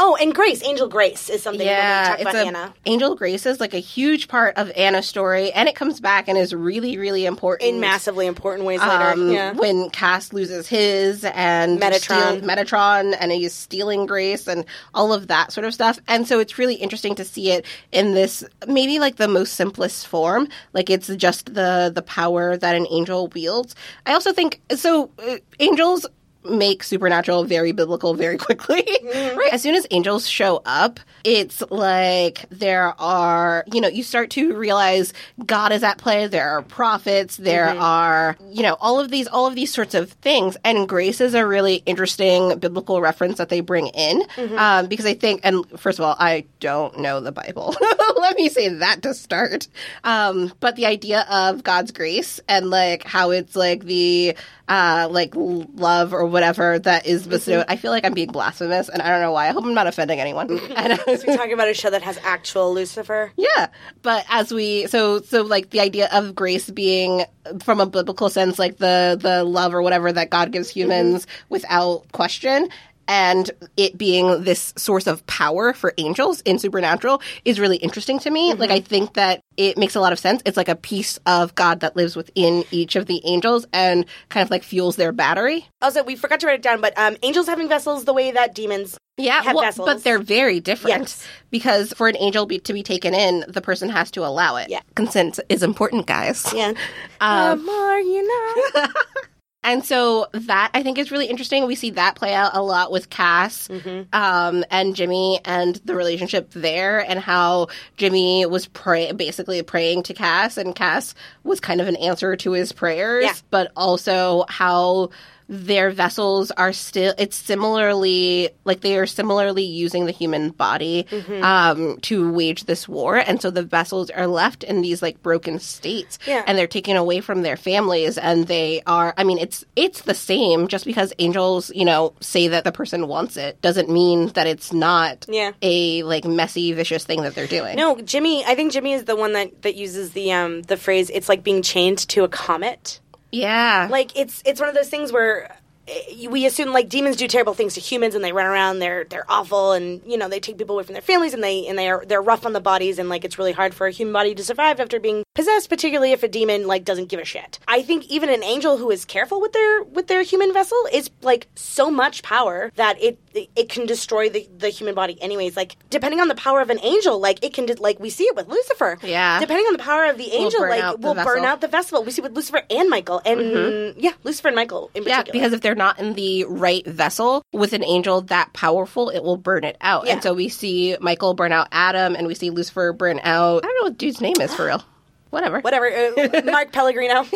Oh, and Grace, Angel Grace, is something Yeah, talk it's about a Anna. angel grace is like a huge part of Anna's story, and it comes back and is really, really important In massively important ways later. um, yeah. when Cass loses his and Metatron. steal- Metatron, and he's stealing Grace and all of that sort of stuff. And so it's really interesting to see it in this maybe like the most simplest form, like it's just the the power that an angel wields. I also think so. Uh, angels make supernatural very biblical very quickly. right? As soon as angels show up, it's like there are, you know, you start to realize God is at play. There are prophets. There are, you know, all of these, all of these sorts of things. And grace is a really interesting biblical reference that they bring in um, because I think, and first of all, I don't know the Bible. Let me say that to start. Um, but the idea of God's grace and like how it's like the uh, like love or whatever that is bestowed. I feel like I'm being blasphemous, and I don't know why. I hope I'm not offending anyone. And, uh, We're talking about a show that has actual Lucifer. yeah, but as we so so like the idea of grace being from a biblical sense, like the the love or whatever that God gives humans without question. And it being this source of power for angels in supernatural is really interesting to me. Like, I think that it makes a lot of sense. It's like a piece of God that lives within each of the angels and kind of like fuels their battery. Also, we forgot to write it down, but um, angels having vessels the way that demons Yeah, have well, vessels. but they're very different Yes. because for an angel be, to be taken in, the person has to allow it. Yeah. Consent is important, guys. yeah. Um, the more you know. And so that I think is really interesting. We see that play out a lot with Cass um, and Jimmy and the relationship there, and how Jimmy was pray- basically praying to Cass, and Cass was kind of an answer to his prayers, Yeah. but also how their vessels are still it's similarly like they are similarly using the human body um to wage this war and so the vessels are left in these like broken states Yeah. and they're taken away from their families and they are i mean it's it's the same just because angels you know say that the person wants it doesn't mean that it's not Yeah. a like messy vicious thing that they're doing No, Jimmy. I think Jimmy is the one that that uses the um the phrase. It's like being chained to a comet. Yeah. Like it's it's one of those things where Eh, we assume like demons do terrible things to humans and they run around they're they're awful and you know they take people away from their families and they and they are they're rough on the bodies and like it's really hard for a human body to survive after being possessed particularly if a demon like doesn't give a shit. I think even an angel who is careful with their with their human vessel is like so much power that it it can destroy the, the human body anyways. Like depending on the power of an angel like it can like we see it with lucifer. Yeah. depending on the power of the angel burn like will burn out the vessel. We see with lucifer and michael and mm-hmm. yeah lucifer and michael in Yeah, particular. because if they're not in the right vessel with an angel that powerful, it will burn it out. Yeah. And so we see Michael burn out Adam, and we see Lucifer burn out. I don't know what dude's name is for real. Whatever. whatever uh, mark pellegrino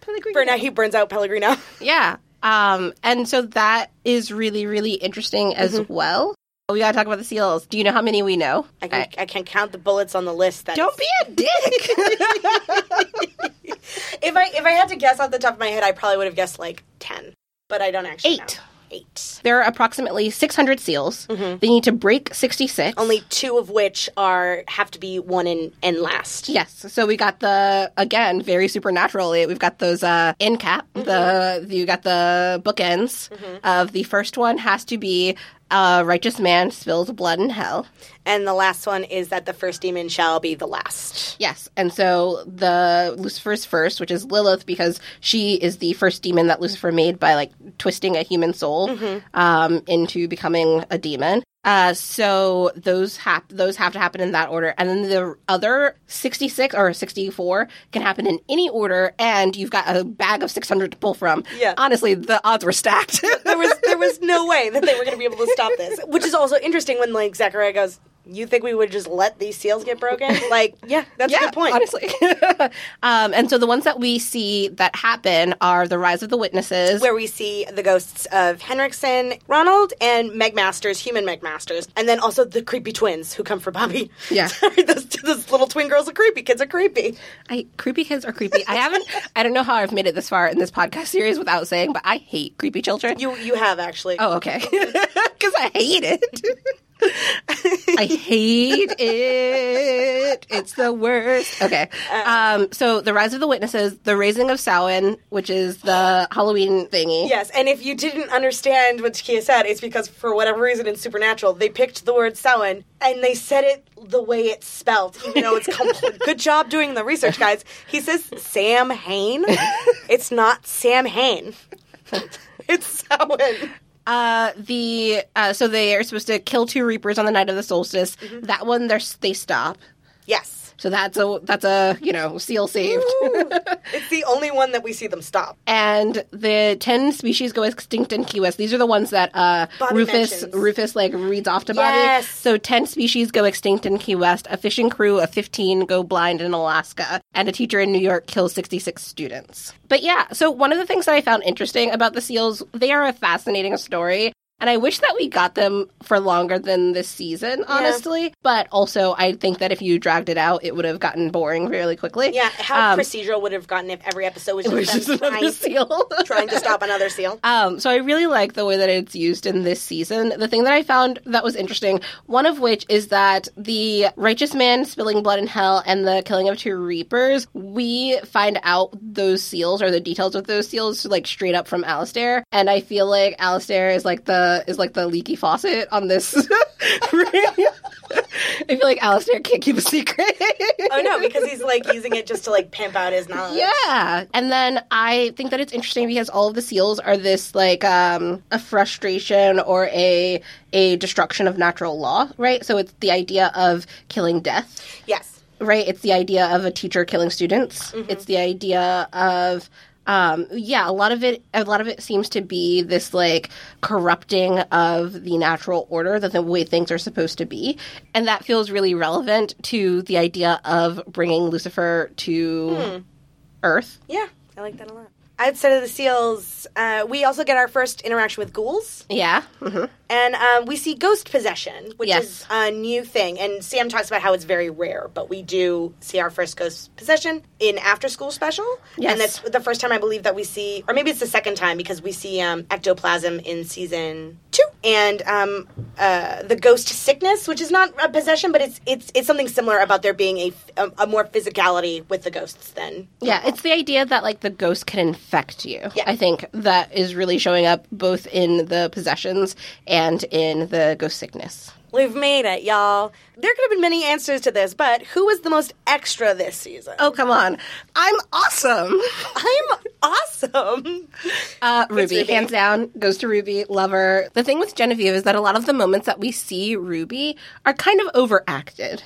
Pellegrino. burn out he burns out pellegrino Yeah. Um, and so that is really, really interesting as Mm-hmm. well. We gotta talk about the seals. Do you know how many we know? I can, I can count the bullets on the list. That Don't be a dick. if I if I had to guess off the top of my head, I probably would have guessed like ten, but I don't actually Eight. know. Eight. there are approximately 600 seals. They need to break 66. Mm-hmm. Only two of which are have to be one in and last. Yes. So we got the again very supernaturally. We've got those uh end cap. The you got the bookends of the first one has to be a righteous man spills blood in hell. And the last one is that the first demon shall be the last. Yes. And so the Lucifer's first, which is Lilith, because she is the first demon that Lucifer made by like twisting a human soul um, into becoming a demon. Uh, so those have those have to happen in that order, and then the other sixty six or sixty four can happen in any order, and you've got a bag of six hundred to pull from. Yeah. honestly, the odds were stacked. There was there was no way that they were going to be able to stop this. Which is also interesting when like Zechariah goes, "You think we would just let these seals get broken?" Like, yeah, that's a good point. honestly. um, and so the ones that we see that happen are the rise of the witnesses. where we see the ghosts of Henriksen, Ronald, and Meg Masters, human Meg Masters, and then also the creepy twins who come for Bobby. Yeah. Sorry, those, those little twin girls are creepy. Kids are creepy. I creepy kids are creepy. I haven't. I don't know how I've made it this far in this podcast series without saying, but I hate creepy children. You you have actually. oh, okay. Because I hate it. I hate it. It's the worst. Okay. Um. So the rise of the witnesses, the raising of Samhain, which is the Halloween thingy. Yes, and if you didn't understand what Taekia said, it's because for whatever reason in Supernatural, they picked the word Samhain and they said it the way it's spelled, even though it's complete. Good job doing the research, guys. He says Sam Hain. It's not Sam Hain. it's Samhain. Uh, the uh, so they are supposed to kill two reapers on the night of the solstice. That one, they're they stop. Yes. So that's a that's a you know seal saved. It's the only one that we see them stop. and the 10 species go extinct in Key West. These are the ones that uh, Rufus mentions. Rufus like reads off to Bobby. So 10 species go extinct in Key West. A fishing crew of 15 go blind in Alaska, and a teacher in New York kills 66 students. But yeah, so one of the things that I found interesting about the seals, they are a fascinating story. And I wish that we got them for longer than this season, honestly. But also, I think that if you dragged it out, it would have gotten boring fairly quickly. Yeah, how Um, procedural would have gotten if every episode was just, just another trying, seal. trying to stop another seal. Um, so I really like the way that it's used in this season. The thing that I found that was interesting, one of which is that the righteous man spilling blood in hell and the killing of two reapers, we find out those seals or the details of those seals like straight up from Alastair. And I feel like Alastair is like the is like the leaky faucet on this. I feel like Alastair can't keep a secret. Oh no, because he's like using it just to like pimp out his knowledge. Yeah. And then I think that it's interesting because all of the seals are this like um a frustration or a a destruction of natural law, right? So it's the idea of killing death, Yes. right? It's the idea of a teacher killing students. It's the idea of um, yeah, a lot of it, a lot of it seems to be this like corrupting of the natural order, that the way things are supposed to be, and that feels really relevant to the idea of bringing Lucifer to Earth. Yeah, I like that a lot. Outside of the seals, uh, we also get our first interaction with ghouls. Yeah. hmm And um, we see ghost possession, which Yes. is a new thing. And Sam talks about how it's very rare, but we do see our first ghost possession in After School Special. Yes. And that's the first time I believe that we see, or maybe it's the second time because we see um, ectoplasm in season two. And um, uh, the ghost sickness, which is not a possession, but it's it's it's something similar about there being a, a, a more physicality with the ghosts than Yeah, it's the idea that like the ghost can infect you. Yeah. I think that is really showing up both in the possessions and in the ghost sickness. We've made it, y'all. There could have been many answers to this, but who was the most extra this season? Oh come on, I'm awesome. I'm awesome. Uh, Ruby, Ruby. hands down, goes to Ruby. Love her. The thing with Genevieve is that a lot of the moments that we see Ruby are kind of overacted.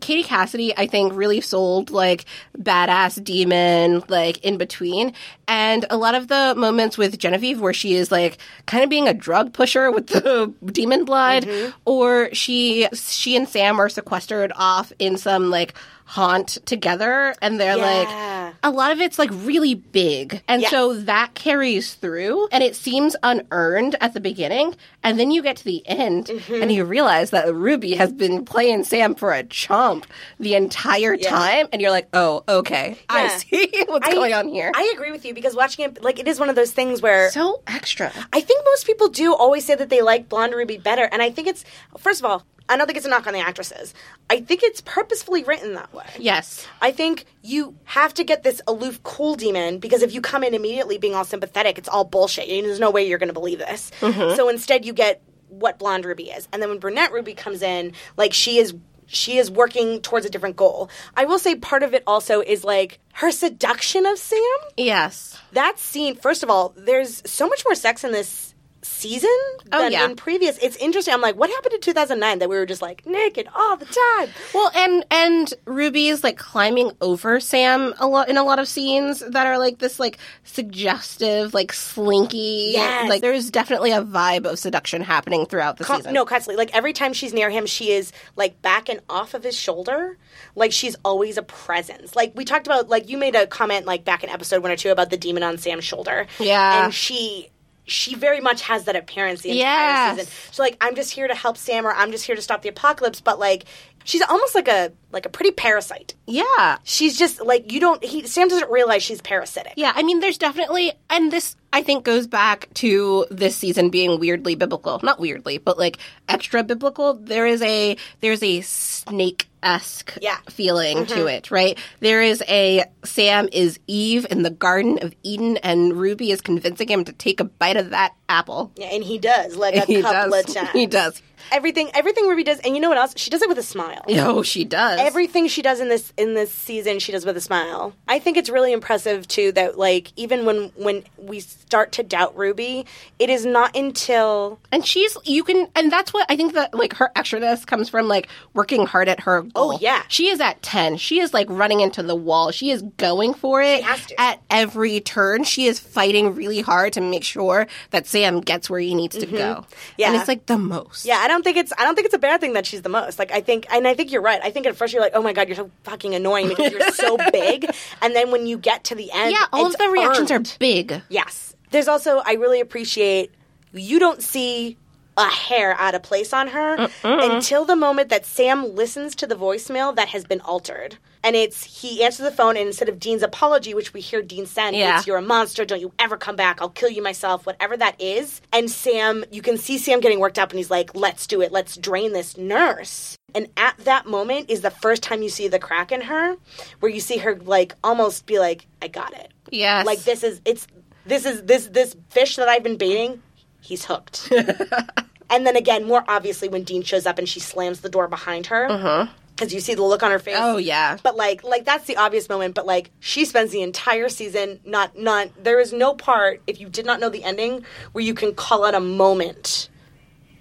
Katie Cassidy, I think, really sold like badass demon, like in between, and a lot of the moments with Genevieve where she is like kind of being a drug pusher with the demon blood, or she she and Sam are sequestered off in some like haunt together, and they're Yeah. like a lot of it's like really big. And Yes. so that carries through and it seems unearned at the beginning. And then you get to the end Mm-hmm. and you realize that Ruby has been playing Sam for a chump the entire time. And you're like, oh, okay. I see what's I- going on here. I agree with you because watching it, like, it is one of those things where so extra. I think most people do always say that they like Blonde Ruby better, and I think it's first of all, I don't think it's a knock on the actresses. I think it's purposefully written that way. Yes. I think you have to get this aloof, cool demon because if you come in immediately being all sympathetic, it's all bullshit. There's no way you're going to believe this. Mm-hmm. So instead, you get what blonde Ruby is, and then when brunette Ruby comes in, like she is. She is working towards a different goal. I will say part of it also is like her seduction of Sam. Yes. That scene, first of all, there's so much more sex in this season Oh, than yeah. in previous. It's interesting. I'm like, what happened in 2009 that we were just like naked all the time? Well, and and Ruby is like climbing over Sam a lot in a lot of scenes that are like this like suggestive, like slinky. Yes. Like there's definitely a vibe of seduction happening throughout the Con- season. No, constantly. Like every time she's near him, she is like back and off of his shoulder. Like she's always a presence. Like we talked about, like you made a comment like back in episode one or two about the demon on Sam's shoulder. Yeah. and she. She very much has that appearance the entire Yes. season. She's like, I'm just here to help Sam, or I'm just here to stop the apocalypse. But like, she's almost like a like a pretty parasite. Yeah. She's just like you don't. He Sam doesn't realize she's parasitic. Yeah, I mean, there's definitely, and this I think goes back to this season being weirdly biblical. Not weirdly, but like extra biblical. There is a there's a snake esque Yeah. feeling to mm-hmm. it, right? There is a Sam is Eve in the Garden of Eden, and Ruby is convincing him to take a bite of that apple. Yeah, and he does like a he couple does. of times. He does. Everything. Everything Ruby does, and you know what else? She does it with a smile. Oh, she does. Everything she does in this in this season, she does with a smile. I think it's really impressive too that like even when when we start to doubt Ruby, it is not until And she's you can and that's what I think that like her extraness comes from like working hard at her goal. Oh, yeah. She is at 10. She is like running into the wall. She is going for it at every turn. She is fighting really hard to make sure that Sam gets where he needs to go. Mm-hmm. Yeah. And it's like the most. yeah, I don't think it's I don't think it's a bad thing that she's the most. Like I think and I think you're right. I think at first you're like, oh my god, you're so fucking annoying because you're so big, and then when you get to the end, Yeah, all of the reactions earned. are big. Yes. There's also I really appreciate you don't see a hair out of place on her until the moment that Sam listens to the voicemail that has been altered. And it's he answers the phone, and instead of Dean's apology, which we hear Dean send, Yeah. it's "You're a monster. Don't you ever come back? I'll kill you myself." Whatever that is. And Sam, you can see Sam getting worked up, and he's like, "Let's do it. Let's drain this nurse." And at that moment is the first time you see the crack in her, where you see her like almost be like, "I got it." Yes. Like this is it's this is this this fish that I've been baiting. He's hooked. and then again, more obviously when Dean shows up and she slams the door behind her. Uh-huh. Because you see the look on her face. Oh, yeah. But like like that's the obvious moment. But like she spends the entire season not not there is no part if you did not know the ending where you can call out a moment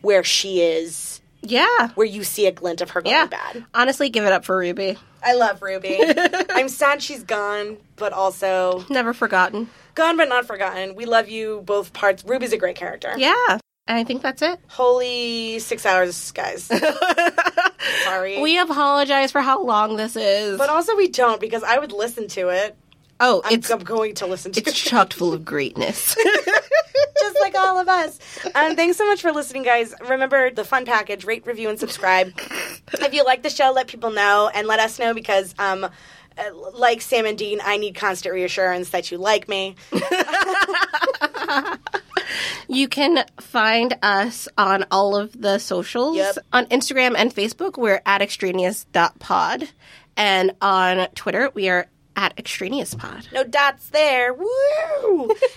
where she is Yeah. where you see a glint of her going Yeah. bad. Honestly, give it up for Ruby. I love Ruby. I'm sad she's gone, but also Never forgotten. Gone but not forgotten. We love you both parts. Ruby's a great character. Yeah. And I think that's it. Holy six hours, guys. Sorry. We apologize for how long this is. but also we don't because I would listen to it. oh, I'm, it's I'm going to listen to it's it chocked full of greatness. just like all of us. Um, thanks so much for listening, guys. Remember the fun package: rate, review, and subscribe. if you like the show, let people know and let us know because. Um, uh, like Sam and Dean, I need constant reassurance that you like me. You can find us on all of the socials. Yep. On Instagram and Facebook, we're at extraneous.pod. And on Twitter, we are at extraneouspod. no dots there. Woo!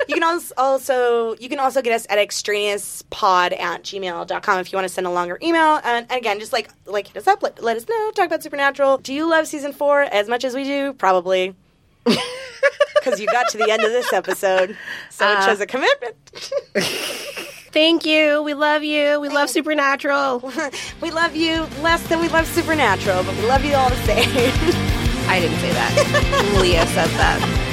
you can also, you can also get us at extraneouspod at gmail.com if you want to send a longer email. And, and again, just like like hit us up, let, let us know, talk about Supernatural. Do you love season four as much as we do? Probably. Because you got to the end of this episode. So it shows a uh-huh. commitment. Thank you. We love you. We love Supernatural. we love you less than we love Supernatural, but we love you all the same. I didn't say that. Leah said that.